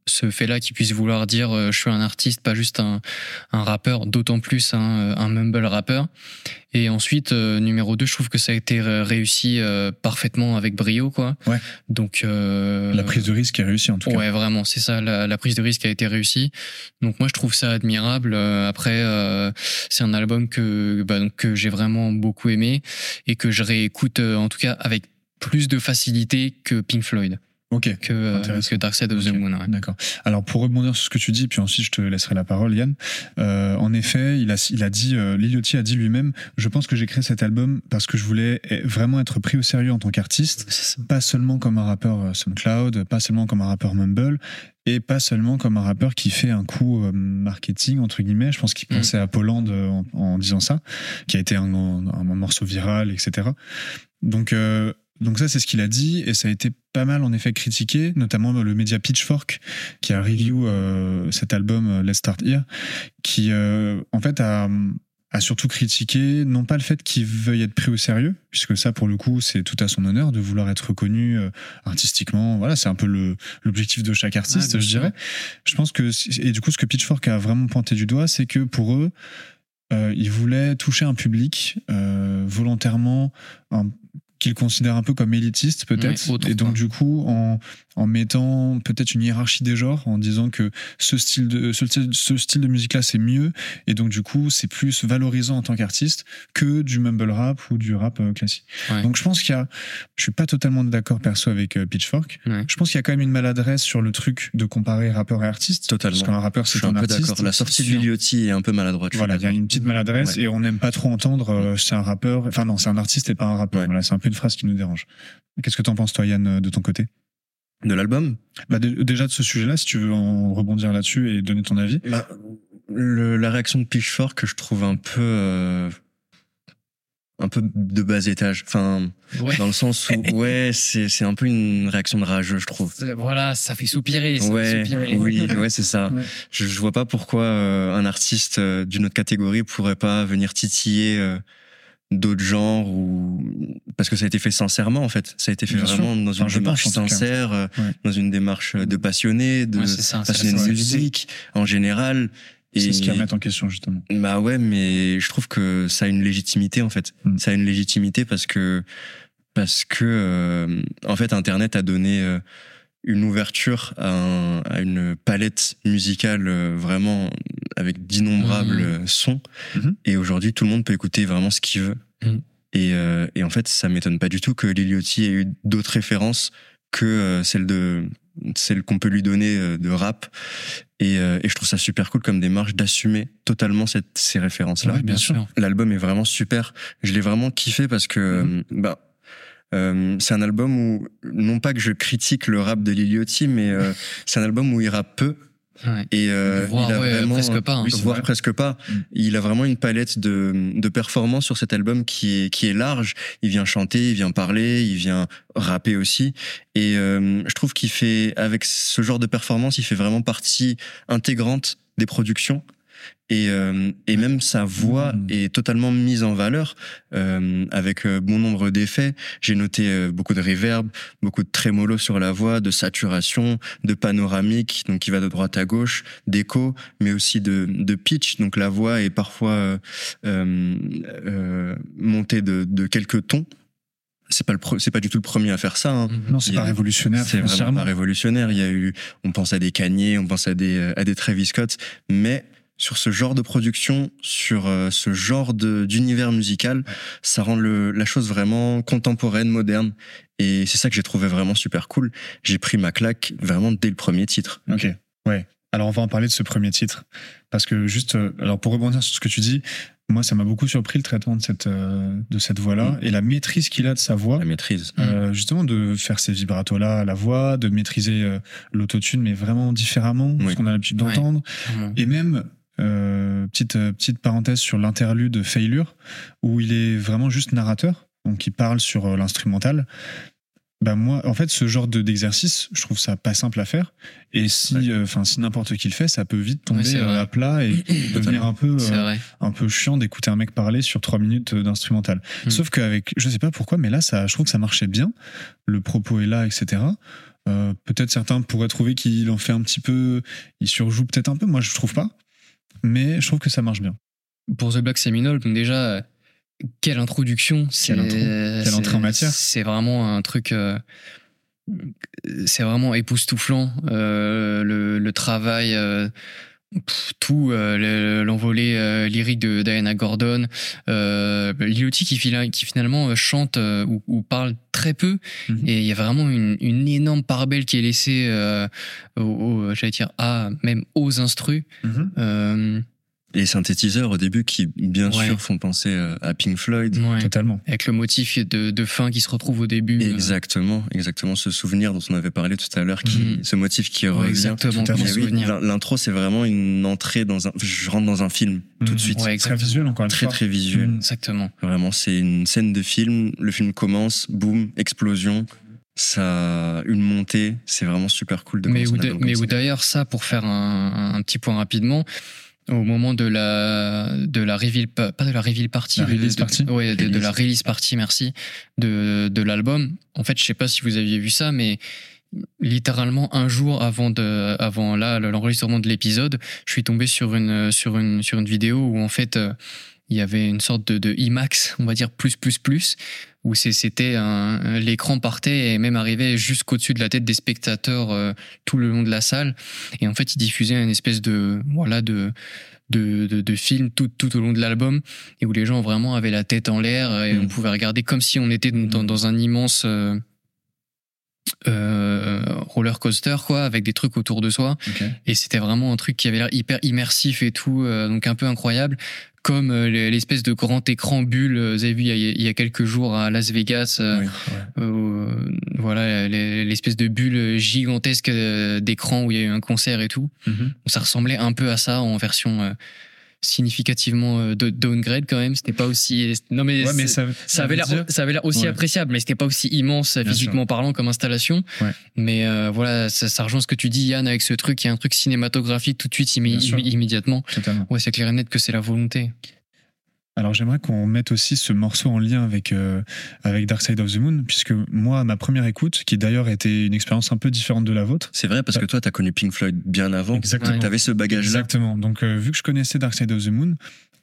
Ce fait-là qui puisse vouloir dire euh, je suis un artiste, pas juste un, un rappeur, d'autant plus un, un mumble rappeur. Et ensuite, euh, numéro 2, je trouve que ça a été euh, réussi euh, parfaitement avec brio, quoi. Ouais. Donc, euh, La prise de risque est réussie en tout cas. Ouais, vraiment, c'est ça. La, la prise de risque a été réussie. Donc moi, je trouve ça admirable. Euh, après, euh, c'est un album que bah, donc, que j'ai vraiment beaucoup aimé et que je réécoute euh, en tout cas avec plus de facilité que Pink Floyd, Ok. que, euh, que Dark Side of the Moon. ouais. D'accord. Alors pour rebondir sur ce que tu dis, puis ensuite je te laisserai la parole, Yann. Euh, en effet, il a, il a dit, euh, Lil Yachty a dit lui-même, je pense que j'ai créé cet album parce que je voulais eh, vraiment être pris au sérieux en tant qu'artiste, pas seulement comme un rappeur euh, SoundCloud, pas seulement comme un rappeur Mumble, et pas seulement comme un rappeur qui fait un coup euh, marketing entre guillemets. Je pense qu'il Mm. pensait à Poland en, en disant ça, qui a été un, un- un morceau viral, etc. Donc euh, donc ça, c'est ce qu'il a dit, et ça a été pas mal en effet critiqué, notamment le média Pitchfork, qui a review euh, cet album euh, Let's Start Here, qui euh, en fait a, a surtout critiqué non pas le fait qu'il veuille être pris au sérieux, puisque ça pour le coup c'est tout à son honneur de vouloir être reconnu euh, artistiquement. Voilà, c'est un peu le l'objectif de chaque artiste, je dirais. Je pense que et du coup ce que Pitchfork a vraiment pointé du doigt, c'est que pour eux euh, ils voulaient toucher un public euh, volontairement un- qu'ils considèrent un peu comme élitiste peut-être et donc quoi. du coup en, en mettant peut-être une hiérarchie des genres en disant que ce style de ce, style- ce style de musique là c'est mieux et donc du coup c'est plus valorisant en tant qu'artiste que du mumble rap ou du rap euh, classique Ouais. donc je pense qu'il y a je suis pas totalement d'accord perso avec euh, Pitchfork Ouais. je pense qu'il y a quand même une maladresse sur le truc de comparer rappeur et artiste Totalement. parce qu'un rappeur c'est un un peu artiste d'accord. La sortie de Yachty est un peu maladroite. voilà, il y a une petite maladresse Ouais. et on n'aime pas trop entendre euh, c'est un rappeur. Enfin non, c'est un artiste et pas un rappeur. Ouais. Voilà, c'est un peu une phrase qui nous dérange. Qu'est-ce que t'en penses toi, Yann, de ton côté? De l'album? Bah, Déjà de ce sujet-là, si tu veux en rebondir là-dessus et donner ton avis. Bah, le- la réaction de Pitchfork que je trouve un peu euh, un peu de bas étage enfin Ouais. dans le sens où ouais c'est c'est un peu une réaction de rageux je trouve Voilà, ça fait soupirer. ça fait ouais soupirer. oui ouais c'est ça Ouais. je, je vois pas pourquoi euh, un artiste euh, d'une autre catégorie pourrait pas venir titiller euh, d'autres genres ou parce que ça a été fait sincèrement en fait ça a été fait Bien vraiment dans Enfin, une démarche pense, sincère euh, Ouais. dans une démarche de passionné de Ouais, ça, passionné de musique en général C'est ce qui remet en question justement. bah ouais, mais je trouve que ça a une légitimité en fait. Mm. Ça a une légitimité parce que parce que euh, en fait Internet a donné euh, une ouverture à, un- à une palette musicale euh, vraiment avec d'innombrables euh, sons. Mhm. Et aujourd'hui, tout le monde peut écouter vraiment ce qu'il veut. Mhm. Et, euh, et en fait, ça m'étonne pas du tout que Liliotti ait eu d'autres références que euh, celles de celles qu'on peut lui donner euh, de rap. Et, euh, et je trouve ça super cool comme démarche d'assumer totalement cette, ces références-là. Ouais, bien sûr. L'album est vraiment super. Je l'ai vraiment kiffé parce que bah, euh, c'est un album où, non pas que je critique le rap de Liliotti, mais euh, c'est un album où il rappe peu. Ouais. Et euh, Voire, il a ouais, vraiment, presque pas, hein. Voire presque pas. Mm. Il a vraiment une palette de, de performances sur cet album qui est, qui est large. Il vient chanter, il vient parler, il vient rapper aussi. Et euh, je trouve qu'il fait, avec ce genre de performance, il fait vraiment partie intégrante des productions. Et, euh, et même sa voix Mm. est totalement mise en valeur euh, avec euh, bon nombre d'effets. J'ai noté euh, beaucoup de reverb, beaucoup de trémolo sur la voix, de saturation, de panoramique, donc qui va de droite à gauche, d'écho, mais aussi de, de pitch. Donc la voix est parfois montée de, de quelques tons. C'est pas le pre- c'est pas du tout le premier à faire ça. Hein. Mhm. Non, c'est pas révolutionnaire. C'est vraiment pas révolutionnaire. Il y a eu, on pense à des Kanye, on pense à des, à des Travis Scott, mais sur ce genre de production, sur euh, ce genre d'univers musical, ça rend le, la chose vraiment contemporaine, moderne. Et c'est ça que j'ai trouvé vraiment super cool. J'ai pris ma claque vraiment dès le premier titre. Ok, ouais. Alors on va en parler de ce premier titre. Parce que juste, euh, alors pour rebondir sur ce que tu dis, moi ça m'a beaucoup surpris le traitement de cette, euh, de cette voix-là Mm. et la maîtrise qu'il a de sa voix. La maîtrise. Euh, justement de faire ces vibratos-là à la voix, de maîtriser l'autotune, mais vraiment différemment, Oui. ce qu'on a l'habitude Ouais. d'entendre. Et même, euh, petite, euh, petite parenthèse sur l'interlude Failure, où il est vraiment juste narrateur, donc il parle sur euh, l'instrumental. Bah moi, en fait, ce genre de- d'exercice, je trouve ça pas simple à faire. Et si, euh, enfin, si n'importe qui le fait, ça peut vite tomber euh, à plat et devenir un peu, euh, un peu chiant d'écouter un mec parler sur trois minutes d'instrumental. Mm. Sauf qu'avec, je sais pas pourquoi, mais là, ça, je trouve que ça marchait bien. Le propos est là, etc. Peut-être certains pourraient trouver qu'il en fait un petit peu, il surjoue peut-être un peu. Moi, je trouve pas. Mais je trouve que ça marche bien. Pour The Black Seminole, déjà, euh, quelle introduction c'est- Quelle intro. Quelle c'est- entrée en matière. C'est vraiment un truc. euh, c'est vraiment époustouflant. euh, le, le travail. euh, pff, tout euh, le- l'envolée euh, lyrique de Diana Gordon euh, qui, finalement euh, chante euh, ou, ou parle très peu. Mhm. et il y a vraiment une, une énorme part belle qui est laissée au, au- j'allais dire à même aux instrus. Euh, Les synthétiseurs au début qui, bien Ouais. sûr, font penser euh, à Pink Floyd. ouais. Totalement. avec le motif de, de fin qui se retrouve au début. euh, Exactement, exactement ce souvenir dont on avait parlé tout à l'heure, qui, Mhm. ce motif qui Ouais, revient. exactement, tout oui, L'intro, c'est vraiment une entrée dans un. Je rentre dans un film tout Mhm. de suite. Ouais, Très visuel, encore une Très fois. très visuel. Mhm. Exactement. Vraiment, c'est une scène de film. Le film commence, boum, explosion. Ça, a une montée. C'est vraiment super cool de Mais, ça. d'ailleurs, ça, pour faire un, un petit point rapidement, au moment de la, de la reveal, pa- pas de la reveal party, La de- release de- party. ouais, de, de la Release. release party, merci, de, de l'album. En fait, je sais pas si vous aviez vu ça, mais littéralement un jour avant de, avant là, l'enregistrement de l'épisode, je suis tombé sur une, sur une, sur une vidéo où en fait, euh, il y avait une sorte de, de IMAX, on va dire plus, plus, plus, où c'était l'écran partait et même arrivait jusqu'au-dessus de la tête des spectateurs euh, tout le long de la salle. Et en fait, il diffusait une espèce de, voilà, de, de, de, de film tout, tout au long de l'album et où les gens vraiment avaient la tête en l'air et Mm. on pouvait regarder comme si on était dans, dans un immense euh, euh, roller coaster quoi avec des trucs autour de soi et c'était vraiment un truc qui avait l'air hyper immersif et tout euh, donc un peu incroyable comme euh, l'espèce de grand écran bulle euh, vous avez vu il y a, quelques jours à Las Vegas euh, Oui, ouais. voilà les- l'espèce de bulle gigantesque d'écran où il y a eu un concert et tout Mhm. ça ressemblait un peu à ça en version significativement euh, de downgrade quand même c'était pas aussi non mais, Ouais, mais c'est- ça, ça avait l'air ça avait l'air aussi Ouais. appréciable mais c'était pas aussi immense euh, Bien physiquement parlant comme installation Ouais. mais euh, voilà ça, ça rejoint ce que tu dis Yann avec ce truc il y a un truc cinématographique tout de suite immé- immé- immédiatement Totalement. ouais c'est clair et net que c'est la volonté Alors j'aimerais qu'on mette aussi ce morceau en lien avec, euh, avec Dark Side of the Moon, puisque moi, ma première écoute, qui d'ailleurs était une expérience un peu différente de la vôtre. C'est vrai parce que toi, t'as connu Pink Floyd bien avant. Exactement. T'avais ce bagage-là. Exactement. Donc euh, vu que je connaissais Dark Side of the Moon,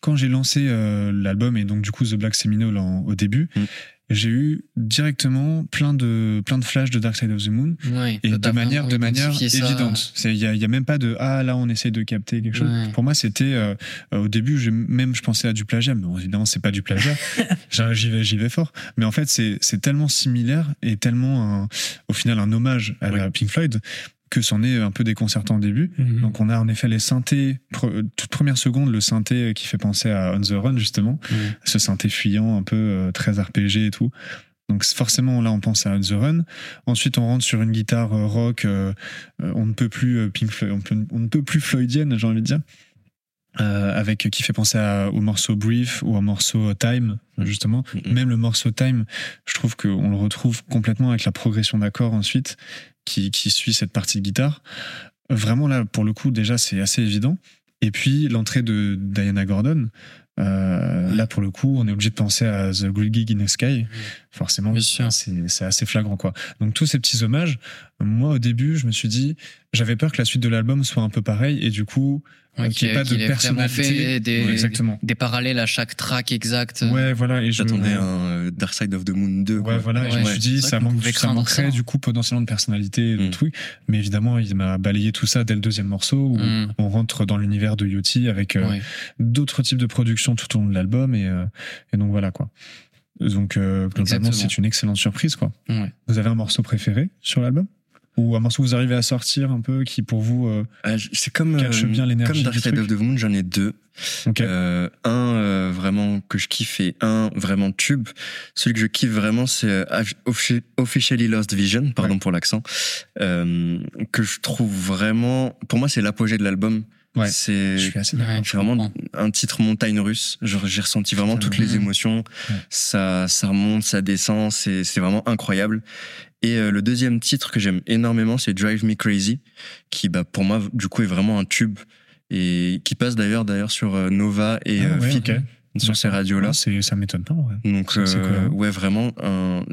quand j'ai lancé euh, l'album et donc du coup The Black Seminole en- au début, Mm. j'ai eu directement plein de plein de flashs de Dark Side of the Moon Ouais, et de manière de manière évidente. Il y y a même pas de ah là on essaie de capter quelque chose. Ouais. Pour moi c'était euh, au début même je pensais à du plagiat, mais bon, évidemment c'est pas du plagiat. J'y- vais j'y vais fort. Mais en fait c'est tellement similaire et tellement un- au final un hommage à Pink Floyd que c'en est un peu déconcertant au début. Mhm. Donc on a en effet les synthés, pre- toute première seconde, le synthé qui fait penser à On the Run justement, Mhm. ce synthé fuyant un peu euh, très RPG et tout. Donc forcément là on pense à On the Run. Ensuite on rentre sur une guitare euh, rock, euh, euh, on ne peut plus euh, Pink Floyd, on, peut- on ne peut plus Floydienne j'ai envie de dire. Euh, avec qui fait penser à- au morceau Brief ou au morceau Time justement Mhm. même le morceau Time je trouve qu'on le retrouve complètement avec la progression d'accords ensuite qui, suit cette partie de guitare. Vraiment là pour le coup déjà c'est assez évident. Et puis l'entrée de Diana Gordon euh, là pour le coup on est obligé de penser à The Great Gig in the Sky forcément c'est assez flagrant quoi donc tous ces petits hommages moi au début je me suis dit j'avais peur que la suite de l'album soit un peu pareille et du coup Ouais, euh, qu'il y ait pas de personnalité fait des, Ouais, exactement des parallèles à chaque track exact. ouais voilà et J'attendais un euh, Dark Side of the Moon 2. Ouais, quoi. voilà, et je me suis dit, ça, manque, ça manquerait ça. du coup potentiellement de personnalité et de Mm. trucs. Mais évidemment, il m'a balayé tout ça dès le deuxième morceau où Mm. on rentre dans l'univers de Yoti avec euh, Ouais. d'autres types de productions tout au long de l'album. Et, euh, et donc voilà quoi. Donc euh, globalement, c'est une excellente surprise quoi. Ouais. Vous avez un morceau préféré sur l'album? Ou un morceau que vous arrivez à sortir un peu qui pour vous. euh, Ah, c'est comme, Cache euh, bien l'énergie comme Dark Side of the Moon, j'en ai deux. un vraiment que je kiffe et un vraiment tube. Celui que je kiffe vraiment, c'est Offi- Officially Lost Vision, pardon pour l'accent, que je trouve vraiment. Pour moi, c'est l'apogée de l'album. Ouais. C'est Ouais, vraiment un titre montagne russe. J'ai ressenti vraiment Putain, toutes les émotions. Ça, ça remonte, ça descend. C'est vraiment incroyable. Et euh, le deuxième titre que j'aime énormément, c'est Drive Me Crazy, qui, bah, pour moi, du coup, est vraiment un tube et qui passe d'ailleurs d'ailleurs sur euh, Nova et Ah euh, ouais, sur ces radios-là. Ouais, c'est- ça m'étonne pas. Ouais. Donc, euh, ouais, vraiment,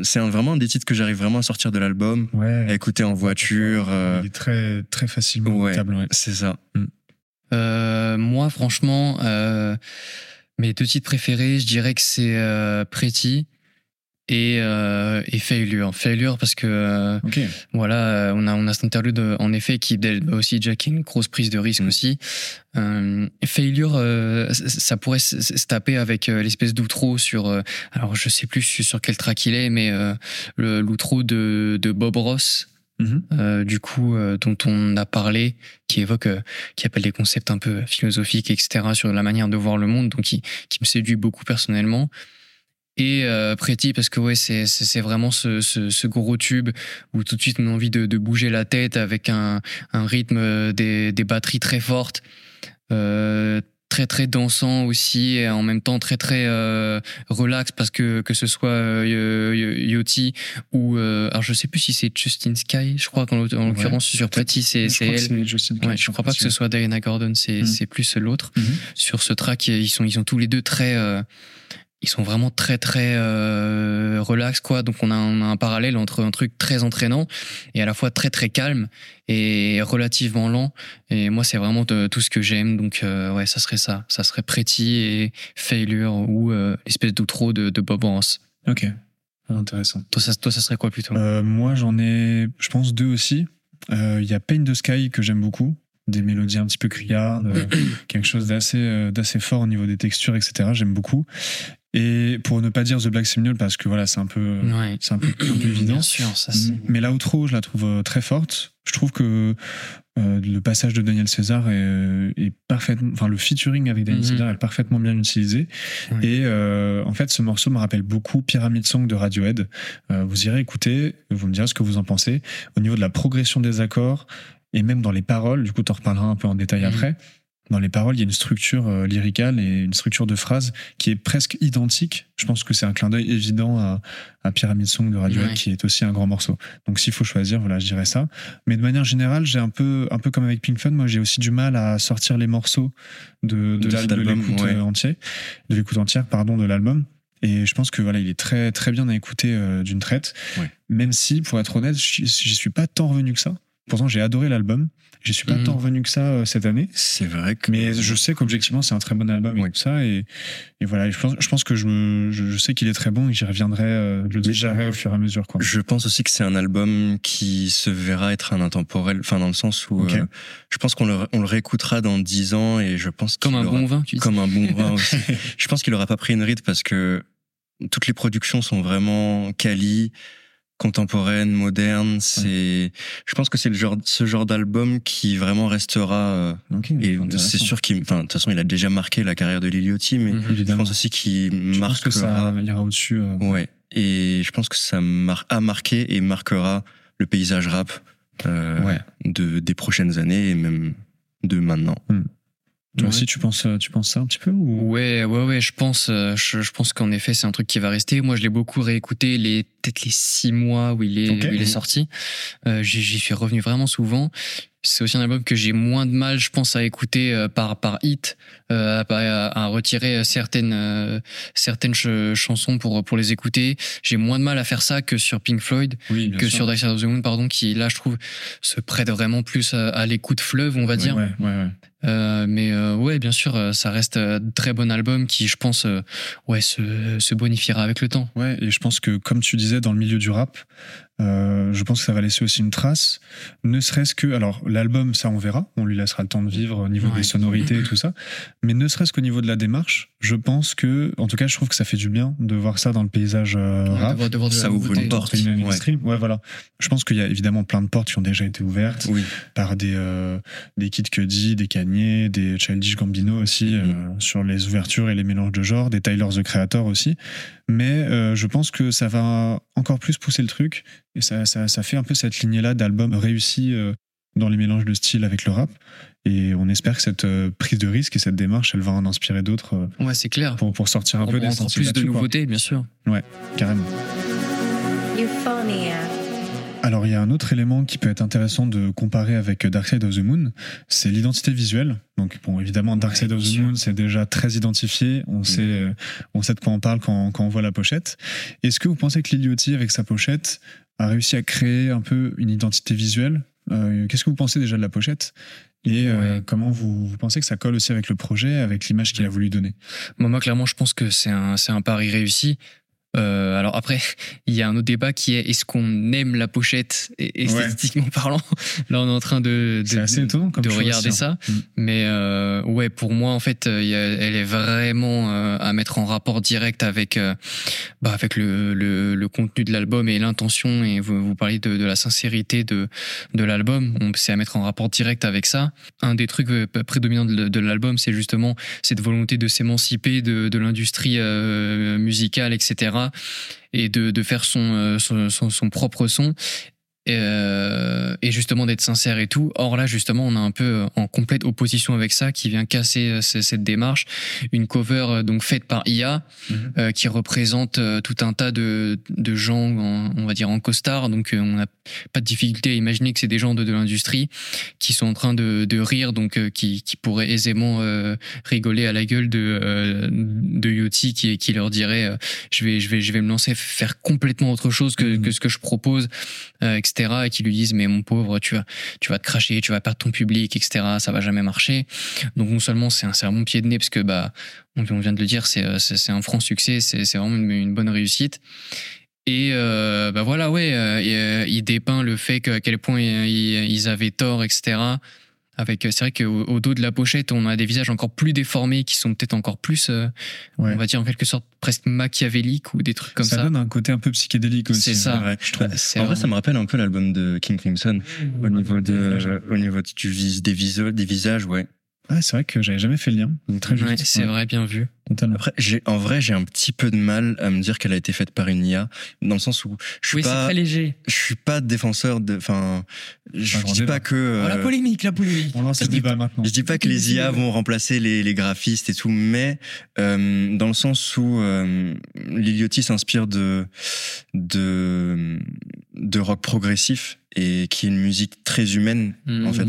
c'est un- vraiment un des titres que j'arrive vraiment à sortir de l'album, à écouter en voiture. Il est très très facilement ouais. c'est ça. Euh, moi, franchement, euh, mes deux titres préférés, je dirais que c'est euh, Pretty et, euh, et Failure. Failure parce que euh, voilà, euh, on a on a cet interlude euh, en effet qui aussi Jack une grosse prise de risque Mm. aussi. Euh, failure, euh, ça- pourrait se, taper avec euh, l'espèce d'outro sur. euh, alors je sais plus sur quel track il est, mais euh, le- l'outro de, de Bob Ross. Mhm. euh, du coup, euh, dont on a parlé, qui évoque, euh, qui appelle des concepts un peu philosophiques, etc., sur la manière de voir le monde, donc qui, me séduit beaucoup personnellement. Et Pretty, parce que ouais, c'est vraiment ce, gros tube où tout de suite on a envie de, bouger la tête avec un, rythme, des, batteries très fortes, très très dansant aussi, et en même temps très très euh, relax parce que que ce soit euh, Yoti ou euh, alors je sais plus si c'est Justin Sky, je crois qu'en l'oc- en l'occurrence sur Pretty c'est elle. Justin Ouais, je crois pas que ce soit Diana Gordon, c'est Mhm. c'est plus l'autre. Mhm. Sur ce track, ils sont ils sont tous les deux très euh, ils sont vraiment très très euh, relax quoi. Donc on a, un, parallèle entre un truc très entraînant et à la fois très très calme et relativement lent. Et moi c'est vraiment de- tout ce que j'aime. Donc euh, ouais, ça serait ça. Ça serait Pretty et Failure ou euh, l'espèce d'outro de, de Bob Ross. Ok. Intéressant. Toi ça, toi ça serait quoi plutôt? Euh, moi, j'en ai, je pense, deux aussi. Euh, Il y a Pain the Sky que j'aime beaucoup. Des mélodies un petit peu criardes, euh, quelque chose d'assez euh, d'assez fort au niveau des textures, etc. J'aime beaucoup. Et pour ne pas dire The Black Seminole, parce que voilà, c'est un peu, Ouais. c'est un peu, un peu évident. Bien sûr, ça c'est. Mais l'outro, je la trouve euh, très forte. Je trouve que euh, le passage de Daniel César est, est parfaitement, enfin le featuring avec Daniel Mhm. César est parfaitement bien utilisé. Et euh, en fait, ce morceau me rappelle beaucoup Pyramid Song de Radiohead. Euh, vous irez écouter, vous me direz ce que vous en pensez. Au niveau de la progression des accords et même dans les paroles, du coup, t'en reparleras un peu en détail Mhm. après. Dans les paroles, il y a une structure euh, lyricale et une structure de phrase qui est presque identique. Je pense que c'est un clin d'œil évident à, à Pyramid Song de Radiohead, Ouais. qui est aussi un grand morceau. Donc s'il faut choisir, voilà, je dirais ça. Mais de manière générale, j'ai un peu, un peu comme avec Pink Floyd, moi j'ai aussi du mal à sortir les morceaux de, de, l'écoute ouais. entier, de l'écoute entière, pardon, de l'album. Et je pense que voilà, il est très très bien à écouter euh, d'une traite. Ouais. Même si, pour être honnête, j'y suis pas tant revenu que ça. Pourtant, j'ai adoré l'album. Je suis pas Mhm. tant revenu que ça euh, cette année. C'est vrai que. Mais je sais qu'objectivement, c'est un très bon album et Oui. tout ça. Et, et voilà, je pense, je pense que je, me, je, je sais qu'il est très bon et j'y reviendrai, euh, je le digérerai au fur et à mesure. Quoi. Je pense aussi que c'est un album qui se verra être un intemporel, enfin dans le sens où euh, je pense qu'on le, on le réécoutera dans 10 ans et je pense Comme qu'il un aura- bon vin, tu dis. comme un bon vin aussi. je pense qu'il aura pas pris une ride parce que toutes les productions sont vraiment quali, contemporaines, modernes. C'est, je pense que c'est le genre, ce genre d'album qui vraiment restera. euh, et c'est sûr qu'il, enfin de toute façon, il a déjà marqué la carrière de Liliotti, mais Mhm. je pense aussi qu'il marquera. que ça ira au-dessus. euh, Ouais. Et je pense que ça mar- a marqué et marquera le paysage rap euh, Ouais. de, des prochaines années et même de maintenant. Toi Ouais. aussi, tu penses, euh, tu penses ça un petit peu ou... Ouais, ouais, ouais, je pense, euh, je, je pense qu'en effet, c'est un truc qui va rester. Moi, je l'ai beaucoup réécouté les, peut-être les six mois où il est, où il est sorti. Euh, j'y suis revenu vraiment souvent. C'est aussi un album que j'ai moins de mal, je pense, à écouter par, par hit, euh, à, retirer certaines, euh, certaines ch- chansons pour, pour les écouter. J'ai moins de mal à faire ça que sur Pink Floyd, Oui, que sûr. sur Dark Side of the Moon, pardon, qui là, je trouve, se prête vraiment plus à, à l'écoute fleuve, on va dire. Ouais, ouais, ouais. Euh, mais euh, ouais, bien sûr, euh, ça reste un très bon album qui, je pense, euh, ouais, se, se bonifiera avec le temps. Ouais, et je pense que, comme tu disais, dans le milieu du rap, euh, je pense que ça va laisser aussi une trace. Ne serait-ce que, alors, l'album, ça, on verra. On lui laissera le temps de vivre au niveau Ouais. des sonorités et tout ça. Mais ne serait-ce qu'au niveau de la démarche, je pense que, en tout cas, je trouve que ça fait du bien de voir ça dans le paysage euh, Ouais, rap. de voir- de ça ouvre une porte. Entre guillemets, Ouais. voilà. Je pense qu'il y a évidemment plein de portes qui ont déjà été ouvertes Oui. par des, euh, des Kid Cudi, des Kanye, des Childish Gambino aussi, euh, sur les ouvertures et les mélanges de genres, des Tyler the Creator aussi. Mais euh, je pense que ça va encore plus pousser le truc et ça, ça, ça fait un peu cette lignée-là d'albums réussis euh, dans les mélanges de style avec le rap. Et on espère que cette euh, prise de risque et cette démarche, elle va en inspirer d'autres euh, Ouais, c'est clair. pour, pour sortir un On peu des plus de nouveautés, bien sûr. Carrément. Euphonia. Alors, il y a un autre élément qui peut être intéressant de comparer avec Dark Side of the Moon, c'est l'identité visuelle. Donc, bon, évidemment, Dark Ouais, Side of the. Moon, c'est déjà très identifié. On sait, euh, on sait de quoi on parle quand, quand on voit la pochette. Est-ce que vous pensez que Liliotti, avec sa pochette, a réussi à créer un peu une identité visuelle? Euh, Qu'est-ce que vous pensez déjà de la pochette? Et euh, Ouais. comment vous, vous pensez que ça colle aussi avec le projet, avec l'image qu'il a voulu donner? Moi, moi, clairement, je pense que c'est un, c'est un pari réussi. Euh, alors après, il y a un autre débat qui est est-ce qu'on aime la pochette Ouais. esthétiquement parlant? Là, on est en train de, de, C'est assez étonnant comme de choix regarder aussi, hein. ça. Mm. Mais euh, ouais, pour moi, en fait, euh, elle est vraiment à mettre en rapport direct avec, bah, avec le, le, le contenu de l'album et l'intention. Et vous, vous parlez de, de la sincérité de, de l'album. On C'est à mettre en rapport direct avec ça. Un des trucs prédominants de, de l'album, c'est justement cette volonté de s'émanciper de, de l'industrie musicale, etc. Et de, faire son, euh, propre son. Euh, et justement d'être sincère et tout. Or là, justement, on a un peu en complète opposition avec ça qui vient casser euh, cette démarche. Une cover euh, donc faite par IA Mhm. euh, qui représente tout un tas de, de gens, en- on va dire en costard. Donc on n'a pas de difficulté à imaginer que c'est des gens de, de l'industrie qui sont en train de, de rire, donc euh, qui, qui pourraient aisément rigoler à la gueule de de Yoti qui, qui leur dirait je vais je vais je vais me lancer faire complètement autre chose que, Mhm. que ce que je propose euh, et qui lui disent mais mon pauvre tu vas tu vas te cracher tu vas perdre ton public etc ça va jamais marcher. Donc non seulement c'est un, un bon pied de nez parce que bah on, on vient de le dire c'est euh, un franc succès c'est vraiment une, bonne réussite. Et euh, bah voilà ouais euh, il dépeint le fait que, à quel point ils avaient tort etc avec euh, c'est vrai qu'au au dos de la pochette on a des visages encore plus déformés qui sont peut-être encore plus euh, Ouais. on va dire en quelque sorte presque machiavéliques ou des trucs comme ça, ça, donne un côté un peu psychédélique aussi. C'est ça. Ouais, je trouve. Bah, En vrai, ça me rappelle un peu l'album de King Crimson au niveau de, au niveau de- du vis, des, viso- des visages, ouais. Ouais, c'est vrai que j'avais jamais fait le lien. Très. Ouais, c'est Ouais, vrai bien vu Totalement. Après, j'ai, en vrai, j'ai un petit peu de mal à me dire qu'elle a été faite par une IA, dans le sens où je suis oui c'est pas, très léger je suis pas défenseur de, enfin, je dis débat. pas que, Oh, la euh, polémique la polémique On lance Je le dis- débat maintenant. Je dis pas que les IA vont remplacer les, les graphistes et tout, mais euh, dans le sens où euh, Liliotti s'inspire de, de de rock progressif et qui est une musique très humaine Mhm. en fait.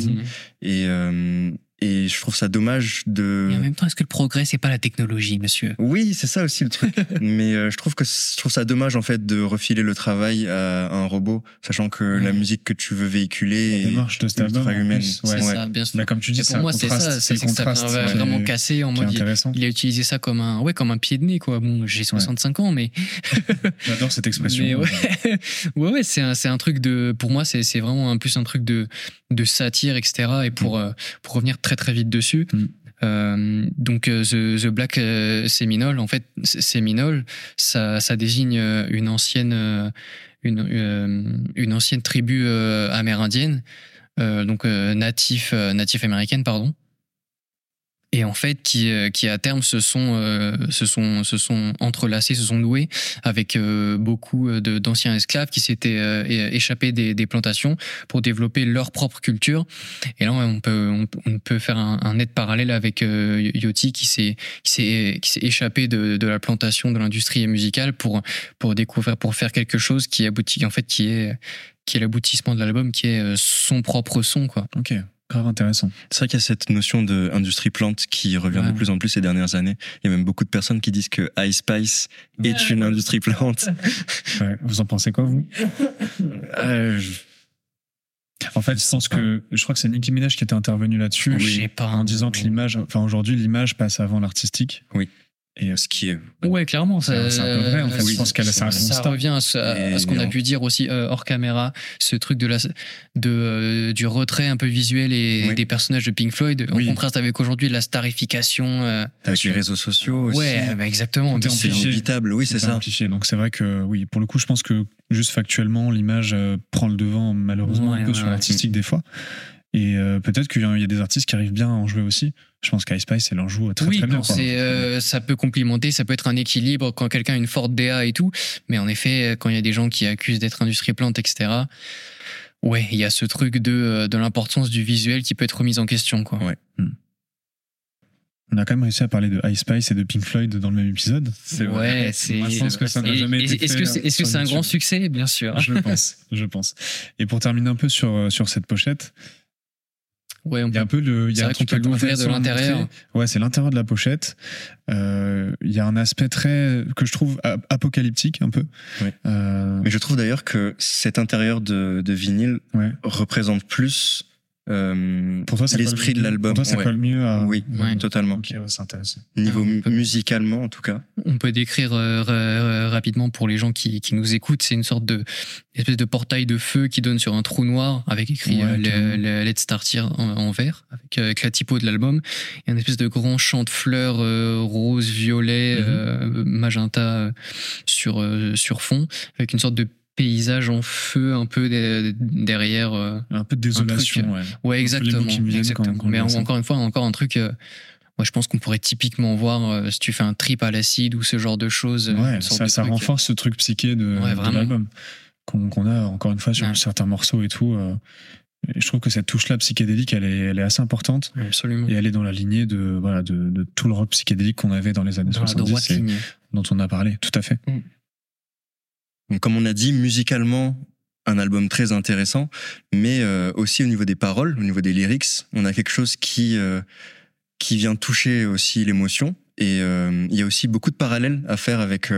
et euh, et je trouve ça dommage de. Et en même temps, est-ce que le progrès, c'est pas la technologie, monsieur? Oui, c'est ça aussi le truc. Mais euh, je trouve que je trouve ça dommage en fait de refiler le travail à un robot, sachant que la musique que tu veux véhiculer La est démarche de ultra en humaine. C'est ouais. ça, bien sûr. Comme tu dis, pour moi, c'est ça, c'est que ça est- vraiment cassé en est mode. Il, a utilisé ça comme un, ouais, comme un pied de nez, quoi. Bon, j'ai 65 ans, mais J'adore cette expression. Mais ouais, ouais, ouais, c'est un, c'est un truc de, pour moi, c'est, c'est vraiment un plus un truc de, de satire, etc. Et pour, euh, pour revenir très très vite dessus, Mm. euh, donc euh, The, The Black euh, Seminole, en fait, Seminole, ça, ça désigne une ancienne, une, une ancienne tribu amérindienne, donc natif, natif américaine, pardon. Et en fait, qui, euh, qui à terme se sont, euh, se sont, se sont entrelacés, se sont noués avec euh, beaucoup de- d'anciens esclaves qui s'étaient euh, échappés des, des plantations pour développer leur propre culture. Et là, on peut, on, peut- faire un, net parallèle avec euh, Yoti qui s'est échappé de, de la plantation, de l'industrie musicale pour pour découvrir, pour faire quelque chose qui aboutit en fait qui est qui est l'aboutissement de l'album, qui est euh, son propre son, quoi. Ok, grave intéressant. C'est vrai qu'il y a cette notion d'industrie plante qui revient Ouais. de plus en plus ces dernières années. Il y a même beaucoup de personnes qui disent que Ice Spice est une industrie plante. Ouais, vous en pensez quoi, vous? Euh, je- En fait, je pense que je crois que c'est Nicki Minaj qui était intervenu là-dessus pas. en disant que l'image, enfin aujourd'hui, l'image passe avant l'artistique. Oui. Et euh, ce qui est Ouais, clairement. C'est- un peu vrai, en fait. euh, Je pense qu'elle ça constat. revient à ce, qu'on a Et- pu dire aussi euh, hors caméra, ce truc de la, de, euh, du retrait un peu visuel et Oui. des personnages de Pink Floyd, en Oui. contraste avec aujourd'hui la starification. euh, avec les réseaux sociaux aussi. ouais, bah, exactement. C'est inévitable. Oui, c'est ça. amplifié. Donc c'est vrai que oui, pour le coup, je pense que juste factuellement, l'image euh, prend le devant malheureusement Ouais, un peu ouais, sur l'artistique des fois. Et euh, peut-être qu'il y a des artistes qui arrivent bien à en jouer aussi. Je pense qu'Ice Spice, elle en joue très oui, très bien. c'est, euh, ça peut complimenter, ça peut être un équilibre quand quelqu'un a une forte DA et tout. Mais en effet, quand il y a des gens qui accusent d'être industrie plante, etc., ouais, il y a ce truc de, euh, de l'importance du visuel qui peut être remise en question, quoi. Ouais. On a quand même réussi à parler de Ice Spice et de Pink Floyd dans le même épisode. C'est Ouais, c'est. Moi, je pense que ça n'a Et- jamais et- été Est-ce que c'est un grand succès? Bien sûr. Je pense, je pense. Et pour terminer un peu sur euh, sur cette pochette, Ouais, on il y a un peu le, il y C'est a un truc peut l'ouvrir intéressant de à montrer. l'intérieur. Ouais, c'est l'intérieur de la pochette. Euh, Il y a un aspect très que je trouve ap- apocalyptique un peu. Ouais. Euh, Mais je trouve d'ailleurs que cet intérieur de, de vinyle ouais. représente plus euh, Pour toi, ça l'esprit de l'album. Pour toi, ça Ouais. colle mieux à. Oui, Ouais. totalement. Ok, ouais, c'est intéressant. Niveau Ah, on peut- musicalement, en tout cas. On peut décrire euh, ra- rapidement pour les gens qui, qui nous écoutent. C'est une sorte de espèce de portail de feu qui donne sur un trou noir avec écrit Ouais, euh, le- le Let's Start Here en, en vert avec, euh, avec la typo de l'album et un espèce de grand champ de fleurs euh, rose, violet, Mhm. euh, magenta sur euh, sur fond avec une sorte de paysage en feu un peu de- derrière. euh, Un peu de désolation. truc, ouais. Ouais, exactement. quand- quand Mais en- encore une fois, encore un truc. euh, ouais, je pense qu'on pourrait typiquement voir euh, si tu fais un trip à l'acide ou ce genre de choses. euh, Ouais, ça, de ça truc. renforce ce truc psyché de, Ouais, de vraiment. l'album qu'on a encore une fois sur certains morceaux et tout. euh, je trouve que cette touche-là psychédélique, elle est, elle est assez importante Absolument. et elle est dans la lignée de voilà de, de tout le rock psychédélique qu'on avait dans les années Dans la 70 droite et dont on a parlé. Tout à fait. Donc, comme on a dit, musicalement, un album très intéressant, mais euh, aussi au niveau des paroles, au niveau des lyrics, on a quelque chose qui euh, qui vient toucher aussi l'émotion. Et euh, il y a aussi beaucoup de parallèles à faire avec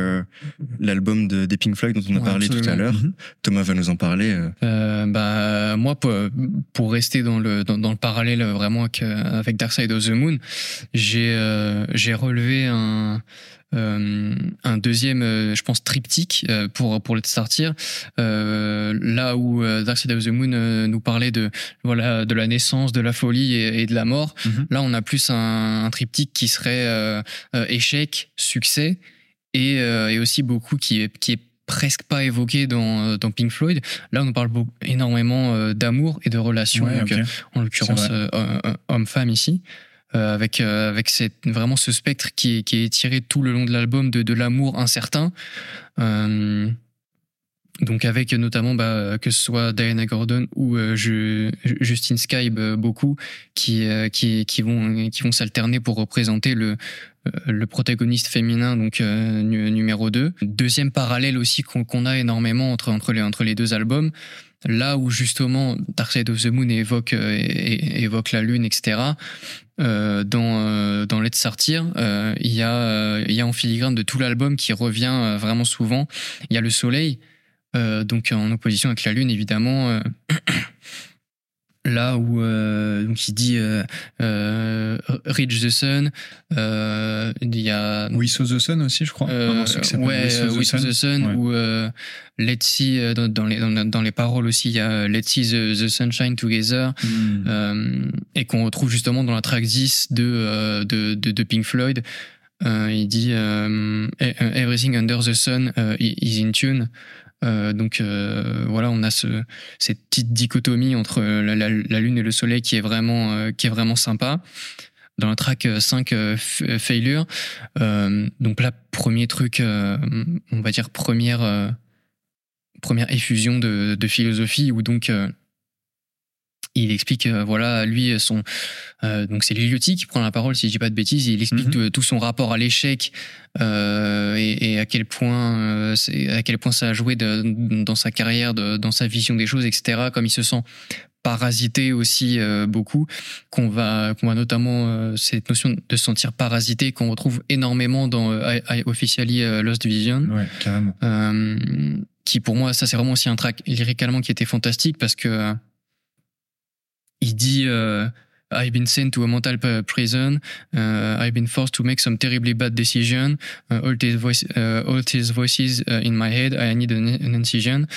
l'album de des Pink Floyd dont on a Ouais, parlé tout à l'heure. Mhm. Thomas va nous en parler. bah moi pour, pour rester dans le dans, dans le parallèle vraiment avec, avec Dark Side of the Moon, j'ai j'ai relevé un un deuxième euh, je pense triptyque euh, pour pour Here euh, là où euh, Dark Side of the Moon euh, nous parlait de voilà de la naissance, de la folie et, et de la mort. Mhm. Là on a plus un, un triptyque qui serait euh, euh, échec, succès et, euh, et aussi beaucoup qui est qui est presque pas évoqué dans, euh, dans Pink Floyd. Là, on parle beaucoup, énormément euh, d'amour et de relations, Ouais, euh, en l'occurrence euh, euh, euh, homme-femme ici, euh, avec euh, avec vraiment ce spectre qui est, qui est tiré tout le long de l'album de, l'amour incertain. Euh, donc avec notamment bah, que ce soit Diana Gordon ou je, Justine Skybe beaucoup qui, qui, qui vont, qui vont s'alterner pour représenter le, le protagoniste féminin donc nu- numéro 2. Deuxième parallèle aussi qu'on qu'on a énormément entre, entre, les, entre les deux albums, là où justement Dark Side of the Moon évoque, euh, évoque la lune, etc. Euh, dans euh, dans Let's Sortir, euh, il y a il y a en filigrane de tout l'album qui revient vraiment souvent. Il y a le soleil, donc en opposition avec la lune évidemment. Là où euh, donc il dit euh, euh, Reach the Sun, euh, il y a We Saw the Sun aussi, je crois. qui s'appelle ouais, We Saw the We Saw Sun. the Sun, Ouais. ou Let's See, dans, dans les, dans, dans les paroles aussi, il y a Let's See the, the Sunshine Together, Mm. euh, et qu'on retrouve justement dans la track 10 de, de, de, de Pink Floyd. Il dit euh, Everything Under the Sun is in tune. Euh, donc euh, voilà, on a ce, cette petite dichotomie entre la, la- lune et le soleil qui est vraiment, euh, qui est vraiment sympa. Dans la track 5, euh, F- Failure, euh, donc là, premier truc, euh, on va dire première, euh, première effusion de, de philosophie où donc euh, il explique, euh, voilà, lui, son, euh, donc c'est Liliotti qui prend la parole, si je dis pas de bêtises, il explique Mhm. tout, tout son rapport à l'échec euh, et, et à quel point, euh, à quel point ça a joué de- dans sa carrière, de- dans sa vision des choses, etc. Comme il se sent parasité aussi euh, beaucoup, qu'on va, qu'on va notamment euh, cette notion de se sentir parasité qu'on retrouve énormément dans euh, I, I Officially euh, Lost Vision. Ouais, carrément. Euh, qui pour moi, ça c'est vraiment aussi un track lyricalement qui était fantastique parce que euh, il dit euh, I've been sent to a mental prison. Uh, I've been forced to make some terribly bad decision. Uh, all these uh, voices uh, in my head. I need an, an incision.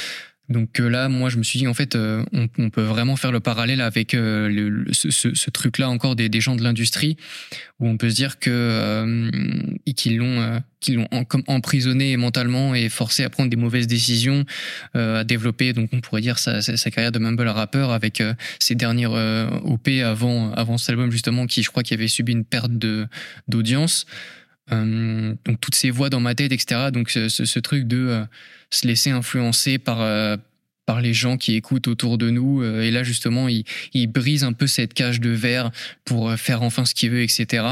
Donc là, moi, je me suis dit, en fait, euh, on, peut vraiment faire le parallèle avec euh, ce, truc-là encore des, gens de l'industrie, où on peut se dire que euh, qu'ils l'ont euh, qu'ils l'ont emprisonné mentalement et forcé à prendre des mauvaises décisions, à développer. Donc, on pourrait dire sa, carrière de mumble rappeur avec ses dernières OP avant cet album justement, qui je crois qui avait subi une perte d'audience. Euh, donc toutes ces voix dans ma tête, etc. Donc ce, truc de euh, se laisser influencer par euh, par les gens qui écoutent autour de nous. euh, et là justement, il, il brise un peu cette cage de verre pour euh, faire enfin ce qu'il veut, etc.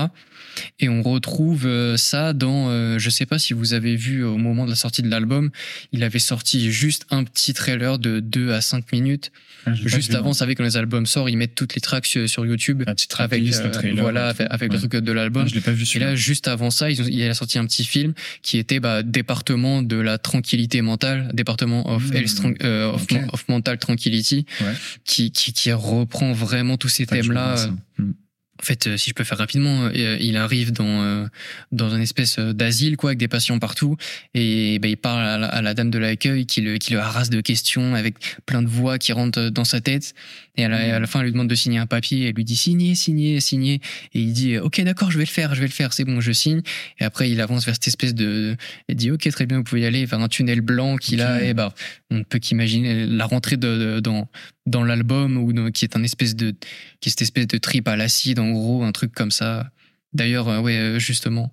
Et on retrouve euh, ça dans, je sais pas si vous avez vu au moment de la sortie de l'album, il avait sorti juste un petit trailer de 2 à 5 minutes. Ah, Juste avant, vous savez, quand les albums sortent, ils mettent toutes les tracks sur, YouTube La petite avec, le trailer, voilà, avec, avec Ouais. le truc de l'album. Je l'ai pas vu Et là, juste avant ça, ils ont, il a sorti un petit film qui était bah, département de la tranquillité mentale, département of, Mmh. health euh, of, Ok. men- of mental tranquility, Ouais. qui, qui, qui reprend vraiment tous ces thèmes-là. ça. Mm. En fait, euh, si je peux faire rapidement, euh, il arrive dans euh, dans une espèce euh, d'asile quoi, avec des patients partout, et ben, il parle à la, à la dame de l'accueil qui le qui le harasse de questions avec plein de voix qui rentrent dans sa tête. Et à la, à la fin, elle lui demande de signer un papier. Elle lui dit signer, signer, signer. Et il dit ok d'accord, je vais le faire, je vais le faire, c'est bon, je signe. Et après, il avance vers cette espèce de. Il dit ok très bien, vous pouvez y aller vers un tunnel blanc qu'il a. Et bah, on ne peut qu'imaginer la rentrée de, de- dans dans l'album ou dans- qui est un espèce de qui est cette espèce de trip à l'acide en gros, un truc comme ça. D'ailleurs, euh, ouais, euh, justement,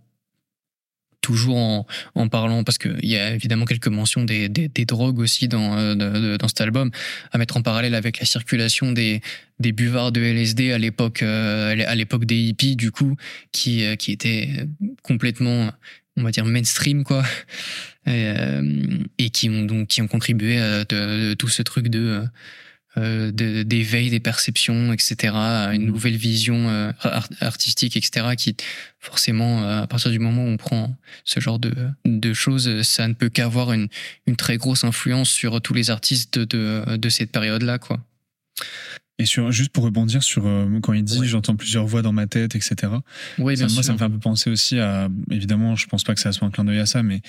toujours en, parlant, parce qu'il y a évidemment quelques mentions des, drogues aussi dans, euh, dans cet album, à mettre en parallèle avec la circulation des, buvards de LSD à l'époque euh, à l'époque des hippies, du coup, qui, euh, qui étaient complètement, on va dire, mainstream, quoi. Et, qui ont donc qui ont contribué à tout ce truc de euh, de- d'éveil des perceptions, etc., une Mhm. nouvelle vision euh, art- artistique, etc., qui forcément, euh, à partir du moment où on prend ce genre de, de choses, ça ne peut qu'avoir une, une très grosse influence sur tous les artistes de, de cette période-là, quoi. Et sur, juste pour rebondir sur euh, quand il dit Ouais. j'entends plusieurs voix dans ma tête, etc. Oui, Ça, bien moi, sûr. ça me fait un peu penser aussi à. Évidemment, je pense pas que ça soit un clin d'œil à ça, mais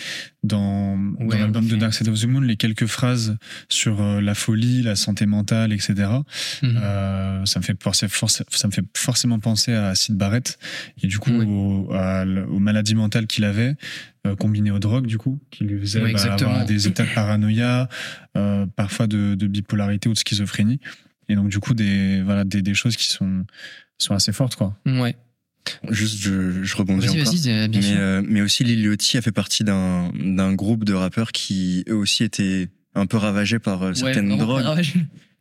dans, dans Ouais, l'album en de. Dark Side of the Moon, les quelques phrases sur euh, la folie, la santé mentale, etc. Mhm. Euh, ça me fait forcer- force- ça me fait forcément penser à Sid Barrett et du coup Oui. au- à l- aux maladies mentales qu'il avait euh, combinées aux drogues du coup qui lui faisaient Oui, bah, avoir des états de paranoïa euh, parfois de, de bipolarité ou de schizophrénie et donc du coup des voilà des, des choses qui sont sont assez fortes quoi Ouais. Juste, je, je rebondis Vas-y, encore. vas-y, bien mais, sûr. euh, mais aussi Lil Yachty a fait partie d'un d'un groupe de rappeurs qui eux aussi étaient un peu ravagé par euh, certaines drogues.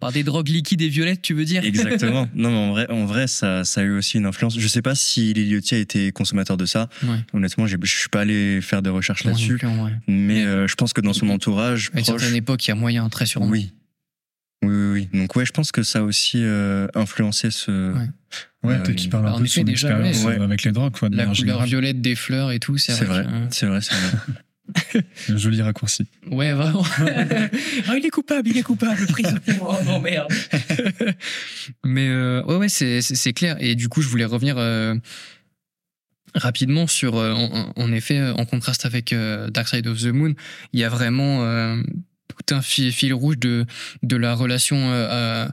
Par des drogues liquides et violettes, tu veux dire? Exactement. non, mais en vrai, en vrai ça, ça a eu aussi une influence. Je sais pas si Liliotti a été consommateur de ça. Ouais. Honnêtement, je suis pas allé faire des recherches là-dessus. vrai. Mais euh, je pense que dans son entourage À une proche, certaine époque, il y a moyen, très sûrement. oui. Oui, oui, oui. Donc ouais, je pense que ça a aussi euh, influencé ce. Ouais. Ouais, Euh, peut-être qu'il parle un peu de son déjà, expérience ouais. avec les drogues, quoi, de La couleur générale. violette des fleurs et tout, c'est C'est vrai. c'est vrai, c'est vrai. Un joli raccourci. Ouais, vraiment. ah, il est coupable, il est coupable, prison. Oh non, merde. Mais euh, ouais, ouais, c'est, clair. Et du coup, je voulais revenir euh, rapidement sur, euh, en, en effet, en contraste avec euh, Dark Side of the Moon, il y a vraiment euh, tout un fil, fil rouge de, de la relation euh,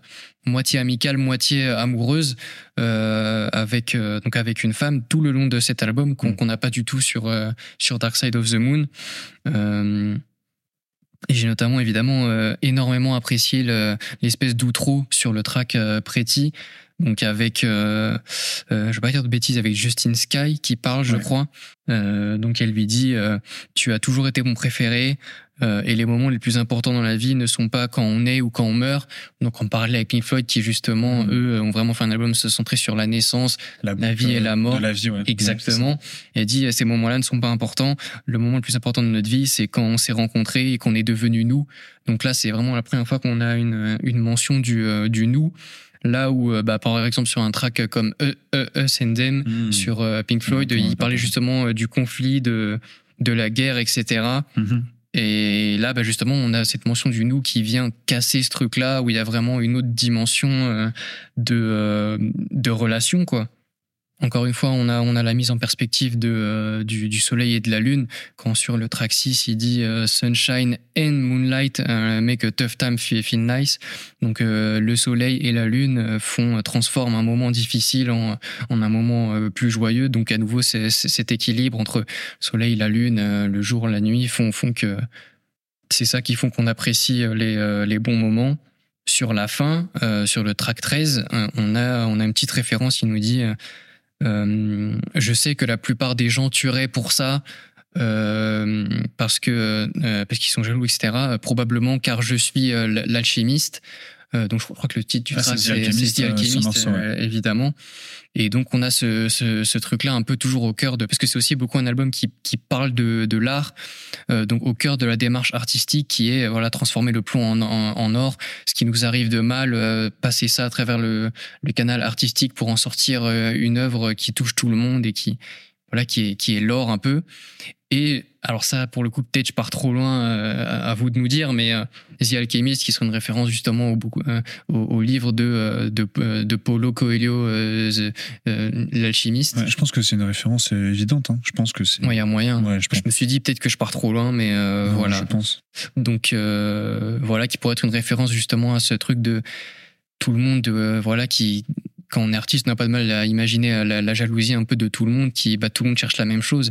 moitié amicale, moitié amoureuse euh, avec, euh, donc avec une femme tout le long de cet album qu'on Mm. n'a pas du tout sur, euh, sur Dark Side of the Moon. Et j'ai notamment évidemment énormément apprécié le- l'espèce d'outro sur le track Pretty, donc avec, euh, euh, je vais pas dire de bêtises, avec Justine Sky qui parle, je Ouais. crois. Euh, donc elle lui dit, euh, tu as toujours été mon préféré. euh, et les moments les plus importants dans la vie ne sont pas quand on est ou quand on meurt. Donc on parlait avec Pink Floyd qui justement, Mm. eux, ont vraiment fait un album se centrer sur la naissance, La vie et la euh, mort. De la vie, ouais. Exactement. Elle dit euh, ces moments-là ne sont pas importants. Le moment le plus important de notre vie, c'est quand on s'est rencontrés et qu'on est devenu nous. Donc là, c'est vraiment la première fois qu'on a une, une mention du, euh, du nous. Là où, euh, bah, par exemple, sur un track comme E, E, Us and Them, Mm. sur euh, Pink Floyd, Ouais, il parlait justement euh, du conflit, de, de la guerre, etc. Mhm. Et là, bah, justement, on a cette mention du nous qui vient casser ce truc-là, où il y a vraiment une autre dimension de, de relation, quoi. Encore une fois, on a, on a la mise en perspective de, euh, du, soleil et de la lune. Quand sur le track 6, il dit euh, Sunshine and Moonlight euh, make a tough time feel, nice. Donc euh, le soleil et la lune euh, font transforment un moment difficile en, en un moment euh, plus joyeux. Donc à nouveau, c'est, cet équilibre entre le soleil, la lune, euh, le jour, la nuit font, font que c'est ça qui font qu'on apprécie euh, les, euh, les bons moments. Sur la fin, euh, sur le track 13, euh, on a, on a une petite référence. Il nous dit euh, Je sais que la plupart des gens tueraient pour ça. euh, parce euh, parce qu'ils sont jaloux etc probablement car je suis l'alchimiste donc je crois que le titre du Ah, track c'est The Alchemist, euh, Alchemist, morceau, ouais. euh, évidemment et donc on a ce, ce, ce truc là un peu toujours au cœur de parce que c'est aussi beaucoup un album qui, qui parle de, de l'art euh, donc au cœur de la démarche artistique qui est voilà transformer le plomb en, en, en or ce qui nous arrive de mal euh, passer ça à travers le, le canal artistique pour en sortir euh, une œuvre qui touche tout le monde et qui voilà qui est qui est l'or un peu et alors ça pour le coup peut-être je pars trop loin euh, à vous de nous dire mais euh, The Alchemist qui serait une référence justement au, euh, au, au livre de, euh, de de Paulo Coelho l'alchimiste Ouais, je pense que c'est une référence évidente. hein. Je pense que c'est. Ouais, il y a moyen Ouais, je me suis dit peut-être que je pars trop loin mais Non, voilà Je pense. donc voilà, qui pourrait être une référence justement à ce truc de tout le monde, voilà, qui quand on est artiste, on n'a pas de mal à imaginer la, la jalousie un peu de tout le monde, qui bah, tout le monde cherche la même chose.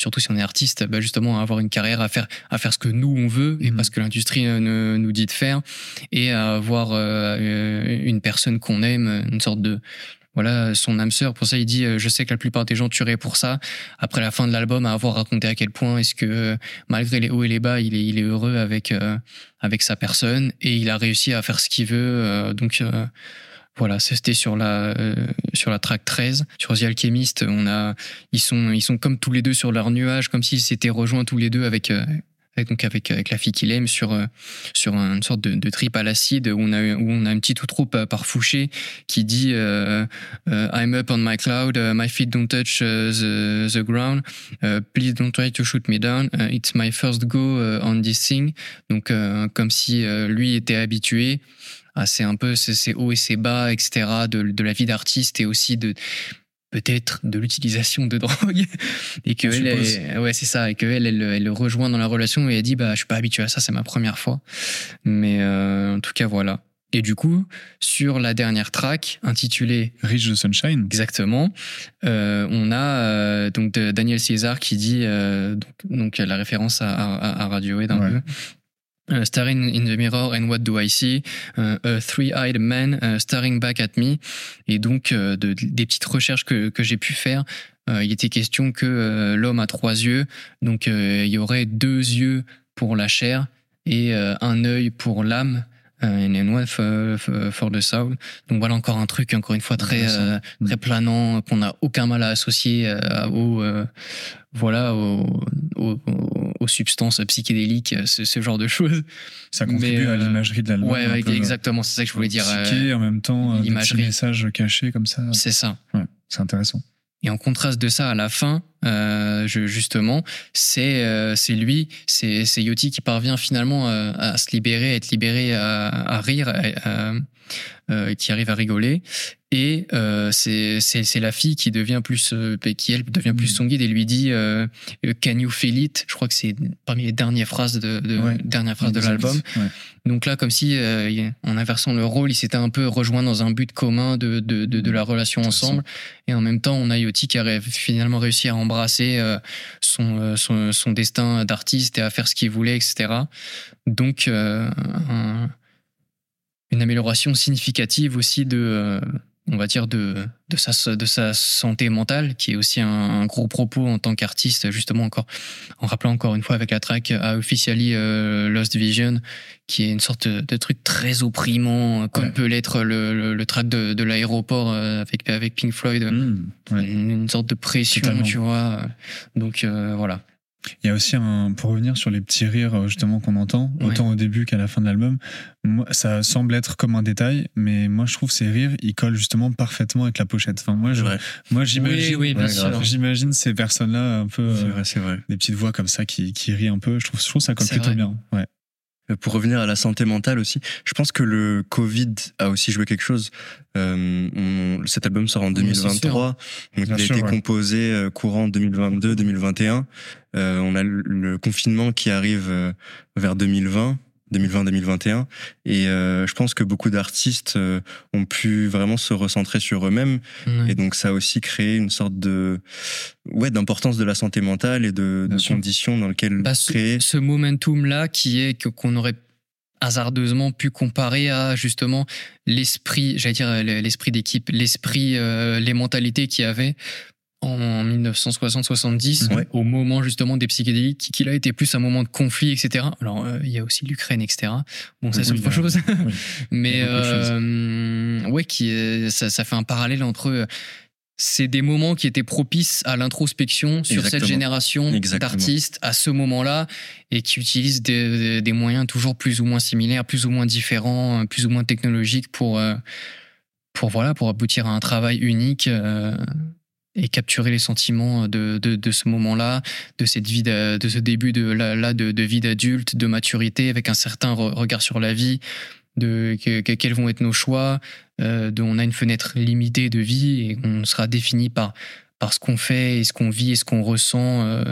Surtout si on est artiste, bah, justement à avoir une carrière, à faire à faire ce que nous on veut et Mhm. pas ce que l'industrie euh, ne- nous dit de faire, et à avoir euh, euh, une personne qu'on aime, une sorte de voilà son âme sœur. Pour ça, il dit, euh, je sais que la plupart des gens tueraient pour ça. Après la fin de l'album, à avoir raconté à quel point est-ce que euh, malgré les hauts et les bas, il est, il est heureux avec, avec sa personne et il a réussi à faire ce qu'il veut. donc voilà, c'était sur la, euh, sur la track 13. Sur The Alchemist, on a, ils, sont, ils sont comme tous les deux sur leur nuage, comme s'ils s'étaient rejoints tous les deux avec. euh, avec, donc avec, avec la fille qu'il aime sur, euh, sur une sorte de, trip à l'acide où on a, où on a un petit outro par, Fouché qui dit euh, euh, I'm up on my cloud, uh, my feet don't touch uh, the, ground, Uh, please don't try to shoot me down, it's my first go on this thing. Donc euh, comme si euh, lui était habitué à c'est un peu ces ces hauts et ces bas, etc. de, de la vie d'artiste et aussi de peut-être de l'utilisation de drogue et que elle ouais c'est ça et que elle, elle elle le rejoint dans la relation et elle dit bah je suis pas habitué à ça c'est ma première fois mais euh, en tout cas voilà et du coup sur la dernière track intitulée Rich the Sunshine. Exactement. Euh, on a euh, donc de Daniel César qui dit donc, donc la référence à, à, à Radiohead un Ouais. peu. Euh, staring in the mirror and what do I see? Euh, a three-eyed man euh, staring back at me. Et donc de, des petites recherches que, que j'ai pu faire, il était question que l'homme a trois yeux, donc il y aurait deux yeux pour la chair et un œil pour l'âme. and one for, the soul. Donc voilà encore un truc, encore une fois, très, très planant, qu'on n'a aucun mal à associer au, voilà, aux, aux, substances psychédéliques, euh, ce, ce genre de choses. Ça contribue Mais, à euh, l'imagerie de l'album. Ouais, peu, exactement, c'est ça que je voulais dire. euh, psyché, en même temps, euh, des petits messages cachés comme ça. c'est ça. Ouais, c'est intéressant. Et en contraste de ça, à la fin, euh, je- justement, c'est euh, c'est lui, c'est c'est Yoti qui parvient finalement euh, à se libérer, à être libéré, à, à rire, à- à- euh, qui arrive à rigoler. Et euh, c'est la fille qui devient plus, euh, qui elle devient plus Mm. son guide et lui dit euh, Can you feel it? Je crois que c'est parmi les dernières phrases de, de Ouais. de l'album. Ouais. Donc là, comme si, en inversant le rôle, il s'était un peu rejoint dans un but commun de, de, de, de la relation Intéressant. ensemble. Et en même temps, on a Yoti qui a finalement réussi à embrasser son, son, son destin d'artiste et à faire ce qu'il voulait, etc. Donc, euh, un- une amélioration significative aussi de, euh, on va dire, de, de, sa, de sa santé mentale, qui est aussi un, un gros propos en tant qu'artiste, justement, encore, en rappelant encore une fois avec la track à Officially euh, Lost Vision, qui est une sorte de, de truc très opprimant, comme Ouais. peut l'être le, le, le track de, de l'aéroport euh, avec, avec Pink Floyd. Mmh, ouais. Une, une sorte de pression, Totalement. tu vois. Donc euh, voilà. Il y a aussi un, pour revenir sur les petits rires euh, justement qu'on entend, Ouais. autant au début qu'à la fin de l'album, ça semble être comme un détail, mais moi je trouve ces rires, ils collent justement parfaitement avec la pochette. Enfin, moi, je, moi j'imagine, Oui, oui, j'imagine ces personnes-là un peu, euh, des petites voix comme ça qui, qui rient un peu. Je trouve, je trouve ça colle plutôt vrai. bien. Ouais. Euh, Pour revenir à la santé mentale aussi, je pense que le Covid a aussi joué quelque chose. Euh, on- cet album sort en Oui, c'est 2023, donc Bien il a sûr, été ouais. composé euh, courant 2022-2021. Euh, on a le, le confinement qui arrive vers 2020. 2020-2021 et euh, je pense que beaucoup d'artistes euh, ont pu vraiment se recentrer sur eux-mêmes. Et donc ça a aussi créé une sorte de ouais d'importance de la santé mentale et de, de conditions dans lesquelles Bah, ce, créer ce momentum là qui est que qu'on aurait hasardeusement pu comparer à justement l'esprit, j'allais dire l'esprit d'équipe, l'esprit, euh, les mentalités qu'il y avait en 1960-70, Ouais. au moment justement des psychédéliques, qui, là était plus un moment de conflit, etc. Alors euh, il y a aussi l'Ukraine, etc. Bon, ça Oui, c'est autre chose. oui. Mais euh, ouais, qui est- ça, ça fait un parallèle entre. euh, C'est des moments qui étaient propices à l'introspection sur cette génération d'artistes à ce moment-là et qui utilisent des, des moyens toujours plus ou moins similaires, plus ou moins différents, euh, plus ou moins technologiques pour, euh, pour, voilà, pour aboutir à un travail unique euh, et capturer les sentiments de, de, de ce moment-là, de cette vie, de ce début de, là, là, de, de vie d'adulte, de maturité, avec un certain re- regard sur la vie, de que- que- quels vont être nos choix, euh, de, on a une fenêtre limitée de vie et on sera défini par, par ce qu'on fait et ce qu'on vit et ce qu'on ressent euh,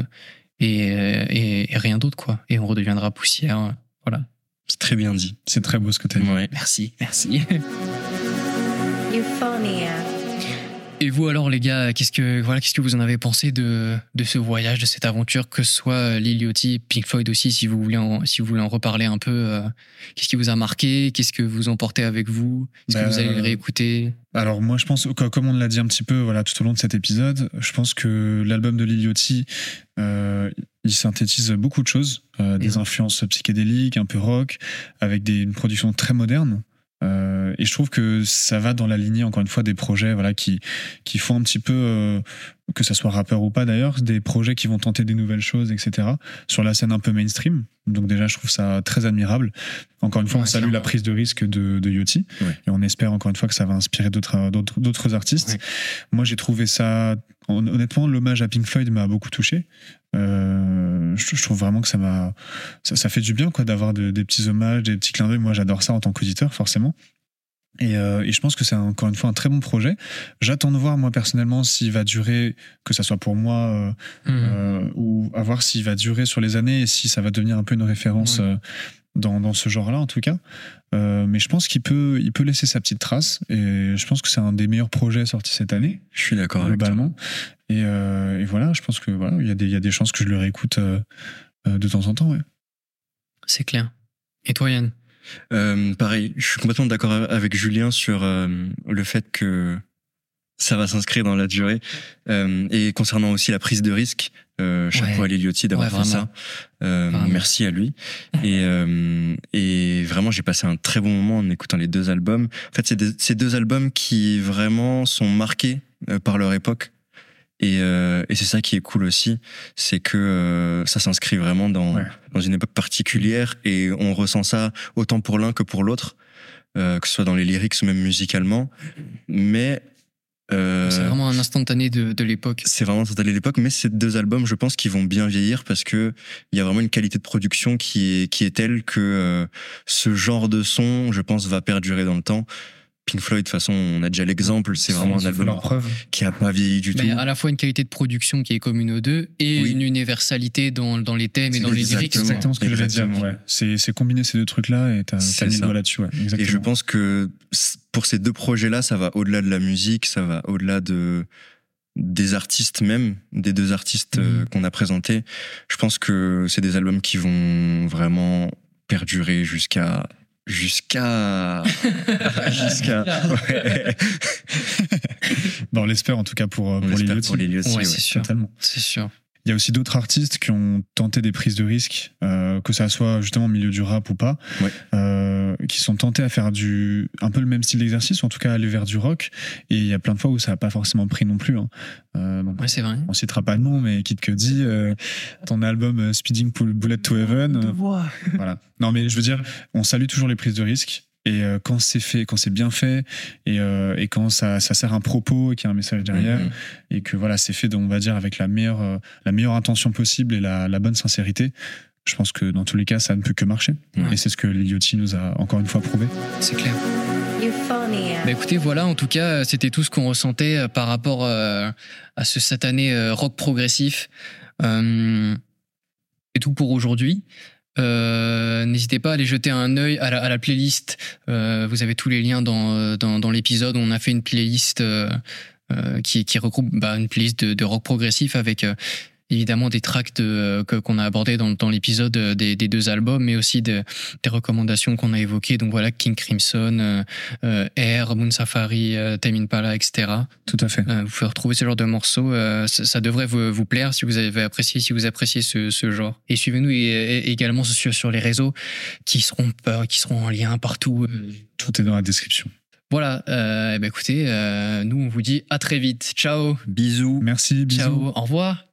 et, euh, et, et rien d'autre quoi. Et on redeviendra poussière. Voilà. c'est très bien dit C'est très beau ce que tu as dit. ouais. Merci, merci. Euphonia. Et vous alors les gars, qu'est-ce que voilà, qu'est-ce que vous en avez pensé de, de ce voyage, de cette aventure, que ce soit Lil Yachty, Pink Floyd aussi, si vous voulez en, si vous voulez en reparler un peu. euh, qu'est-ce qui vous a marqué Qu'est-ce que vous emportez avec vous Est-ce Bah, que vous allez le réécouter? Alors moi je pense, co- comme on l'a dit un petit peu voilà, tout au long de cet épisode, je pense que l'album de Lil Yachty, euh, il synthétise beaucoup de choses, euh, des Mhm. influences psychédéliques, un peu rock, avec des, une production très moderne. Euh, et je trouve que ça va dans la lignée, encore une fois, des projets voilà, qui, qui font un petit peu, euh, que ça soit rappeur ou pas d'ailleurs, des projets qui vont tenter des nouvelles choses, etc., sur la scène un peu mainstream. Donc déjà, je trouve ça très admirable. Encore une fois, Ouais, on salue clairement. la prise de risque de. Ouais. Et on espère encore une fois que ça va inspirer d'autres d'autres artistes. Ouais. Moi, j'ai trouvé ça honnêtement l'hommage à Pink Floyd m'a beaucoup touché. Euh, je, je trouve vraiment que ça m'a ça, ça fait du bien quoi d'avoir de- des petits hommages, des petits clins d'œil. Moi, j'adore ça en tant qu'auditeur forcément. Et, euh, et je pense que c'est encore une fois un très bon projet. J'attends de voir moi personnellement s'il va durer, que ça soit pour moi euh, euh, ou à voir s'il va durer sur les années et si ça va devenir un peu une référence. Dans, dans ce genre-là en tout cas. Euh, mais je pense qu'il peut, il peut laisser sa petite trace et je pense que c'est un des meilleurs projets sortis cette année je suis d'accord avec toi. globalement. Et, euh, et voilà, je pense que voilà, il y a des, il y a des chances que je le réécoute euh, euh, de temps en temps. Ouais. C'est clair. Et toi Yann? Euh, pareil, je suis complètement d'accord avec Julien sur euh, le fait que ça va s'inscrire dans la durée. Euh, et concernant aussi la prise de risque, Euh, chapeau Ouais. à Liliotti d'avoir Ouais, fait ça. Euh, merci à lui. Et, euh, et vraiment, j'ai passé un très bon moment en écoutant les deux albums. En fait, c'est ces deux albums qui vraiment sont marqués euh, par leur époque. Et, euh, et c'est ça qui est cool aussi, c'est que euh, ça s'inscrit vraiment dans, Ouais. dans une époque particulière et on ressent ça autant pour l'un que pour l'autre, euh, que ce soit dans les lyrics ou même musicalement. Mais euh, C'est vraiment un instantané de, de l'époque. c'est vraiment total à l'époque, mais ces deux albums, je pense qu'ils vont bien vieillir parce que il y a vraiment une qualité de production qui est qui est telle que euh, ce genre de son, je pense, va perdurer dans le temps. Pink Floyd, de toute façon, on a déjà l'exemple, c'est vraiment un album qui a pas vieilli du Mais tout. à la fois une qualité de production qui est commune aux deux et Oui. une universalité dans, dans les thèmes et dans les lyrics. C'est exactement ce que je voulais dire. Ouais. C'est c'est combiner ces deux trucs-là et t'as mis le doigt là-dessus. Ouais. Et je pense que pour ces deux projets-là, ça va au-delà de la musique, ça va au-delà de des artistes même, des deux artistes euh, Mhm. qu'on a présentés. Je pense que c'est des albums qui vont vraiment perdurer jusqu'à jusqu'à jusqu'à ouais. Bah, on l'espère en tout cas pour, On pour les Liliotti. pour les Liliotti, Ouais, ouais. c'est sûr. Totalement. C'est sûr. Il y a aussi d'autres artistes qui ont tenté des prises de risques, euh, que ça soit justement au milieu du rap ou pas, Ouais. euh, qui sont tentés à faire du un peu le même style d'exercice, ou en tout cas aller vers du rock. Et il y a plein de fois où ça n'a pas forcément pris non plus. hein. Euh, donc, Ouais, c'est vrai. on citera pas de nom, mais Kid Cudi, euh, ton album euh, Speeding Bullet to Heaven, euh, voilà. Non, mais je veux dire, on salue toujours les prises de risques. Et euh, quand c'est fait, quand c'est bien fait, et, euh, et quand ça, ça sert un propos et qu'il y a un message derrière, Mhm. et que voilà, c'est fait, on va dire, avec la meilleure, euh, la meilleure intention possible et la, la bonne sincérité, je pense que dans tous les cas, ça ne peut que marcher. Ouais. Et c'est ce que Liliotti nous a encore une fois prouvé. C'est clair. Bah écoutez, voilà, en tout cas, c'était tout ce qu'on ressentait par rapport euh, à ce satané euh, rock progressif. Euh, c'est tout pour aujourd'hui. Euh, N'hésitez pas à aller jeter un œil à la, playlist. Euh, vous avez tous les liens dans, euh, dans, dans l'épisode. On a fait une playlist qui, regroupe bah, une playlist de, rock progressif avec évidemment des tracks de, euh, que- qu'on a abordés dans, dans l'épisode euh, des, des deux albums, mais aussi de- des recommandations qu'on a évoquées. Donc voilà, King Crimson, euh, Air, Moon Safari, Tame Impala, etc. Tout à fait. Vous pouvez retrouver ce genre de morceaux. ça, ça devrait vous, vous plaire si vous avez apprécié, si vous appréciez ce, ce genre. Et suivez-nous également sur, sur les réseaux qui seront, qui seront en lien partout. Tout est dans la description. Voilà. Euh, eh ben écoutez, euh, nous on vous dit à très vite. Ciao. Bisous. Merci, bisous. Ciao. Au revoir.